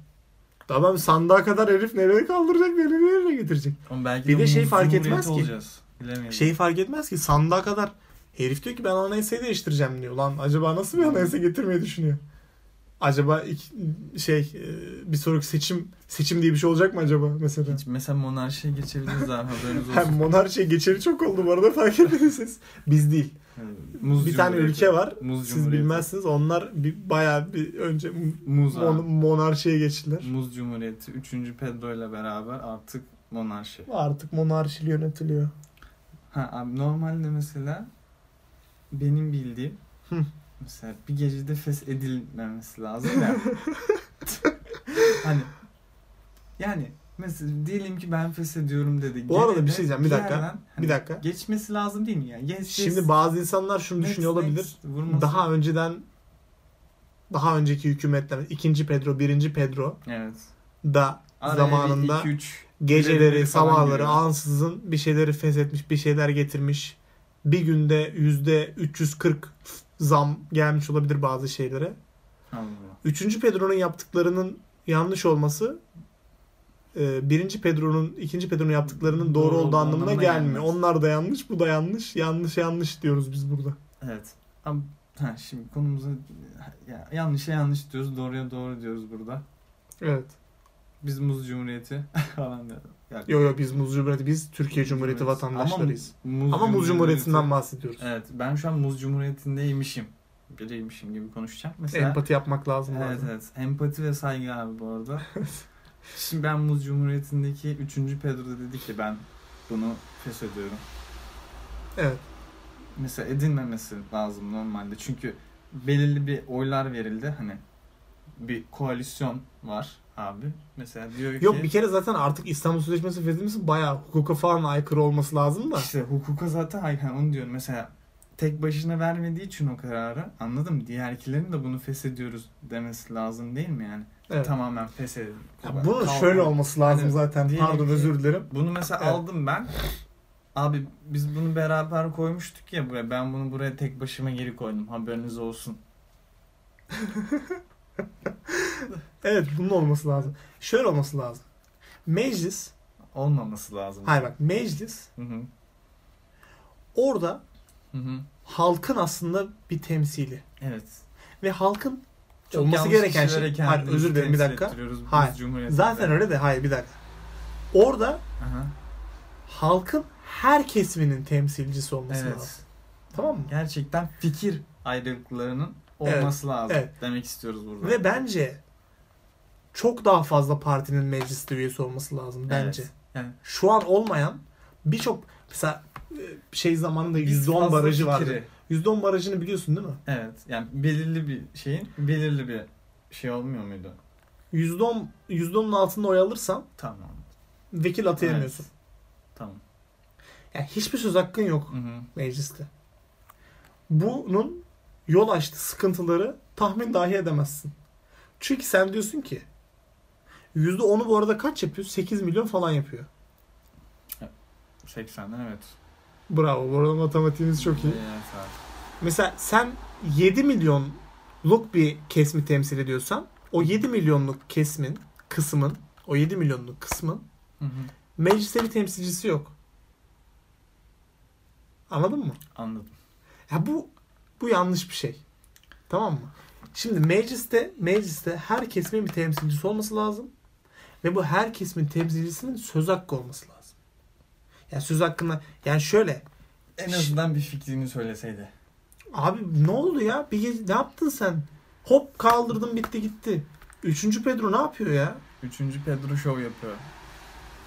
Ben sandığa kadar herif nereye kaldıracak nereye nereye getirecek? Oğlum belki Bir de de şey fark etmez ki. Şeyi fark etmez ki sandığa kadar herif diyor ki ben anayasayı değiştireceğim diyor. Lan acaba nasıl bir anayasa getirmeyi düşünüyor? Acaba iki- şey e, bir sonraki seçim seçim diye bir şey olacak mı acaba mesela? Hiç, mesela monarşiye geçebiliriz abi haberiniz olsun. Hem monarşiye geçeli çok oldu bu arada fark etmediniz. Biz değil. Muz bir tane ülke var. Muz Siz bilmezsiniz. Onlar bir bayağı bir önce Muz mon- monarşiye geçtiler. Muz Cumhuriyeti 3. Pedro ile beraber artık monarşi. Artık monarşili yönetiliyor. Ha abi normalde mesela benim bildiğim Hı. mesela bir gecede feshedilmemesi lazım ya. hani yani mesela diyelim ki ben feshediyorum dedi. Bu arada bir şey diyeceğim, bir dakika, yerden hani Bir dakika. Geçmesi lazım değil mi yani? Geç, Şimdi bazı insanlar şunu düşünüyor olabilir. Vurması. Daha önceden daha önceki hükümetler, ikinci Pedro, birinci Pedro Evet. da Araya zamanında iki, üç geceleri, sabahları ansızın bir şeyleri feshetmiş, bir şeyler getirmiş. Bir günde yüzde 340 zam gelmiş olabilir bazı şeylere. Allah. Üçüncü Pedro'nun yaptıklarının yanlış olması e, birinci Pedro'nun, ikinci Pedro'nun yaptıklarının doğru, Doğru olduğu anlamına anlamına gelmiyor. gelmez. Onlar da yanlış, bu da yanlış. Yanlış yanlış diyoruz biz burada. Evet. Ama ha, şimdi konumuza ya, yanlışa yanlış diyoruz, doğruya doğru diyoruz burada. Evet. Biz Muz Cumhuriyeti falan diyoruz. Ya, Yo yo biz Muz Cumhuriyeti, biz Türkiye Cumhuriyeti Cumhuriyeti. vatandaşlarıyız. Ama, Muz Ama, Muz Cumhuriyeti'nden Cumhuriyeti- bahsediyoruz. Evet, ben şu an Muz Cumhuriyeti'ndeymişim. Biriymişim gibi konuşacağım. Mesela Empati yapmak lazım. Evet bazen. evet. Empati ve saygı abi bu arada. Şimdi ben Muz Cumhuriyeti'ndeki 3. Pedro da dedi ki ben bunu feshediyorum. Evet. Mesela edinmemesi lazım normalde. Çünkü belirli bir oylar verildi. Hani bir koalisyon var abi. Mesela diyor ki Yok bir kere zaten artık İstanbul Sözleşmesi feshedilmesi bayağı hukuka falan aykırı olması lazım da. işte hukuka zaten hani onu diyorum. Mesela tek başına vermediği için o kararı anladım. Diğerkilerin de bunu feshediyoruz demesi lazım değil mi yani? Evet. Tamamen. Ya bunun Kalk- şöyle olması lazım Hani zaten. Pardon ki- özür dilerim. Bunu mesela Evet. aldım ben. Abi biz bunu beraber koymuştuk ya buraya. Ben bunu buraya tek başıma geri koydum. Haberiniz olsun. Evet bunun olması lazım. Şöyle olması lazım. Meclis, Olmaması lazım. hayır bak meclis Hı hı. orada Hı hı. halkın aslında bir temsili. Evet. Ve halkın Çok olması gereken şey. Hayır özür dilerim bir dakika. Hayır. Zaten öyle de hayır bir dakika. Orada Aha. halkın her kesiminin temsilcisi olması Evet. lazım. Tamam mı? Gerçekten fikir ayrılıklarının Evet, olması lazım. evet. Demek istiyoruz burada. Ve bence çok daha fazla partinin mecliste üyesi olması lazım bence. Evet. Yani Şu an olmayan birçok mesela e, şey zamanında Biz %10 fazla barajı vardı. Fikri- %10 barajını biliyorsun değil mi? Evet. Yani belirli bir şeyin belirli bir şey olmuyor muydu? %10 %10'un altında oy alırsan Tamam. vekil atayamıyorsun. Evet. Tamam. Yani hiçbir söz hakkın yok Hı hı. mecliste. Bunun yol açtığı sıkıntıları tahmin dahi edemezsin. Çünkü sen diyorsun ki %10'u bu arada kaç yapıyor? 8 milyon falan yapıyor. 80'den evet. Bravo. Bu arada matematiğimiz çok iyi. Evet. Mesela sen 7 milyonluk bir kesmi temsil ediyorsan o 7 milyonluk kesmin, kısmın, o 7 milyonluk kısmın Hı hı. mecliste bir temsilcisi yok. Anladın mı? Anladım. Ya bu bu yanlış bir şey. Tamam mı? Şimdi mecliste mecliste her kesimin bir temsilcisi olması lazım. Ve bu her kesimin temsilcisinin söz hakkı olması lazım. Yani söz hakkında yani şöyle En azından bir fikrini söyleseydi. Abi ne oldu ya? Bir gece- ne yaptın sen? Hop kaldırdın bitti gitti. Üçüncü Pedro ne yapıyor ya? Üçüncü Pedro Show yapıyor.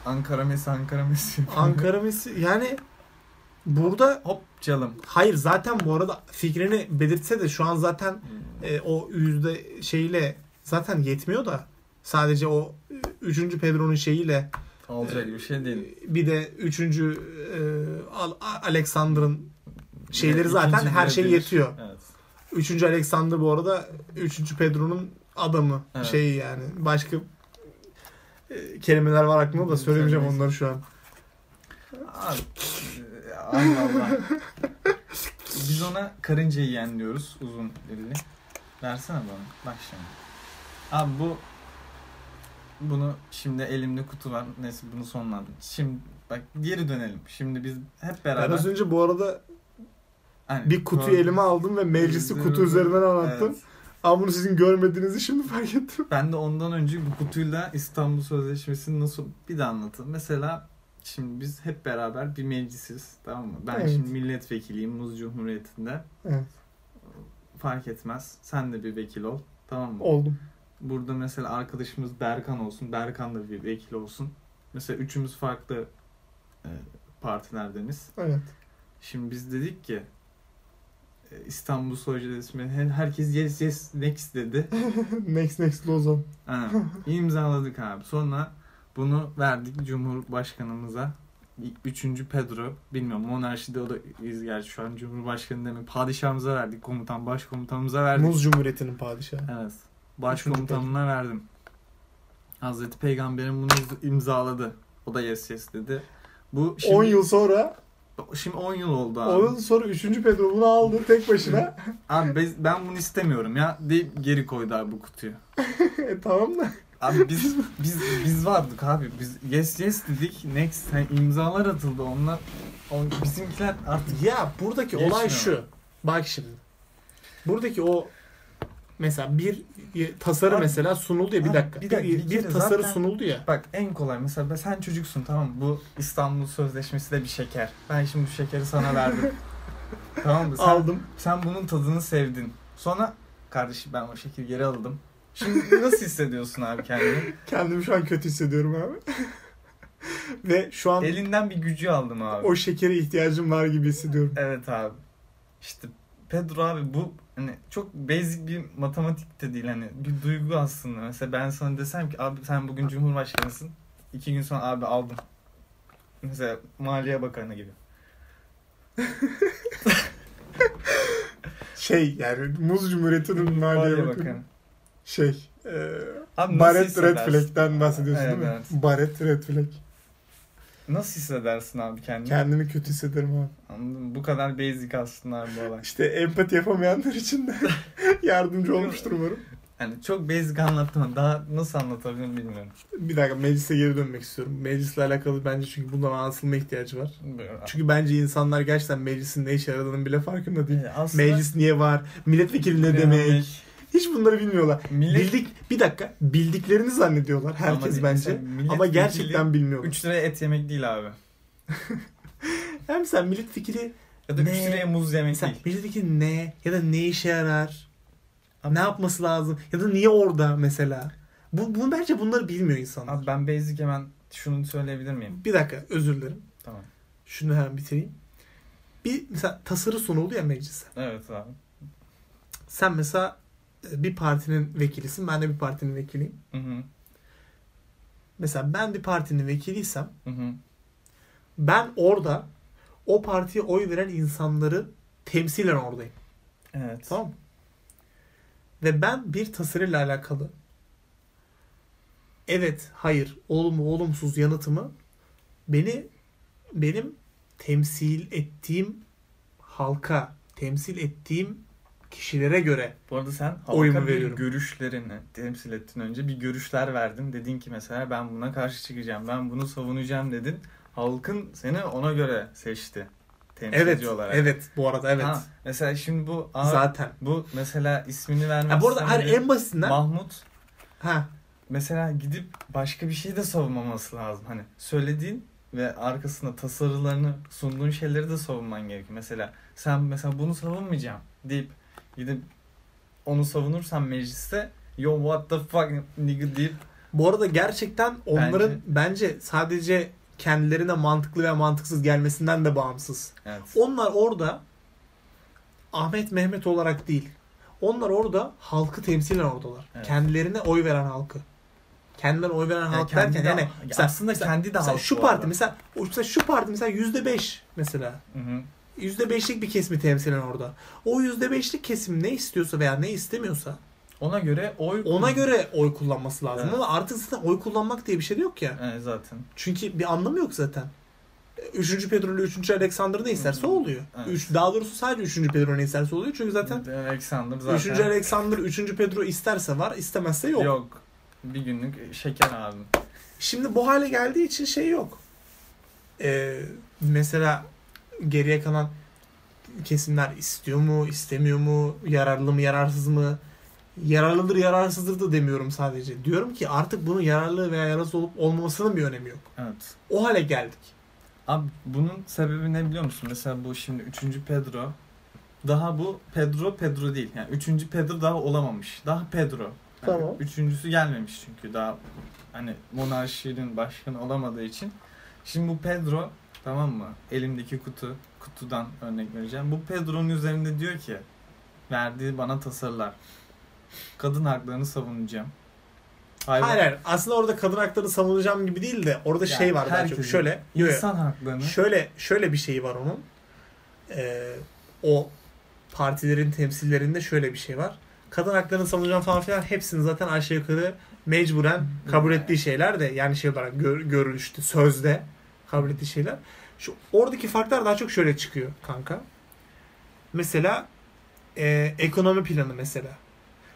Ankara Messi, Ankara Messi. Ankara Messi yani burada Hop çalım. hayır zaten bu arada fikrini belirtse de şu an zaten e, o yüzde şeyle zaten yetmiyor da sadece o e, üçüncü Pedro'nun şeyiyle Olacak bir şey değil. bir de üçüncü e, Al- Alexander'ın şeyleri İkinci zaten her şey yetiyor. Evet. Üçüncü Alexander bu arada üçüncü Pedro'nun adamı. Evet. Şeyi yani. Başka e, kelimeler var aklımda da söylemeyeceğim onları şu an. Abi, e, Allah Allah. Biz ona karınca yiyen diyoruz uzun dilli. Versene bana. Bak şimdi. Abi bu bunu şimdi elimde kutu var. Neyse bunu sonlandır. Şimdi bak geri dönelim. Şimdi biz hep Ben beraber az önce bu arada Hani, bir kutuyu gördüm. elime aldım ve meclisi kutu üzerinden anlattım. Evet. Ama bunu sizin görmediğinizi şimdi fark ettim. Ben de ondan önce bu kutuyla İstanbul Sözleşmesi'ni nasıl bir de anlatayım. Mesela şimdi biz hep beraber bir meclisiz tamam mı? Ben Evet. şimdi milletvekiliyim Muz Cumhuriyeti'nde. Evet. Fark etmez. Sen de bir vekil ol. Tamam mı? Oldum. Burada mesela arkadaşımız Berkan olsun. Berkan da bir vekil olsun. Mesela üçümüz farklı e, partilerdeniz. Evet. Şimdi biz dedik ki İstanbul Sözleşmesi her- herkes yes yes next dedi. next next Lozan. Ha, imzaladık abi. Sonra bunu verdik Cumhurbaşkanımıza. Üçüncü Pedro. Bilmiyorum monarşide o da iz gerçi şu an Cumhurbaşkanı demek. Padişahımıza verdik. Komutan, başkomutanımıza verdik. Muz Cumhuriyeti'nin padişahı. Evet. Başkomutanına verdim. Hazreti Peygamberim bunu imzaladı. O da yes yes dedi. Bu şimdi, 10 yıl sonra Şimdi 10 yıl oldu abi. 10 yıl sonra 3. Pedro bunu aldı tek başına. Abi ben bunu istemiyorum ya deyip geri koydu abi bu kutuyu. e, tamam da. Abi biz biz biz vardık abi. Biz yes yes dedik. Next hani imzalar atıldı. Onlar o, bizimkiler artık Ya buradaki Geçmiyor. olay şu. Bak şimdi. Buradaki o mesela bir tasarı Abi- mesela sunuldu ya bir Abi, dakika. bir Bir, dakika, bir, bir kere tasarı zaten- sunuldu ya. bak en kolay mesela ben- sen çocuksun tamam mı? Bu İstanbul Sözleşmesi de bir şeker. Ben şimdi bu şekeri sana verdim. tamam mı? Sen, Aldım. sen bunun tadını sevdin. Sonra kardeşim ben o şekeri geri aldım. Şimdi nasıl hissediyorsun abi kendini? Kendimi şu an kötü hissediyorum abi. Ve şu an Elinden bir gücü aldım abi. o şekere ihtiyacım var gibi hissediyorum. Evet abi. İşte Pedro abi bu hani çok basic bir matematik de değil hani bir duygu aslında. Mesela ben sana desem ki abi sen bugün cumhurbaşkanısın. iki gün sonra abi aldım. Mesela Maliye Bakanı gibi. Şey yani Muz Cumhuriyeti'nin Maliye Bakanı. Şey. E, Abi Red? Flag'den bahsediyorsun Evet, değil mi? evet. Barret Red Flag. Nasıl hissedersin abi kendini? Kendimi kötü hissederim abi. Anladın mı? Bu kadar basic aslında abi bu olay. İşte empati yapamayanlar için de yardımcı olmuştur umarım. Hani çok basic anlattım ama daha nasıl anlatabilirim bilmiyorum. Bir dakika meclise geri dönmek istiyorum. Meclisle alakalı bence çünkü bundan anlatılma ihtiyacı var. Bilmiyorum. Çünkü bence insanlar gerçekten meclisin ne işe yaradığının bile farkında değil. Ee, aslında Meclis niye var? Milletvekili ne demek? Hiç bunları bilmiyorlar. Millet Bildik bir dakika bildiklerini zannediyorlar herkes Ama bence. Ama gerçekten bilmiyorlar. 3 liraya et yemek değil abi. Hem sen milletvekili Ya da 3 Ne? liraya muz yemek mesela değil. milletvekili ne ya da ne işe yarar? Ne yapması lazım? Ya da niye orada mesela? Bu, bu bence bunları bilmiyor insanlar. Abi ben basic hemen şunu söyleyebilir miyim? Bir dakika özür dilerim. Tamam. Şunu hemen bitireyim. Bir mesela tasarı sunuldu ya meclise. Evet abi. Sen mesela bir partinin vekilisin. Ben de bir partinin vekiliyim. Hı hı. Mesela ben bir partinin vekiliysem Hı hı. ben orada o partiye oy veren insanları temsilen oradayım. Evet. Tamam? Ve ben bir tasarıyla alakalı evet, hayır, olumlu, olumsuz yanıtımı beni benim temsil ettiğim halka, temsil ettiğim kişilere göre Bu arada sen Oyumu veriyorum. görüşlerini temsil ettin önce. Bir görüşler verdin. Dedin ki mesela ben buna karşı çıkacağım. Ben bunu savunacağım dedin. Halkın seni ona göre seçti. Temsilci evet, olarak. evet bu arada evet. Ha, mesela şimdi bu abi, Zaten. bu mesela ismini vermek Ha, bu arada istemediğim en basitinden Mahmut ha mesela gidip başka bir şey de savunmaması lazım. Hani söylediğin ve arkasında tasarılarını sunduğun şeyleri de savunman gerekiyor. Mesela sen mesela bunu savunmayacağım deyip gidip onu savunursan mecliste yo what the fuck nigga deyip bu arada gerçekten onların Bence- bence sadece kendilerine mantıklı ve mantıksız gelmesinden de bağımsız. evet. Onlar orada Ahmet Mehmet olarak değil. Onlar orada halkı temsilen oradalar. Evet. Kendilerine oy veren halkı. Kendilerine oy veren Yani halk derken de- yani ya mesela, aslında mesela- kendi de mesela halk şu parti arada. mesela, mesela şu parti mesela yüzde beş mesela Hı hı. Yüzde beşlik bir kesimi temsilen orada. O yüzde beşlik kesim ne istiyorsa veya ne istemiyorsa Ona göre oy ona göre oy kullanması lazım. Evet. Ama artık zaten oy kullanmak diye bir şey de yok ya. Evet, zaten. Çünkü bir anlamı yok zaten. Üçüncü Pedro ile üçüncü Alexander ne isterse oluyor. Evet. Üç, daha doğrusu sadece üçüncü Pedro ne isterse oluyor. Çünkü zaten Alexander zaten üçüncü Alexander, üçüncü Pedro isterse var, istemezse yok. yok. Bir günlük şeker abim. Şimdi bu hale geldiği için şey yok. Ee, mesela geriye kalan kesimler istiyor mu, istemiyor mu, yararlı mı, yararsız mı? Yararlıdır, yararsızdır da demiyorum sadece. Diyorum ki artık bunun yararlı veya yararsız olup olmamasının bir önemi yok. Evet. O hale geldik. Abi bunun sebebi ne biliyor musun? Mesela bu şimdi 3. Pedro daha bu Pedro Pedro değil. Yani 3. Pedro daha olamamış. Daha Pedro. Yani Tamam. Üçüncüsü gelmemiş çünkü daha hani monarşinin başkanı olamadığı için. Şimdi bu Pedro tamam mı? Elimdeki kutu kutudan örnek vereceğim. Bu Pedro'nun üzerinde diyor ki verdiği bana tasarılar. Kadın haklarını savunacağım. Hayvan, Hayır hayır. Aslında orada kadın haklarını savunacağım gibi değil de orada Yani şey var daha çok. Şöyle. yo, yo. insan haklarını Şöyle şöyle bir şey var onun. Ee, o partilerin temsillerinde şöyle bir şey var. Kadın haklarını savunacağım falan filan hepsini zaten aşağı yukarı mecburen kabul ettiği şeyler de yani şey olarak gör, görülüştü sözde kabul ettiği şeyler. Şu oradaki farklar daha çok şöyle çıkıyor kanka. Mesela e, ekonomi planı mesela.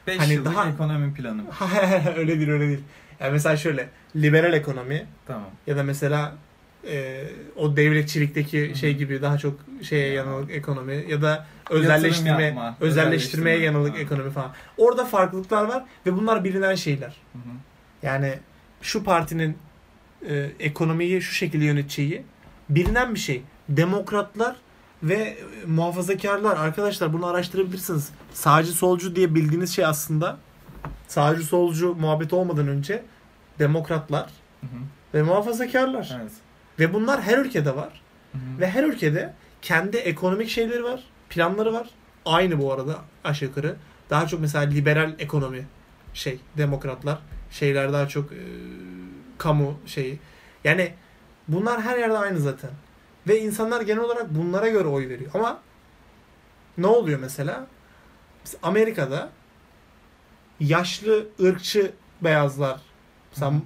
5 hani yıllık daha- ekonomi planı. öyle değil öyle değil. Yani mesela şöyle liberal ekonomi Tamam. ya da mesela e, o devletçilikteki Hı hı. şey gibi daha çok şeye Ya. yanılık ekonomi ya da özelleştirme yapma, özelleştirmeye özelleştirme. yanılık Ha. ekonomi falan. Orada farklılıklar var ve bunlar bilinen şeyler. Hı hı. Yani şu partinin e, ekonomiyi şu şekilde yöneteceği bilinen bir şey. Demokratlar ve e, muhafazakarlar arkadaşlar bunu araştırabilirsiniz. Sağcı solcu diye bildiğiniz şey aslında sağcı solcu muhabbet olmadan önce demokratlar Hı hı. ve muhafazakarlar. Evet. Ve bunlar her ülkede var. Hı hı. Ve her ülkede kendi ekonomik şeyleri var, planları var. Aynı bu arada aşağı yukarı. Daha çok mesela liberal ekonomi şey, demokratlar. Şeyler daha çok e, kamu şeyi. Yani bunlar her yerde aynı zaten. Ve insanlar genel olarak bunlara göre oy veriyor. Ama ne oluyor mesela? Mesela Amerika'da yaşlı ırkçı beyazlar mesela Hı hı.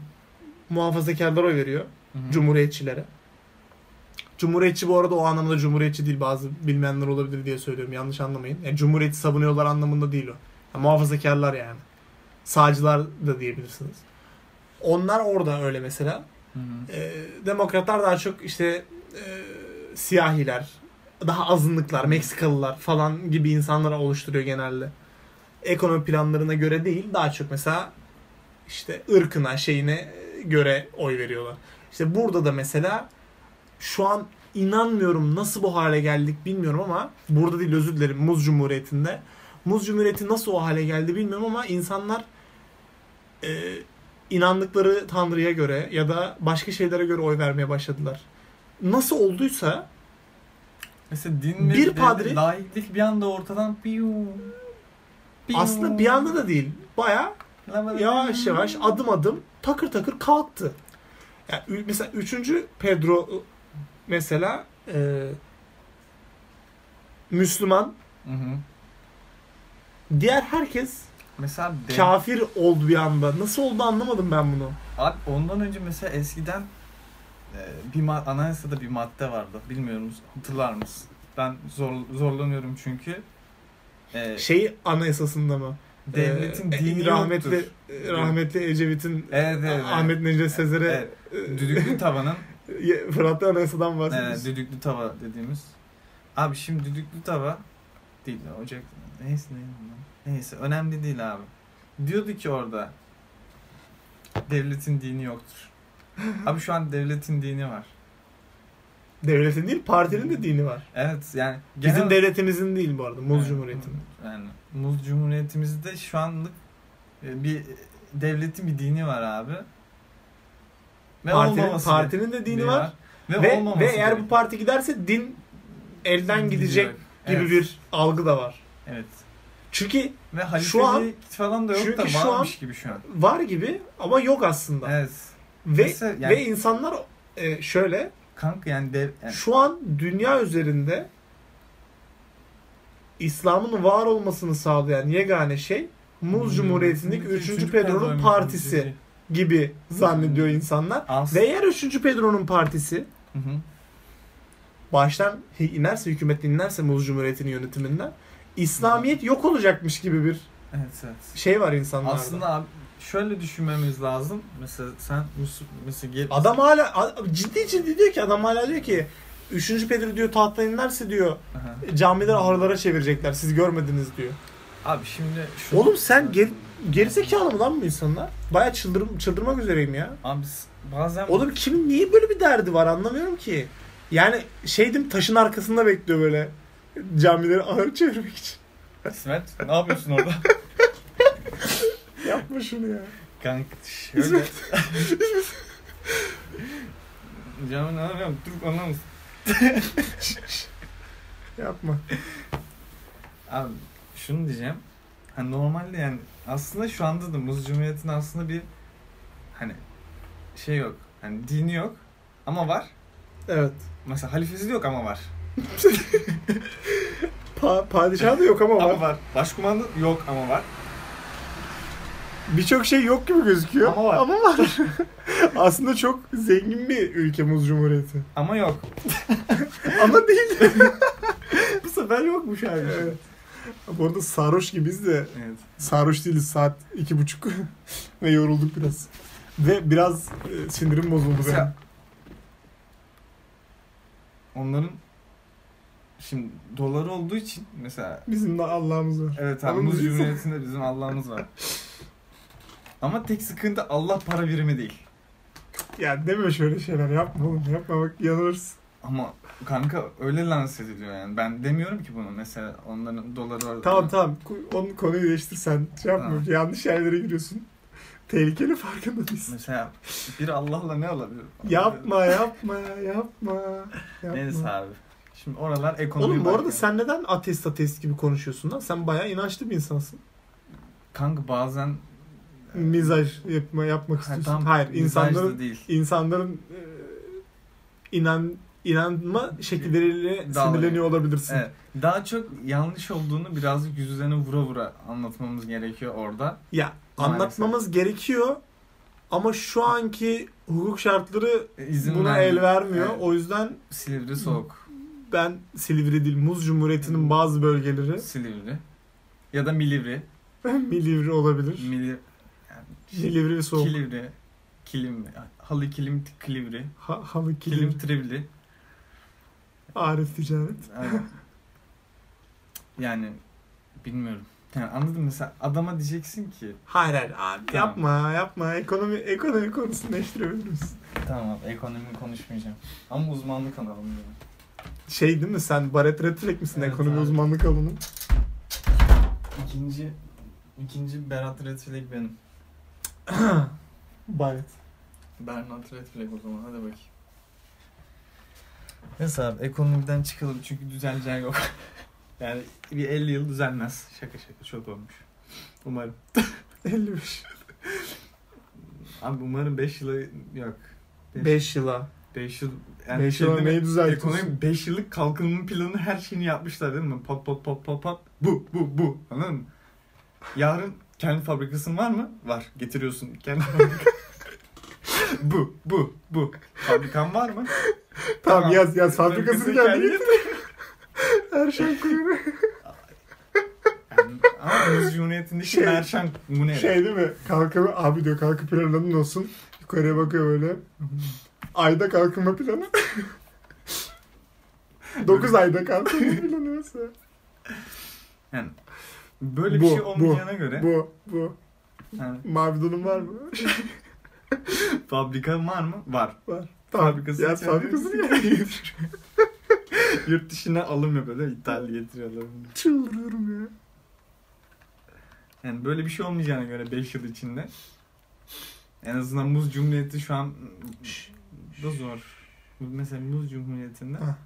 muhafazakarlar oy veriyor. Hı hı. Cumhuriyetçilere. Cumhuriyetçi bu arada o anlamda cumhuriyetçi değil. Bazı bilmeyenler olabilir diye söylüyorum. Yanlış anlamayın. Yani cumhuriyeti savunuyorlar anlamında değil o. Yani muhafazakarlar yani. Sağcılar da diyebilirsiniz. Onlar orada öyle mesela. Hı hı. Ee, demokratlar daha çok işte e, siyahiler, daha azınlıklar, Meksikalılar falan gibi insanlara oluşturuyor genelde. Ekonomi planlarına göre değil, daha çok mesela işte ırkına, şeyine göre oy veriyorlar. İşte burada da mesela şu an inanmıyorum nasıl bu hale geldik bilmiyorum ama burada değil özür dilerim Muz Cumhuriyeti'nde. Muz Cumhuriyeti nasıl o hale geldi bilmiyorum ama insanlar e, inandıkları tanrıya göre ya da başka şeylere göre oy vermeye başladılar. nasıl olduysa Mesela din Bir padri- laiklik bir anda ortadan piyu, piyu. aslında bir anda da değil. Baya yavaş yavaş adım adım takır takır kalktı. Yani mesela 3. Pedro ı, mesela e, Müslüman Hı hı. diğer herkes Mesela dev- kafir oldu bir anda. Nasıl oldu anlamadım ben bunu. Abi ondan önce mesela eskiden e, bir ma- anayasada bir madde vardı. Bilmiyorum hatırlar mısın? Ben zor zorlanıyorum çünkü. E, Şey anayasasında mı? devletin Ee, dini rahmetli yoktur. rahmetli Ecevit'in Evet, evet, evet. Ahmet Necdet Sezer'e Evet, düdüklü tavanın e, Fırat'ta anayasadan e, bahsediyorsun. düdüklü tava dediğimiz. Abi şimdi düdüklü tava değil ocak neyse neyse, neyse önemli değil abi. Diyordu ki orada devletin dini yoktur. Abi şu an devletin dini var. Devletin değil partinin de dini var. Evet yani Bizim genel- devletimizin değil bu arada. Muz Evet, Cumhuriyeti'nin. Yani Muz Cumhuriyetimizde şu anlık e, bir devletin bir dini var abi. Ve Partinin, partinin de dini var. Ve, Ve, olmaması ve eğer bu parti giderse din elden gidecek gibi Evet, bir algı da var. Evet. Çünkü Ve Şu an- falan da yok çünkü da şu an- varmış gibi şu an. var gibi ama yok aslında. Evet. Ve Mesela yani- ve insanlar e, şöyle Kanka yani dev yani, şu an dünya üzerinde İslam'ın var olmasını sağlayan yegane şey Muz Cumhuriyeti'ndeki 3. Pedro'nun partisi gibi zannediyor insanlar. As- Ve eğer 3. Pedro'nun partisi Hı hı. baştan inerse, hükümetten inerse Muz Cumhuriyeti'nin yönetiminden İslamiyet yok olacakmış gibi bir Evet evet. şey var insanlarda. Aslında abi şöyle düşünmemiz lazım. Mesela sen mesela gel- adam hala ciddi ciddi diyor ki adam hala diyor ki 3. Pedro diyor tahttan inerse diyor Aha. camileri ahırlara çevirecekler siz görmediniz diyor. Abi şimdi şu Oğlum sen geri, gerizekalı mı lan bu insanlar? Baya çıldır, çıldırmak üzereyim ya. Abi bazen Oğlum kimin niye böyle bir derdi var anlamıyorum ki. Yani şeydim taşın arkasında bekliyor böyle camileri ahır çevirmek için. İsmet ne yapıyorsun orada? Yapma şunu ya. Kanka şöyle. Canım ne yapıyorum? Türk anlamaz. Yapma. Abi şunu diyeceğim. Hani normalde yani aslında şu anda da Muz Cumhuriyeti'nin aslında bir hani şey yok. Hani dini yok ama var. Evet. Mesela halifesi de yok ama var. Pa padişah da yok ama Ama var. var. Başkumandı yok ama var. Birçok şey yok gibi gözüküyor. Ama var. Ama var. Aslında çok zengin bir ülke Muz Cumhuriyeti. Ama yok. Ama değil. Bu sefer yokmuş abi. evet. Bu arada sarhoş gibiyiz de Evet. sarhoş değiliz saat iki buçuk ve yorulduk biraz. Ve biraz e, sinirim bozuldu benim. Onların şimdi doları olduğu için mesela Bizim de Allah'ımız var. evet abi Muz bizim- Cumhuriyeti'nde bizim Allah'ımız var. Ama tek sıkıntı Allah para birimi değil. Ya deme şöyle şeyler yapma oğlum yapma bak yanılırsın. Ama kanka öyle lanse ediliyor yani. Ben demiyorum ki bunu. Mesela onların doları var. Tamam tamam onun konuyu değiştir sen şey yapma Tamam. yanlış yerlere giriyorsun. Tehlikeli farkında değilsin. Mesela bir Allah'la ne olabilir? Yapma yapma yapma. yapma. Neyse abi. Şimdi oralar ekonomi Oğlum bu arada bakıyor. sen neden ateist ateist gibi konuşuyorsun lan? Sen bayağı inançlı bir insansın. Kanka bazen Mizaj yapma yapmak Ha, istiyorsun. tam Hayır, insanların değil. insanların e, inan inanma şekilleriyle Dalga. sinirleniyor olabilirsin. Evet. Daha çok yanlış olduğunu birazcık yüz üzerine vura vura anlatmamız gerekiyor orada. Ya Maalesef. anlatmamız gerekiyor ama şu anki hukuk şartları İzin buna vermiyor. el vermiyor. Evet. O yüzden Silivri soğuk. Ben Silivri değil, Muz Cumhuriyeti'nin bazı bölgeleri Silivri. Ya da Milivri. Milivri olabilir. Mili... Yani Milivri ve soğuk. Kilivri. Kilim. Halı kilim kilivri. Ha, halı Kilim kilim, trivli. Arif ticaret. Aynen. yani bilmiyorum. Yani anladın mı? Mesela adama diyeceksin ki Hayır hayır abi Tamam. yapma yapma ekonomi ekonomi konusunu değiştirebiliriz. tamam abi ekonomi konuşmayacağım. Ama uzmanlık alalım diyorum. Şey değil mi sen Barret Retrek misin Evet ekonomi abi. uzmanlık alanı? İkinci ikinci Berat Redflag benim. Barret. Bernard Redflag o zaman hadi bakayım. Neyse abi ekonomiden çıkalım çünkü düzeleceği yok. yani bir 50 yıl düzelmez. Şaka şaka çok olmuş. Umarım. 55. Abi umarım 5 yılı yok. 5 yıla. 5 yıl 5 şey mi? neyi düzeltiyorsun? Ekonomi 5 yıllık kalkınma planı her şeyini yapmışlar değil mi? Pat pat pat pat pat. Bu bu bu. Anladın mı? Yarın kendi fabrikasın var mı? Var. Getiriyorsun kendi fabrikasını. bu bu bu. Fabrikan var mı? Tamam, yaz yaz fabrikasını Fabrikasını kendi Erşen Kuyruğu. Yani, ama Muz Cumhuriyeti'ndeki Şey- Merşen bu ne? Şey değil mi? Kalkımı abi diyor kalkı planın olsun. Yukarıya bakıyor böyle. Ayda kalkınma planı. 9 ayda kalkınma planı mesela. Yani böyle bir Bu, şey bu, olmayacağına göre Bu, bu. yani, Mavi donun var mı? fabrikan var mı? Var. Var. Yaz kendi- fabrikasını geldi. Yurt dışına alım yapıyorlar. İthal getiriyorlar. Çıldırıyorum ya. Yani böyle bir şey olmayacağına göre 5 yıl içinde en azından Muz Cumhuriyeti şu an da zor. Mesela Muz Cumhuriyeti'nde Ha.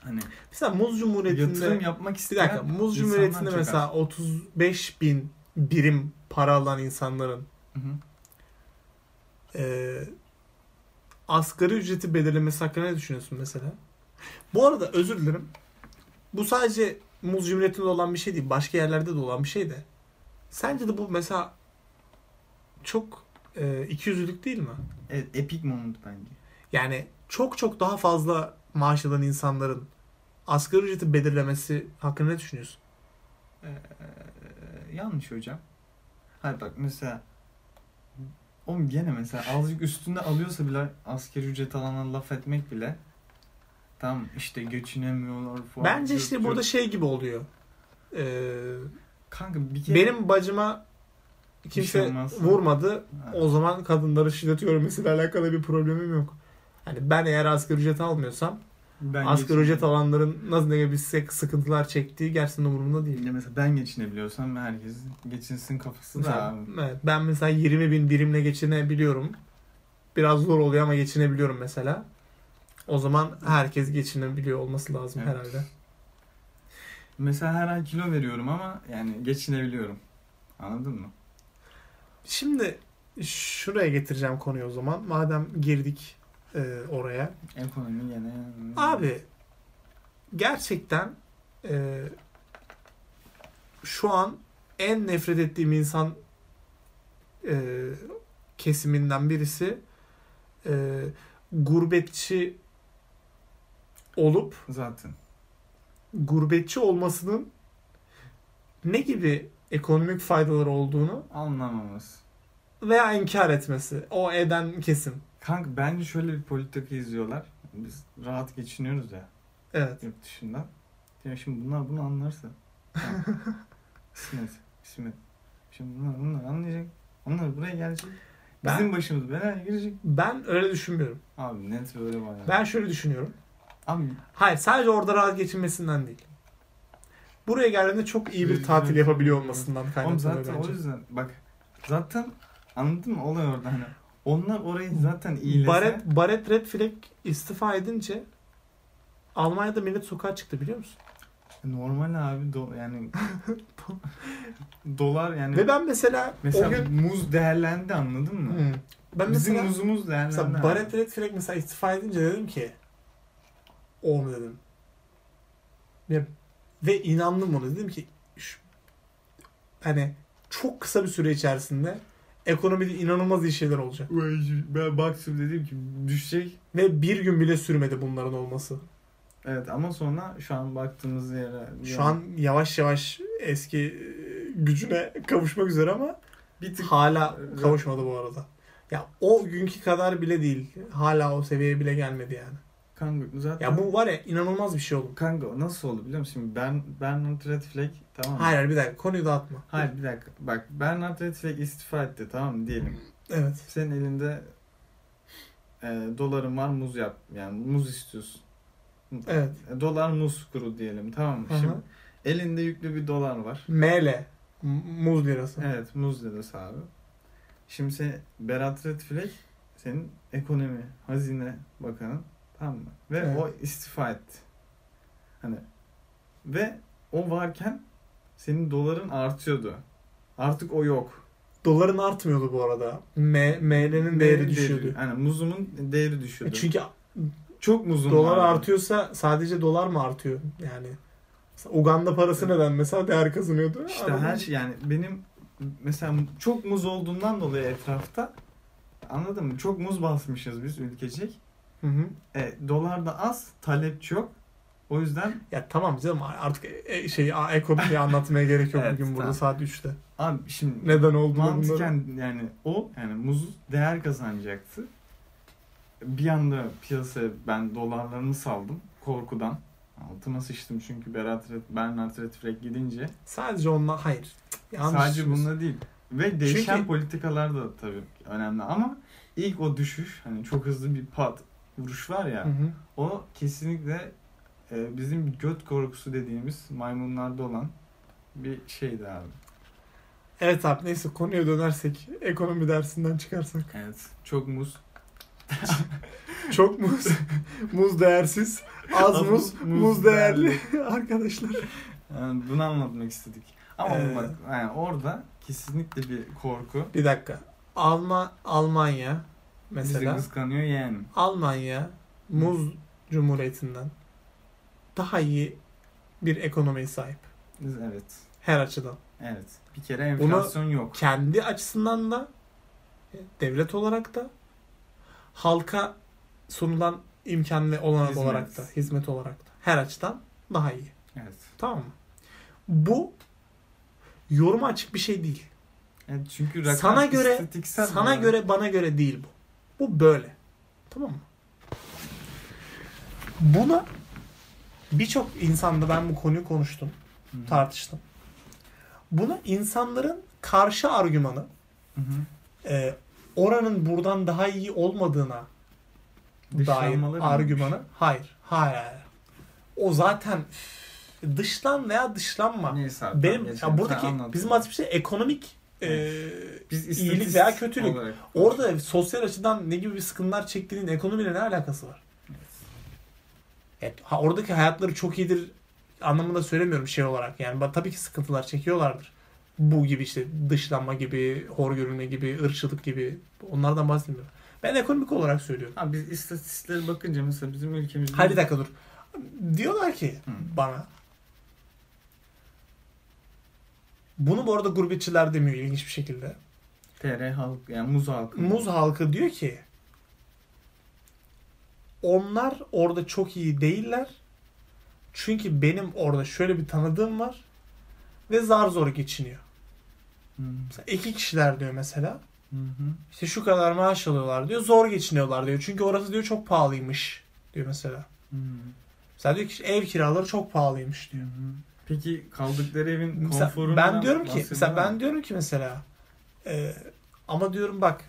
hani Mesela Muz Cumhuriyeti'nde... yatırım yapmak Bir isteyen dakika. Muz Cumhuriyeti'nde mesela az. 35 bin birim para alan insanların Hı hı. e, asgari ücreti belirlemesi hakkında ne düşünüyorsun mesela? Bu arada özür dilerim. Bu sadece Muz Cumhuriyeti'nde olan bir şey değil. Başka yerlerde de olan bir şey de. Sence de bu mesela çok e, ikiyüzlülük değil mi? Evet, epic moment bence. Yani çok çok daha fazla maaş alan insanların asgari ücreti belirlemesi hakkında ne düşünüyorsun? Ee, yanlış hocam. Hayır bak mesela Oğlum gene mesela azıcık üstünde alıyorsa bile askeri ücret alana laf etmek bile tam işte geçinemiyorlar falan. Bence işte burada şey gibi oluyor. Ee, kanka bir kere benim bacıma kimse şey vurmadı. Ha. O zaman kadınları şiddet görmesiyle alakalı bir problemim yok. Hani ben eğer asgari ücret almıyorsam ben asgari ücret alanların nasıl ne gibi sık- sıkıntılar çektiği gerçekten umurumda değil. Ya mesela ben geçinebiliyorsam herkes geçinsin kafası da Mesela, abi. evet, ben mesela 20 bin birimle geçinebiliyorum. Biraz zor oluyor ama geçinebiliyorum mesela. O zaman herkes geçinebiliyor olması lazım Evet. herhalde. Mesela her ay kilo veriyorum ama yani geçinebiliyorum. Anladın mı? Şimdi şuraya getireceğim konuyu o zaman. Madem girdik e, oraya. Ekonomi gene. Abi gerçekten e, şu an en nefret ettiğim insan e, kesiminden birisi e, gurbetçi olup Zaten. gurbetçi olmasının ne gibi ekonomik faydaları olduğunu Anlamaması. veya inkar etmesi. O eden kesim. Kanka bence şöyle bir politika izliyorlar. Biz rahat geçiniyoruz ya Evet. yurt dışında. Ya şimdi bunlar bunu anlarsa. Tamam. İsmet, İsmet. Şimdi bunlar, bunlar anlayacak. Onlar buraya gelecek. Ben- Bizim başımız belaya girecek. Ben öyle düşünmüyorum. Abi net böyle var ya. Ben şöyle düşünüyorum. Abi Hayır sadece orada rahat geçinmesinden değil. Buraya geldiğinde çok iyi bir tatil yapabiliyor olmasından kaynaklanıyor zaten bence. o yüzden bak zaten anladın mı olay orada hani. Onlar orayı zaten iyilese. Barret, Barret Red Flag istifa edince Almanya'da millet sokağa çıktı biliyor musun? Normal abi do, yani dolar yani Ve ben mesela, mesela o gün muz değerlendi anladın mı? Hmm. ben Bizim mesela, muzumuz değerlendi. mesela abi. Barret Red Flag mesela istifa edince dedim ki o mu dedim. Ve, ve inandım ona dedim ki şu, hani çok kısa bir süre içerisinde ekonomide inanılmaz iyi şeyler olacak. Ben baktım dedim ki düşecek. Ve bir gün bile sürmedi bunların olması. Evet ama sonra şu an baktığımız yere Şu an yavaş yavaş eski e, gücüne kavuşmak üzere ama bir tık hala kavuşmadı bu arada. Ya o günkü kadar bile değil. Hala o seviyeye bile gelmedi yani. Kanka zaten Ya bu var ya inanılmaz bir şey oldu. kanka nasıl oldu biliyor musun? Şimdi ben Bernard Red Flag tamam mı? Hayır hayır, bir dakika konuyu dağıtma. Hayır bir dakika. Bak Bernard Red Flag istifa etti tamam mı diyelim. Evet. Senin elinde e, doların var muz yap. Yani muz istiyorsun. Evet. E, dolar muz kuru diyelim tamam mı? Şimdi elinde yüklü bir dolar var. ML. Muz lirası. Evet muz lirası abi. Şimdi sen Berat Red Flag senin ekonomi, hazine bakanın. Tamam mı? Ve Evet. o istifa etti. Hani ve o varken senin doların artıyordu. Artık o yok. Doların artmıyordu bu arada. M, ML'nin değeri düşüyordu. Yani muzumun değeri düşüyordu. E Çünkü çok muzum dolar vardı. artıyorsa sadece dolar mı artıyor? Yani mesela Uganda parası neden mesela değer kazanıyordu? İşte Anladın her şey yani benim mesela çok muz olduğundan dolayı etrafta anladın mı? Çok muz basmışız biz ülkecek. Hı hı. E, dolar da az, talep çok. O yüzden Ya tamam canım artık e, şey ekonomiyi anlatmaya gerek yok Evet, bugün burada tamam. saat 3'te. abi şimdi Neden bunları. mantıken yani o yani muz değer kazanacaktı. Bir anda piyasaya ben dolarlarını saldım korkudan. Altıma sıçtım çünkü Berat Ret- Bernard Retrek gidince. Sadece onunla hayır. Yanlış Sadece bununla değil. Ve değişen Çünkü- politikalar da tabii önemli ama ilk o düşüş hani çok hızlı bir pat vuruş var ya Hı hı. o kesinlikle e, bizim göt korkusu dediğimiz maymunlarda olan bir şeydi abi. Evet abi neyse konuya dönersek ekonomi dersinden çıkarsak. Evet. Çok muz. Çok muz. muz değersiz. Az muz. muz, Muz, muz değerli. Arkadaşlar. Yani bunu anlatmak istedik. Ama Ee, bak yani orada kesinlikle bir korku. Bir dakika. Alma, Almanya Bizi mesela. kıskanıyor yani. Almanya muz cumhuriyetinden daha iyi bir ekonomiye sahip. Evet. Her açıdan. Evet. Bir kere enflasyon yok. Kendi açısından da devlet olarak da halka sunulan imkan ve olanak Hizmet. olarak da hizmet olarak da her açıdan daha iyi. Evet. Tamam mı? Bu yoruma açık bir şey değil. Evet çünkü Sana göre- Sana olarak- göre bana göre değil bu. Bu böyle. Tamam mı? Buna birçok insanda ben bu konuyu konuştum, Hı hı. tartıştım. Buna insanların karşı argümanı e, oranın buradan daha iyi olmadığına dair argümanı. Hayır, hayır, hayır. O zaten dışlan veya dışlanma. Neyse Benim ya buradaki anlat. bizim şey ekonomik e, Biz iyilik istatistik veya kötülük. olarak Orada sosyal açıdan ne gibi bir sıkıntılar çektiğinin ekonomiyle ne alakası var? Evet, ha, oradaki hayatları çok iyidir anlamında söylemiyorum şey olarak. Yani tabii ki sıkıntılar çekiyorlardır. Bu gibi işte dışlanma gibi, hor görülme gibi, ırkçılık gibi onlardan bahsetmiyorum. Ben ekonomik olarak söylüyorum. Ha, biz istatistiklere bakınca mesela bizim ülkemizde Hayır bir dakika dur. Diyorlar ki Hı. bana bunu bu arada gurbetçiler demiyor ilginç bir şekilde. TR halk yani muz halkı. Muz halkı diyor ki onlar orada çok iyi değiller. Çünkü benim orada şöyle bir tanıdığım var ve zar zor geçiniyor. Hı Mesela iki kişiler diyor mesela. hı. hı. İşte şu kadar maaş alıyorlar diyor. Zor geçiniyorlar diyor. Çünkü orası diyor çok pahalıymış diyor mesela. Hı. Mesela diyor ki ev kiraları çok pahalıymış diyor. hı. Peki kaldıkları evin Mesela konforundan ben diyorum ki mesela ben diyorum ki mesela e, ama diyorum bak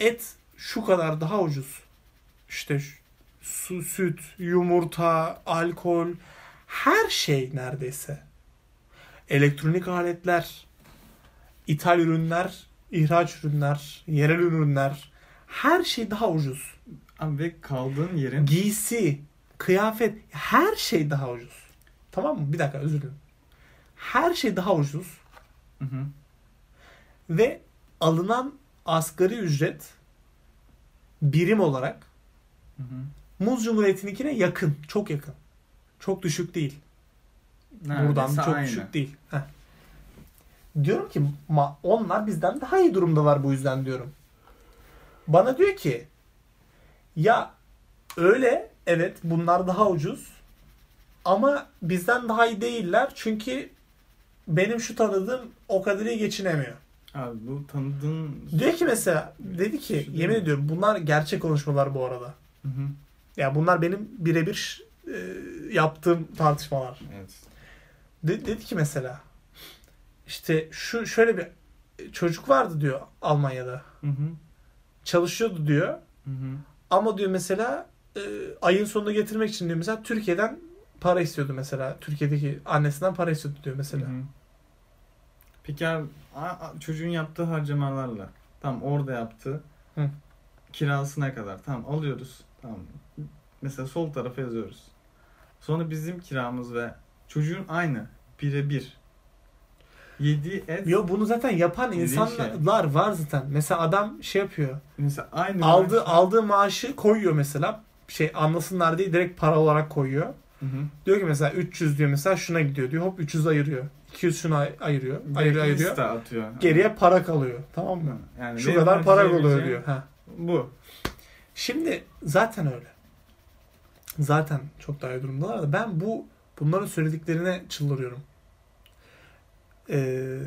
et şu kadar daha ucuz. İşte su, süt, yumurta, alkol her şey neredeyse. Elektronik aletler, ithal ürünler, ihraç ürünler, yerel ürünler her şey daha ucuz. Abi ve kaldığın yerin Giysi, kıyafet her şey daha ucuz. Tamam mı? Bir dakika özür dilerim. Her şey daha ucuz Hı hı. ve alınan asgari ücret birim olarak Hı hı. Muz Cumhuriyeti'ninkine yakın. Çok yakın. Çok düşük değil. Neredeyse Buradan çok aynı. düşük değil. Heh. Diyorum ki ma- onlar bizden daha iyi durumdalar bu yüzden diyorum. Bana diyor ki ya öyle evet bunlar daha ucuz ama bizden daha iyi değiller çünkü benim şu tanıdığım o kadar iyi geçinemiyor. Abi bu tanıdığın Diyor ki mesela dedi ki Şu yemin değil mi? ediyorum bunlar gerçek konuşmalar bu arada. Hı hı. Ya bunlar benim birebir e, yaptığım tartışmalar. Evet. De- dedi ki mesela işte şu şöyle bir çocuk vardı diyor Almanya'da. Hı hı. Çalışıyordu diyor. Hı hı. Ama diyor mesela e, ayın sonunu getirmek için diyor mesela Türkiye'den para istiyordu mesela. Türkiye'deki annesinden para istiyordu diyor mesela. Hı hı. Peki abi çocuğun yaptığı harcamalarla tam orada yaptı. Hı. kirasına kadar. Tamam alıyoruz. Tamam. Mesela sol tarafa yazıyoruz. Sonra bizim kiramız ve çocuğun aynı. Birebir. Yediği et Yo bunu zaten yapan Dediğin insanlar var zaten. Mesela adam şey yapıyor. mesela aynı Aldığı maaşla- aldığı maaşı koyuyor mesela. Şey anlasınlar diye direkt para olarak koyuyor. Hı hı. Diyor ki mesela 300 diyor mesela şuna gidiyor diyor. Hop 300 ayırıyor. 200 şuna ay- ayırıyor. Ayırıyor Direkt ayırıyor. atıyor. Geriye para kalıyor. Tamam mı? Yani Şu kadar para kalıyor diyor. Ha. Bu. Şimdi zaten öyle. Zaten çok daha iyi durumdalar da ben bu bunların söylediklerine çıldırıyorum. Ee,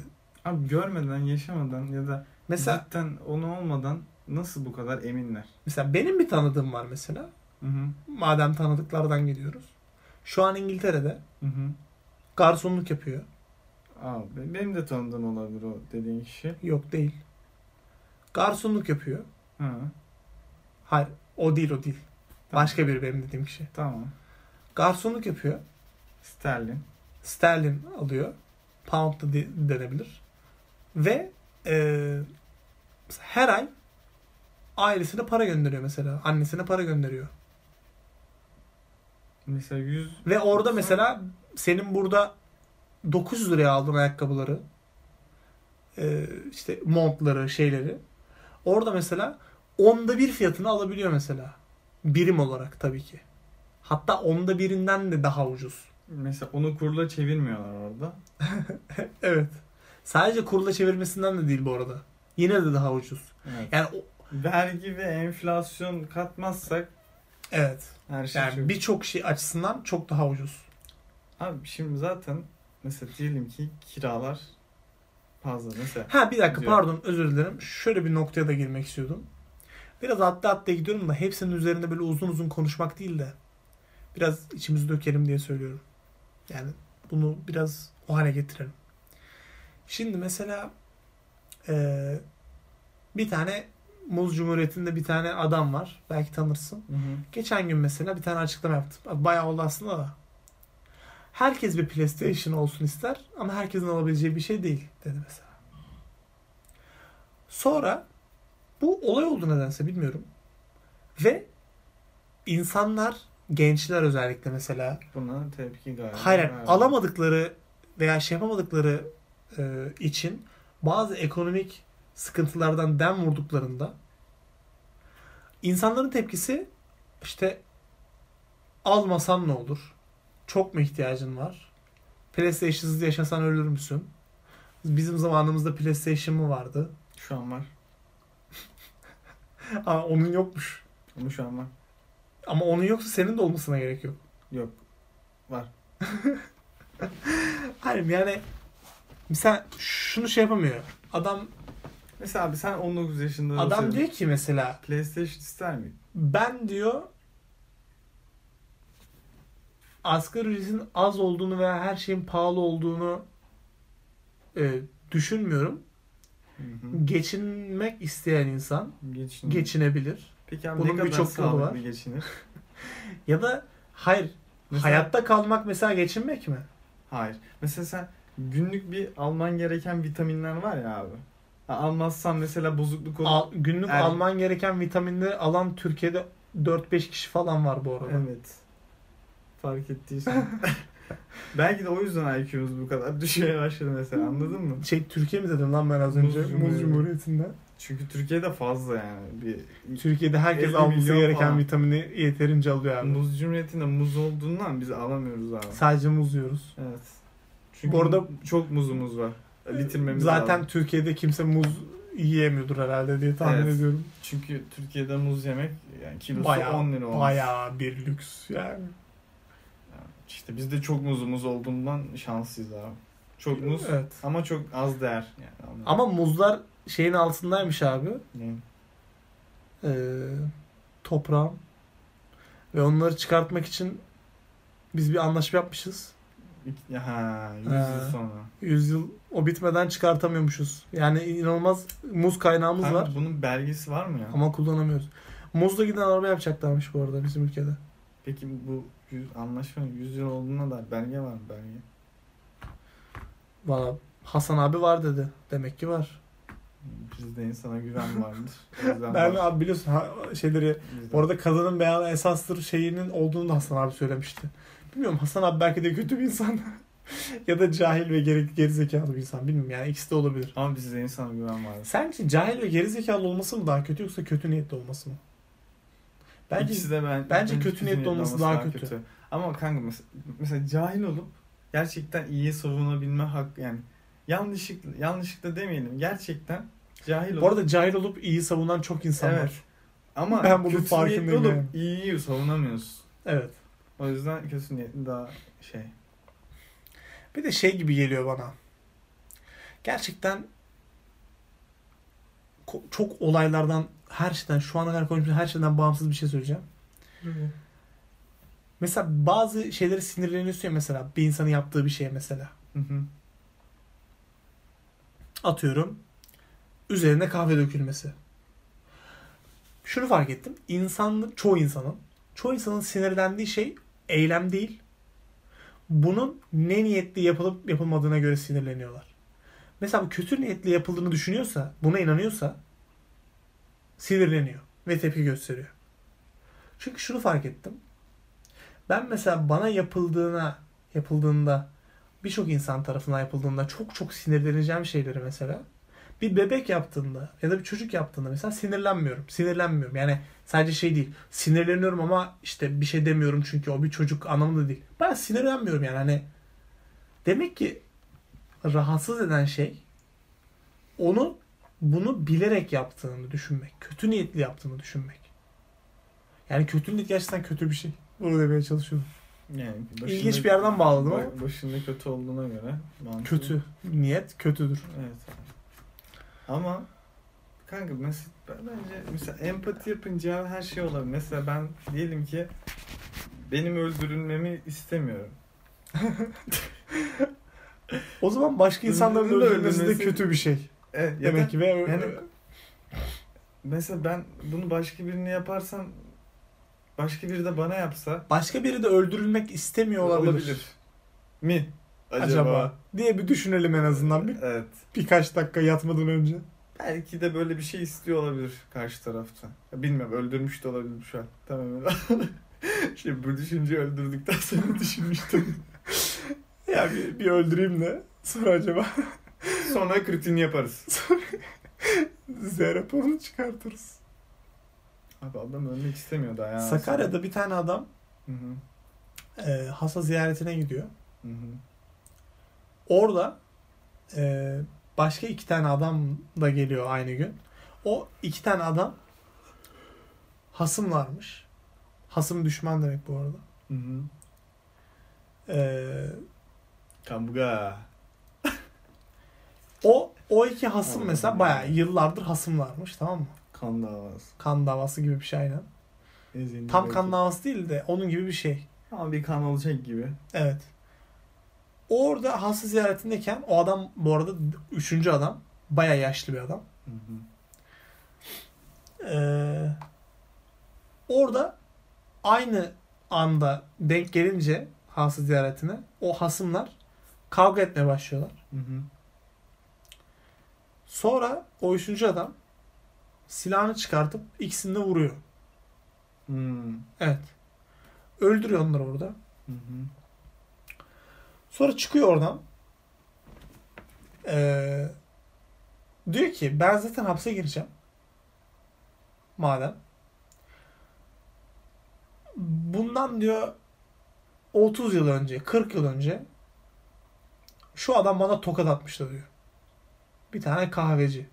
Abi görmeden, yaşamadan ya da mesela cidden onu olmadan nasıl bu kadar eminler? mesela benim bir tanıdığım var mesela. Hı hı. Madem tanıdıklardan gidiyoruz. Şu an İngiltere'de Hı hı. garsonluk yapıyor. Abi benim de tanıdığım olabilir o dediğin kişi. Yok değil. Garsonluk yapıyor. Ha. Hayır o değil o değil. Tamam. Başka biri benim dediğim kişi. Tamam. Garsonluk yapıyor. Sterlin. Sterlin alıyor. Pound da de- denebilir. Ve e, her ay ailesine para gönderiyor mesela. Annesine para gönderiyor. Mesela 100 Ve orada mesela senin burada 900 liraya aldığın ayakkabıları e, işte montları şeyleri orada mesela onda bir fiyatını alabiliyor mesela. Birim olarak tabii ki. Hatta onda birinden de daha ucuz. mesela onu kurla çevirmiyorlar orada. Evet. Sadece kurla çevirmesinden de değil bu arada. Yine de daha ucuz. Evet. Yani o- Vergi ve enflasyon katmazsak evet. her şey Yani çok- birçok şey açısından çok daha ucuz. Abi şimdi zaten mesela diyelim ki kiralar fazla mesela. Ha bir dakika Diyor. pardon özür dilerim. Şöyle bir noktaya da girmek istiyordum. Biraz atla atla gidiyorum da hepsinin üzerinde böyle uzun uzun konuşmak değil de biraz içimizi dökelim diye söylüyorum. Yani bunu biraz o hale getirelim. Şimdi mesela eee, bir tane Muz Cumhuriyeti'nde bir tane adam var. Belki tanırsın. Hı hı. Geçen gün mesela bir tane açıklama yaptım. Bayağı oldu aslında da. Herkes bir PlayStation olsun ister ama herkesin alabileceği bir şey değil dedi mesela. Sonra bu olay oldu nedense bilmiyorum. Ve insanlar, gençler özellikle mesela Buna tepki galiba. hayır verdi. alamadıkları veya şey yapamadıkları e, için bazı ekonomik sıkıntılardan dem vurduklarında insanların tepkisi işte almasan ne olur? Çok mu ihtiyacın var? PlayStation'sız yaşasan ölür müsün? Bizim zamanımızda PlayStation mı vardı? Şu an var. Aa, onun yokmuş. Ama şu an var. Ama onun yoksa senin de olmasına gerek yok. Yok. Var. Hayır yani mesela şunu şey yapamıyor. Adam Mesela abi sen 19 yaşında adam diyor ki mesela PlayStation ister miydin? ben diyor asgari ücretin az olduğunu veya her şeyin pahalı olduğunu e, düşünmüyorum. Hı hı. Geçinmek isteyen insan Geçin. geçinebilir. Peki abi Bunun ne kadar birçok yolu var. geçinir? Ya da hayır Mesela- hayatta kalmak mesela geçinmek mi? Hayır. Mesela sen günlük bir alman gereken vitaminler var ya abi. Almazsan mesela bozukluk olur. Al- günlük Er- alman gereken vitaminleri alan Türkiye'de 4-5 kişi falan var bu arada. Evet. Fark ettiysen. Belki de o yüzden IQ'muz bu kadar düşmeye başladı mesela anladın mı? Şey Türkiye mi dedim lan ben az önce? Muz, Cumhuriyeti. Cumhuriyeti'nde. Çünkü Türkiye'de fazla yani. Bir Türkiye'de herkes 50 alması gereken falan. vitamini yeterince alıyor abi. muz cumhuriyetinde muz olduğundan biz alamıyoruz abi. Sadece muz yiyoruz. Evet. Çünkü Bu arada- çok muzumuz var. Bitirmemiz Zaten lazım. Türkiye'de kimse muz yiyemiyordur herhalde diye tahmin Evet. ediyorum. Çünkü Türkiye'de muz yemek yani kilosu Bayağı, 10 lira olmuş. bayağı bir lüks yani. Yani İşte bizde çok muzumuz olduğundan şanslıyız abi. Çok muz Evet. ama çok az değer. Yani Ama muzlar şeyin altındaymış abi. Yani Ee, toprağın. Ve onları çıkartmak için biz bir anlaşma yapmışız. Ha, 100 Ha. yıl sonra. 100 yıl o bitmeden çıkartamıyormuşuz. Yani inanılmaz muz kaynağımız Kanka var bunun belgesi var mı ya? ama kullanamıyoruz. Muzla giden araba yapacaklarmış bu arada bizim ülkede. Peki bu yüz, anlaşma 100 yıl olduğuna da belge var mı belge? Valla Hasan abi var dedi. Demek ki var. Bizde insana güven vardır. Ben bak- abi biliyorsun ha, şeyleri bizde- bu arada kadının beyanı esastır şeyinin olduğunu da Hasan abi söylemişti. Bilmiyorum Hasan abi belki de kötü bir insan. ya da cahil ve geri, gerizekalı bir insan. Bilmiyorum yani ikisi de olabilir. Ama bizde insana güven vardır. Sence cahil ve gerizekalı olması mı daha kötü yoksa kötü niyetli olması mı? Bence İkisi de ben, bence kötü niyetli olması daha kötü. Ama kanka mesela, mesela cahil olup gerçekten iyiye savunabilme hak yani yanlışlıkla yanlışlıkla demeyelim gerçekten cahil olup bu arada cahil olup iyi savunan çok insan Evet. var. ama Ben bunun kötü niyetli olup yani. iyiyi savunamıyorsun. Evet. O yüzden kötü niyetli daha şey. Bir de şey gibi geliyor bana. Gerçekten çok olaylardan her şeyden şu ana kadar konuştuğumuz her şeyden bağımsız bir şey söyleyeceğim. Mesela bazı şeyleri sinirleniyorsun ya mesela bir insanın yaptığı bir şeye mesela. Hı hı. Atıyorum üzerine kahve dökülmesi. Şunu fark ettim. İnsanın, çoğu insanın, çoğu insanın sinirlendiği şey eylem değil. Bunun ne niyetli yapılıp yapılmadığına göre sinirleniyorlar. Mesela bu kötü niyetli yapıldığını düşünüyorsa, buna inanıyorsa sinirleniyor ve tepki gösteriyor. Çünkü şunu fark ettim. Ben mesela bana yapıldığına yapıldığında birçok insan tarafından yapıldığında çok çok sinirleneceğim şeyleri mesela bir bebek yaptığında ya da bir çocuk yaptığında mesela sinirlenmiyorum. Sinirlenmiyorum. Yani sadece şey değil. Sinirleniyorum ama işte bir şey demiyorum çünkü o bir çocuk anlamında değil. Ben sinirlenmiyorum yani hani demek ki rahatsız eden şey onu bunu bilerek yaptığını düşünmek. Kötü niyetli yaptığını düşünmek. Yani kötü niyet gerçekten kötü bir şey. Bunu demeye çalışıyorum. Yani İlginç bir yerden bağladım ama. Başında kötü olduğuna göre mantıklı. Kötü. Niyet kötüdür. Evet. Ama kanka mesela ben bence mesela empati yapınca her şey olabilir. Mesela ben diyelim ki benim öldürülmemi istemiyorum. O zaman başka insanların Öldürülme de öldürülmesi de öldürmesi- kötü bir şey. Evet, ya Demek ki ve yani mesela ben bunu başka birine yaparsam başka biri de bana yapsa başka biri de öldürülmek istemiyor olabilir. mi? Acaba. Acaba. diye bir düşünelim en azından bir, Evet. birkaç dakika yatmadan önce. Belki de böyle bir şey istiyor olabilir karşı tarafta. Ya bilmiyorum öldürmüş de olabilir şu an. Tamam. Şimdi bu düşünceyi öldürdükten sonra düşünmüştüm. Ya bir, bir öldüreyim de sonra acaba Sonra kritiğini yaparız. Z raporunu çıkartırız. Abi adam ölmek istemiyor daha ya. Sakarya'da bir tane adam Hı hı. e, hasta ziyaretine gidiyor. Hı hı. Orada e, başka iki tane adam da geliyor aynı gün. O iki tane adam hasımlarmış. Hasım düşman demek bu arada. Hı hı. E, Kavga. o o iki hasım Allah mesela bayağı yıllardır hasımlarmış tamam mı? Kan davası. Kan davası gibi bir şey aynen. Ezildi Tam belki. kan davası değil de onun gibi bir şey. Ama bir kan olacak gibi. Evet. Orada hasta ziyaretindeyken o adam bu arada üçüncü adam. Bayağı yaşlı bir adam. Hı hı. Ee, orada aynı anda denk gelince hasta ziyaretine o hasımlar kavga etmeye başlıyorlar. Hı hı. Sonra o üçüncü adam silahını çıkartıp ikisini de vuruyor. Hmm. Evet. Öldürüyor onları orada. Sonra çıkıyor oradan. Ee, diyor ki ben zaten hapse gireceğim. Madem. Bundan diyor 30 yıl önce, 40 yıl önce şu adam bana tokat atmıştı diyor. Bir tane kahveci.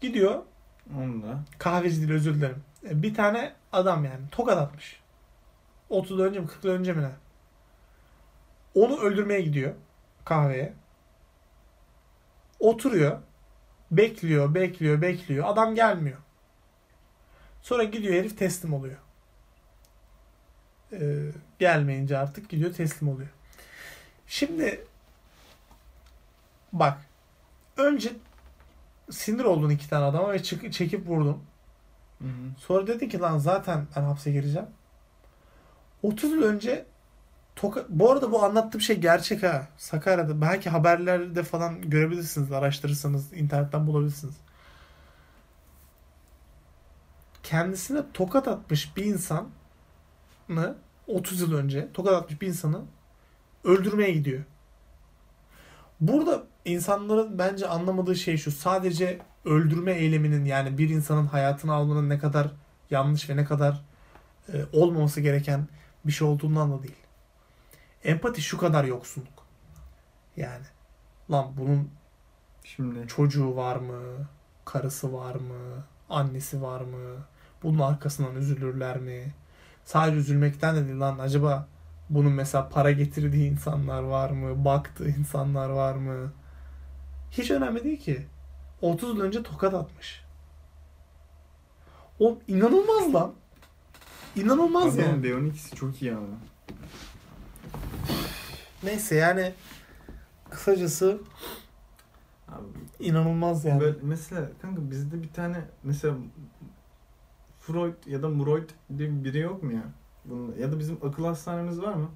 Gidiyor. Onu da. Kahveci değil özür dilerim. E, Bir tane adam yani tokat atmış. 30 yıl önce mi 40 yıl önce mi ne? Onu öldürmeye gidiyor kahveye. Oturuyor. Bekliyor, bekliyor, bekliyor. Adam gelmiyor. Sonra gidiyor herif teslim oluyor. Ee, gelmeyince artık gidiyor teslim oluyor. Şimdi bak önce sinir oldun iki tane adama ve çık- çekip vurdun. Hı hı. Sonra dedin ki lan zaten ben hapse gireceğim. 30 yıl önce Toka... Bu arada bu anlattığım şey gerçek ha. Sakarya'da. Belki haberlerde falan görebilirsiniz. Araştırırsanız. internetten bulabilirsiniz. Kendisine tokat atmış bir insanı 30 yıl önce tokat atmış bir insanı öldürmeye gidiyor. Burada insanların bence anlamadığı şey şu. Sadece öldürme eyleminin yani bir insanın hayatını almanın ne kadar yanlış ve ne kadar e, olmaması gereken bir şey olduğundan da değil. Empati şu kadar yoksunluk. Yani lan bunun Şimdi çocuğu var mı? Karısı var mı? Annesi var mı? Bunun arkasından üzülürler mi? Sadece üzülmekten de değil lan acaba bunun mesela para getirdiği insanlar var mı? Baktığı insanlar var mı? Hiç önemli değil ki. 30 yıl önce tokat atmış. O inanılmaz lan. İnanılmaz Adamın yani. B12'si çok iyi ama. Neyse yani kısacası Abi, inanılmaz yani. Böyle mesela kanka bizde bir tane mesela Freud ya da Muroid diye biri yok mu ya? Bunun, ya da bizim akıl hastanemiz var mı?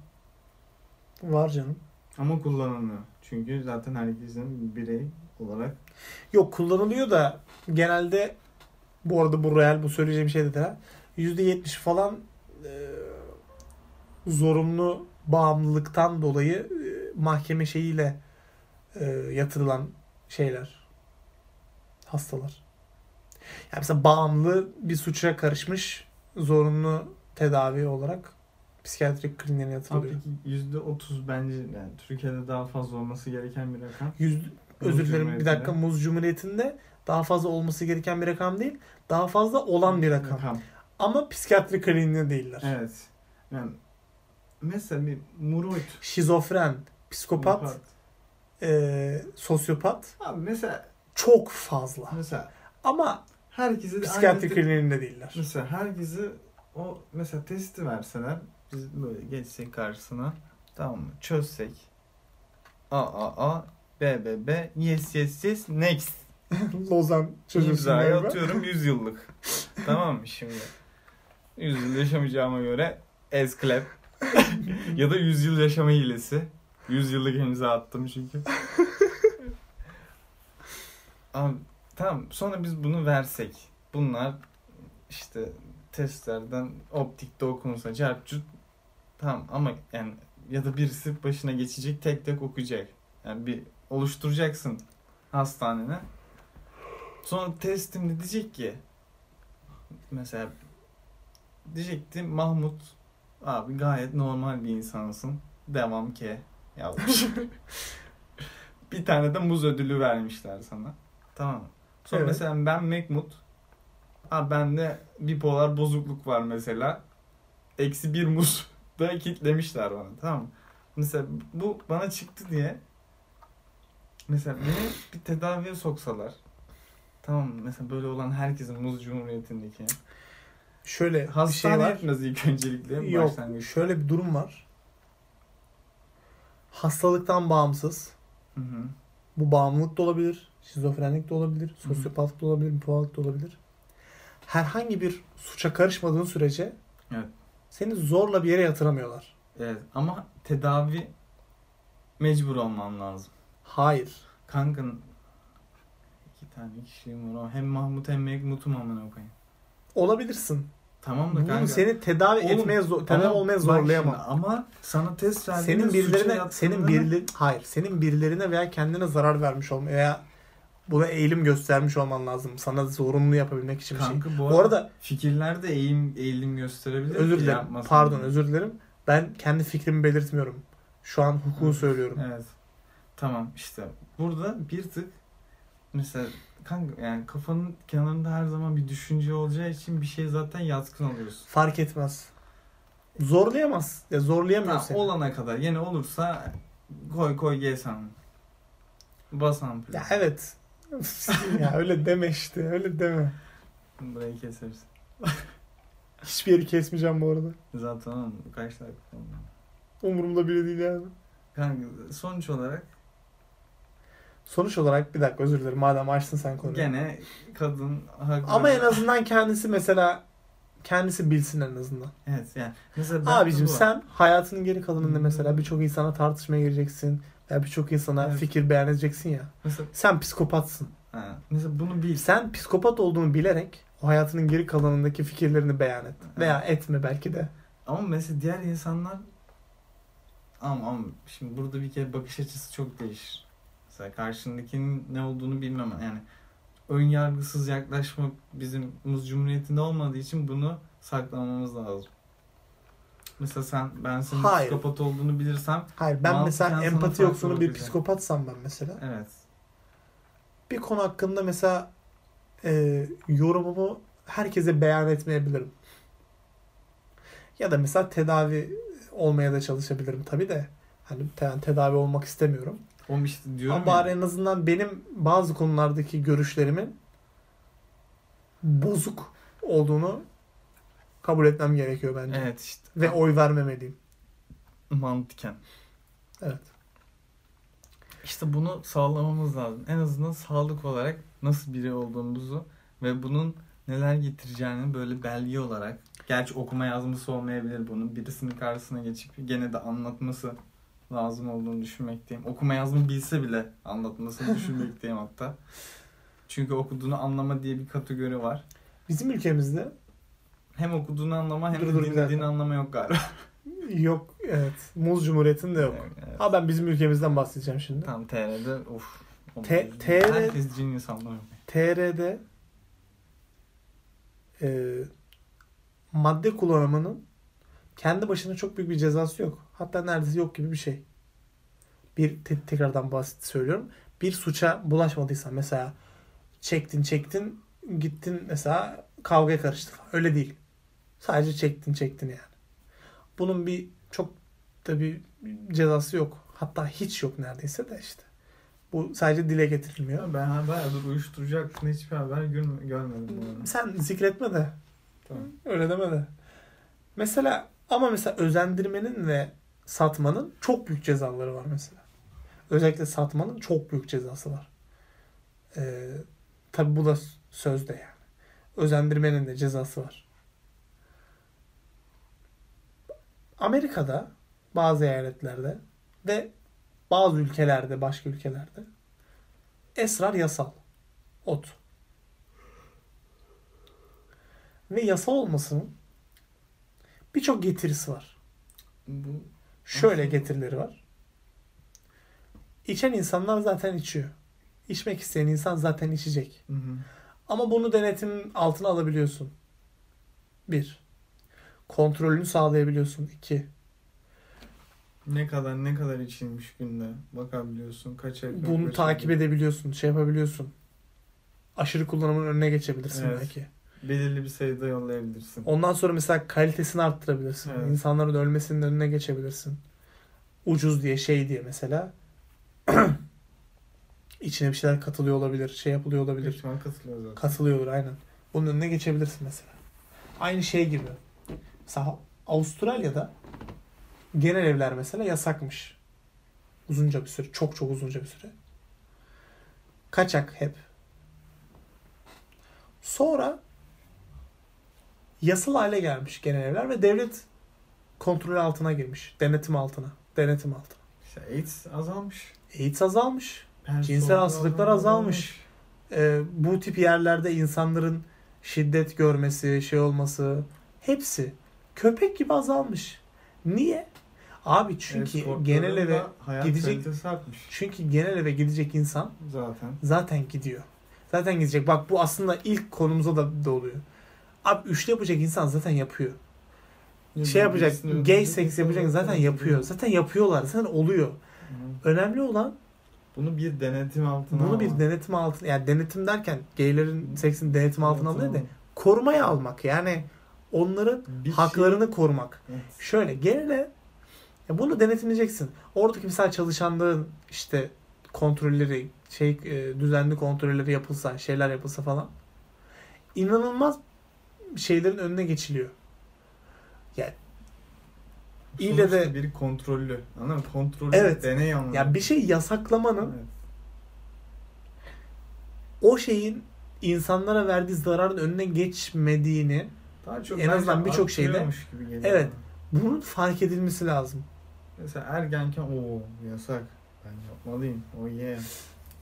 Var canım. Ama kullanılmıyor. Çünkü zaten herkesin birey olarak Yok kullanılıyor da genelde bu arada bu real bu söyleyeceğim şey de ha. %70 falan e, zorunlu bağımlılıktan dolayı e, mahkeme şeyiyle e, yatırılan şeyler. Hastalar. Yani mesela bağımlı bir suça karışmış zorunlu tedavi olarak psikiyatrik kliniğine Abi yatırılıyor. peki yüzde otuz bence yani Türkiye'de daha fazla olması gereken bir rakam. Yüz, özür dilerim bir dakika. Muz Cumhuriyeti'nde daha fazla olması gereken bir rakam değil. Daha fazla olan bir rakam. Ama psikiyatri kliniğinde değiller. Evet. Yani mesela bir Muroid Şizofren, psikopat, e, sosyopat. Abi mesela çok fazla. mesela Ama herkese de psikiyatri kliniğinde değiller. Mesela herkese o mesela testi verseler biz böyle geçsek karşısına tamam mı? Çözsek. A A A B B B yes yes yes next. Lozan çözülsün imzayı atıyorum 100 yıllık. Tamam mı şimdi? 100 yıl yaşamayacağıma göre esklep ya da 100 yıl yaşama hilesi 100 yıllık imza attım çünkü Abi, tamam sonra biz bunu versek bunlar işte testlerden optikte okunsa çarpçut tamam ama yani ya da birisi başına geçecek tek tek okuyacak. Yani bir oluşturacaksın hastanene. Sonra testimde diyecek ki mesela diyecekti Mahmut abi gayet normal bir insansın. Devam ki yazmış. bir tane de muz ödülü vermişler sana. Tamam? Sonra Evet. mesela ben Mekmut. Abi bende bipolar bozukluk var mesela. Eksi bir muz da kitlemişler bana. Tamam mı? Mesela bu bana çıktı diye mesela beni bir tedaviye soksalar tamam? Mesela böyle olan herkesin muz cumhuriyetindeki Şöyle bir şey hastane var. etmez ilk öncelikle Yok. başlangıçta. Şöyle bir durum var. Hastalıktan bağımsız. Hı hı. Bu bağımlılık da olabilir. Şizofrenlik de olabilir. Sosyopatlık da olabilir. Bipolarlık da olabilir. Herhangi bir suça karışmadığın sürece Evet. seni zorla bir yere yatıramıyorlar. Evet ama tedavi mecbur olman lazım. Hayır. Kankın iki tane kişiyim var. Hem Mahmut hem Mekmut'um amına koyayım. Olabilirsin. Tamam da Bunu kanka. seni tedavi Oğlum, etmeye zor, tedavi olmaya zorlayamam. şimdi, ama sana test verdiğinde Senin birilerine senin birileri hayır, senin birilerine veya kendine zarar vermiş olma veya buna eğilim göstermiş olman lazım. Sana zorunlu yapabilmek için bir şey. Kanka bu, Bu arada fikirlerde eğim eğilim gösterebilir. özür dilerim. Pardon, özür dilerim. Ben kendi fikrimi belirtmiyorum. Şu an hukuku söylüyorum. Evet. Tamam işte burada bir tık mesela kanka yani kafanın kenarında her zaman bir düşünce olacağı için bir şey zaten yatkın oluyorsun. Fark etmez. Zorlayamaz. Ya zorlayamıyor seni. olana kadar yine olursa koy koy gel sen. Bas ampul. Ya evet. ya öyle deme işte. Öyle deme. Burayı keseriz. Hiçbir yeri kesmeyeceğim bu arada. Zaten oğlum kaç dakika oldu? Umurumda bile değil yani. Kanka sonuç olarak Sonuç olarak bir dakika özür dilerim. Madem açtın sen konuyu. gene kadın haklı. Ama en azından kendisi mesela kendisi bilsin en azından. Evet yani. Mesela ben Abicim sen hayatının geri kalanında mesela birçok insana tartışmaya gireceksin. Veya birçok insana Evet. fikir beyan edeceksin ya. Mesela, Sen psikopatsın. ha, mesela bunu bil. Sen psikopat olduğunu bilerek o hayatının geri kalanındaki fikirlerini beyan et. Veya etme belki de. Ama mesela diğer insanlar ama, ama şimdi burada bir kere bakış açısı çok değişir. Mesela karşındakinin ne olduğunu bilmem yani ön yargısız yaklaşmak bizim Muz Cumhuriyeti'nde olmadığı için bunu saklamamız lazım. Mesela sen ben senin Hayır. psikopat olduğunu bilirsem Hayır ben mesela empati yoksunu bir psikopatsam ben mesela. evet Bir konu hakkında mesela e, yorumumu herkese beyan etmeyebilirim. Ya da mesela tedavi olmaya da çalışabilirim tabii de. Hani te- tedavi olmak istemiyorum. O işte diyorum Ama bari en azından benim bazı konulardaki görüşlerimin bozuk olduğunu kabul etmem gerekiyor bence. evet işte Ve oy vermemeliyim. mantıken. Evet. İşte bunu sağlamamız lazım. En azından sağlık olarak nasıl biri olduğumuzu ve bunun neler getireceğini böyle belge olarak. Gerçi okuma yazması olmayabilir bunun. Birisinin karşısına geçip gene de anlatması lazım olduğunu düşünmekteyim. Okuma yazma bilse bile anlatmasını düşünmekteyim hatta. Çünkü okuduğunu anlama diye bir kategori var. Bizim ülkemizde Hem okuduğunu anlama hem Dur, de dinlediğini anlama yok galiba. yok evet. Muz Cumhuriyeti'nde yok. Evet. Ama ben bizim ülkemizden bahsedeceğim şimdi. Tam TR'de of. T- TR Herkes cin insanlar. TR'de e, madde kullanımının kendi başına çok büyük bir cezası yok. Hatta neredeyse yok gibi bir şey. Bir te- tekrardan basit söylüyorum. Bir suça bulaşmadıysan mesela çektin çektin gittin mesela kavgaya karıştın falan. Öyle değil. Sadece çektin çektin yani. Bunun bir çok da bir cezası yok. Hatta hiç yok neredeyse de işte. Bu sadece dile getirilmiyor. Ben bayağıdır uyuşturucu hakkında hiçbir haber gör- görmedim. arada. Sen zikretme de. Tamam. Öyle deme de. Mesela ama mesela özendirmenin ve satmanın çok büyük cezaları var mesela. Özellikle satmanın çok büyük cezası var. Ee, tabi bu da sözde yani. Özendirmenin de cezası var. Amerika'da bazı eyaletlerde ve bazı ülkelerde, başka ülkelerde esrar yasal. Ot. Ve yasal olmasının birçok getirisi var. Bu Şöyle getirileri var. İçen insanlar zaten içiyor. İçmek isteyen insan zaten içecek. Hı hı. Ama bunu denetim altına alabiliyorsun. Bir. Kontrolünü sağlayabiliyorsun. İki. ne kadar ne kadar içilmiş günde bakabiliyorsun kaça Bunu takip edebiliyorsun. Şey yapabiliyorsun. Aşırı kullanımın önüne geçebilirsin Evet. belki. Belirli bir sayıda yollayabilirsin. Ondan sonra mesela kalitesini arttırabilirsin. Evet. İnsanların ölmesinin önüne geçebilirsin. Ucuz diye şey diye mesela içine bir şeyler katılıyor olabilir. Şey yapılıyor olabilir. İhtimal katılıyor zaten. Katılıyordur aynen. Bunun önüne geçebilirsin mesela. Aynı şey gibi. Mesela Avustralya'da genel evler mesela yasakmış. Uzunca bir süre. Çok çok uzunca bir süre. Kaçak hep. Sonra yasal hale gelmiş genel evler ve devlet kontrolü altına girmiş. Denetim altına. Denetim altına. İşte AIDS azalmış. AIDS azalmış. Personel Cinsel hastalıklar azalmış. Ee, bu tip yerlerde insanların şiddet görmesi, şey olması hepsi köpek gibi azalmış. Niye? Abi çünkü genel eve gidecek- çünkü genel eve gidecek insan zaten. zaten gidiyor. Zaten gidecek. Bak bu aslında ilk konumuza da, da oluyor. Abi üçlü yapacak insan zaten yapıyor. Şey yapacak, gay seks yapacak zaten yapıyor. Zaten yapıyorlar. Zaten oluyor. Hı. Önemli olan Bunu bir denetim altına bunu bir denetim altına yani denetim derken gaylerin seksin denetim altına alıyor da korumaya almak. Yani onların Bir haklarını korumak. şey- Evet. Şöyle genele ya bunu denetimleyeceksin. Oradaki mesela çalışanların işte kontrolleri, şey e, düzenli kontrolleri yapılsa, şeyler yapılsa falan inanılmaz şeylerin önüne geçiliyor. Yani İlle de- biri kontrollü. Anladın mı? Kontrollü Evet. deney anlamı. ya bir şey yasaklamanın Evet. o şeyin insanlara verdiği zararın önüne geçmediğini Daha çok En azından birçok şeyde- Evet. bana. Bunun fark edilmesi lazım. Mesela ergenken o yasak. Ben yapmalıyım. O ye.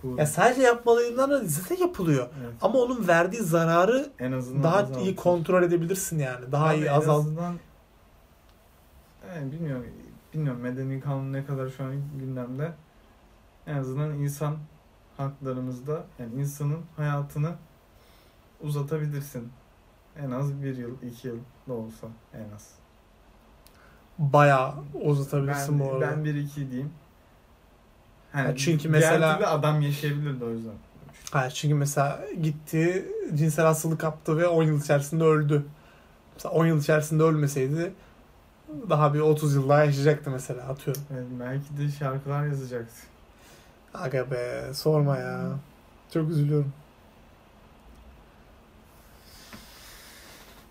Bu Ya sadece yapmalarından da zaten yapılıyor. evet. Ama onun verdiği zararı en azından daha azaltır. iyi kontrol edebilirsin yani. Daha Abi iyi en azalt. azından yani bilmiyorum bilmiyorum medeni kanun ne kadar şu an gündemde. En azından insan haklarımızda yani insanın hayatını uzatabilirsin. En az bir yıl, iki yıl da olsa en az. Bayağı uzatabilirsin ben, bu arada. Ben bir iki diyeyim. Ya çünkü diğer mesela- türlü adam yaşayabilirdi o yüzden. Hayır çünkü mesela gitti cinsel hastalık kaptı ve 10 yıl içerisinde öldü. Mesela 10 yıl içerisinde ölmeseydi daha bir 30 yıl daha yaşayacaktı mesela atıyorum. Evet, belki de şarkılar yazacaktı. Aga be sorma ya. Çok üzülüyorum.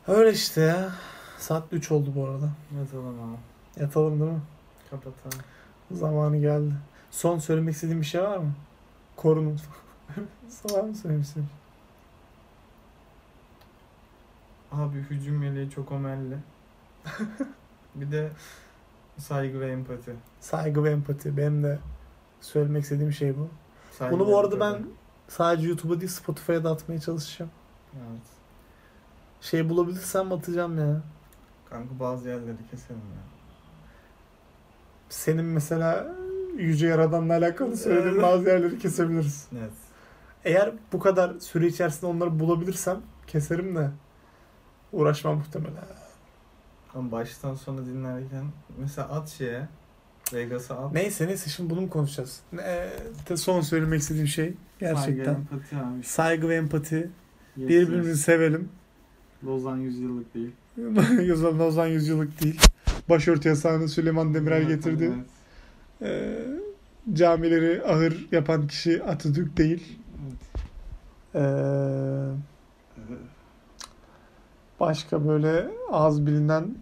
Öyle işte ya. Saat 3 oldu bu arada. Yatalım ama. Yatalım değil mi? Kapatalım. Zamanı geldi. Son söylemek istediğin bir şey var mı? Korunun. Var mı söylemek istediğin? Abi hücum yeleği çok omelli. bir de saygı ve empati. Saygı ve empati. Benim de söylemek istediğim şey bu. Saygı Bunu bu arada empati. ben sadece YouTube'a değil Spotify'a da atmaya çalışacağım. Evet. Şey bulabilirsem atacağım ya. Kanka bazı yerleri keselim ya. Senin mesela Yüce Yaradan'la alakalı söylediğin Evet. bazı yerleri kesebiliriz. Evet. Eğer bu kadar süre içerisinde onları bulabilirsem keserim de uğraşmam muhtemelen. Ama baştan sona dinlerken mesela at şeye Vegas'a at. Neyse neyse şimdi bunu mu konuşacağız? Ne, de son söylemek istediğim şey gerçekten. Saygı, empati abi. Saygı ve empati. Yetmez. Birbirimizi sevelim. Lozan yüzyıllık değil. Yazılan Ozan yüzyıllık değil. Başörtü yasağını Süleyman Demirel Evet, getirdi. evet. Ee, camileri ahır yapan kişi Atatürk değil. Ee, Evet. başka böyle az bilinen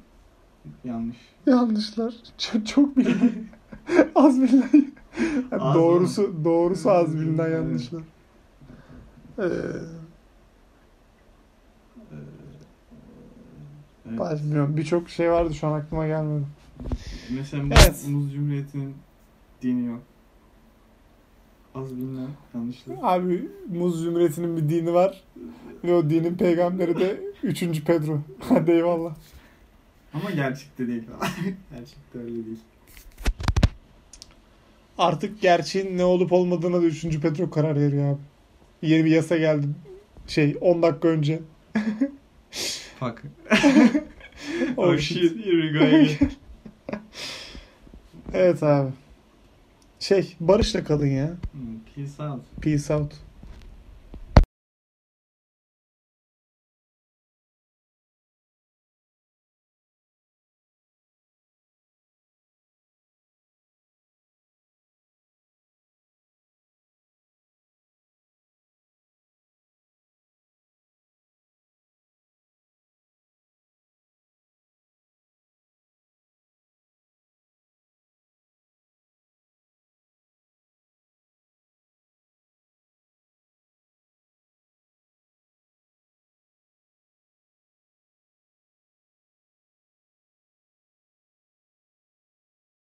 Yanlış. yanlışlar. Çok, çok bilinen. az bilinen. Yani Az doğrusu doğrusu az bilinen Evet. yanlışlar. Ee, Evet. baş- bilmiyorum birçok şey vardı şu an aklıma gelmedi. Mesela Evet. Muz Cumhuriyeti'nin dini yok. Az bilinen yanlışlar. Abi Muz Cumhuriyeti'nin bir dini var. Ve o dinin peygamberi de 3. Pedro. Hadi eyvallah. Ama gerçekte değil. gerçekte öyle değil. Artık gerçeğin ne olup olmadığına da 3. Pedro karar veriyor abi. Yeni bir yasa geldi. Şey 10 dakika önce. Fuck. Oh shit. here we go again. Evet abi. Şey barışla kalın ya. Hmm, Peace out. Peace out.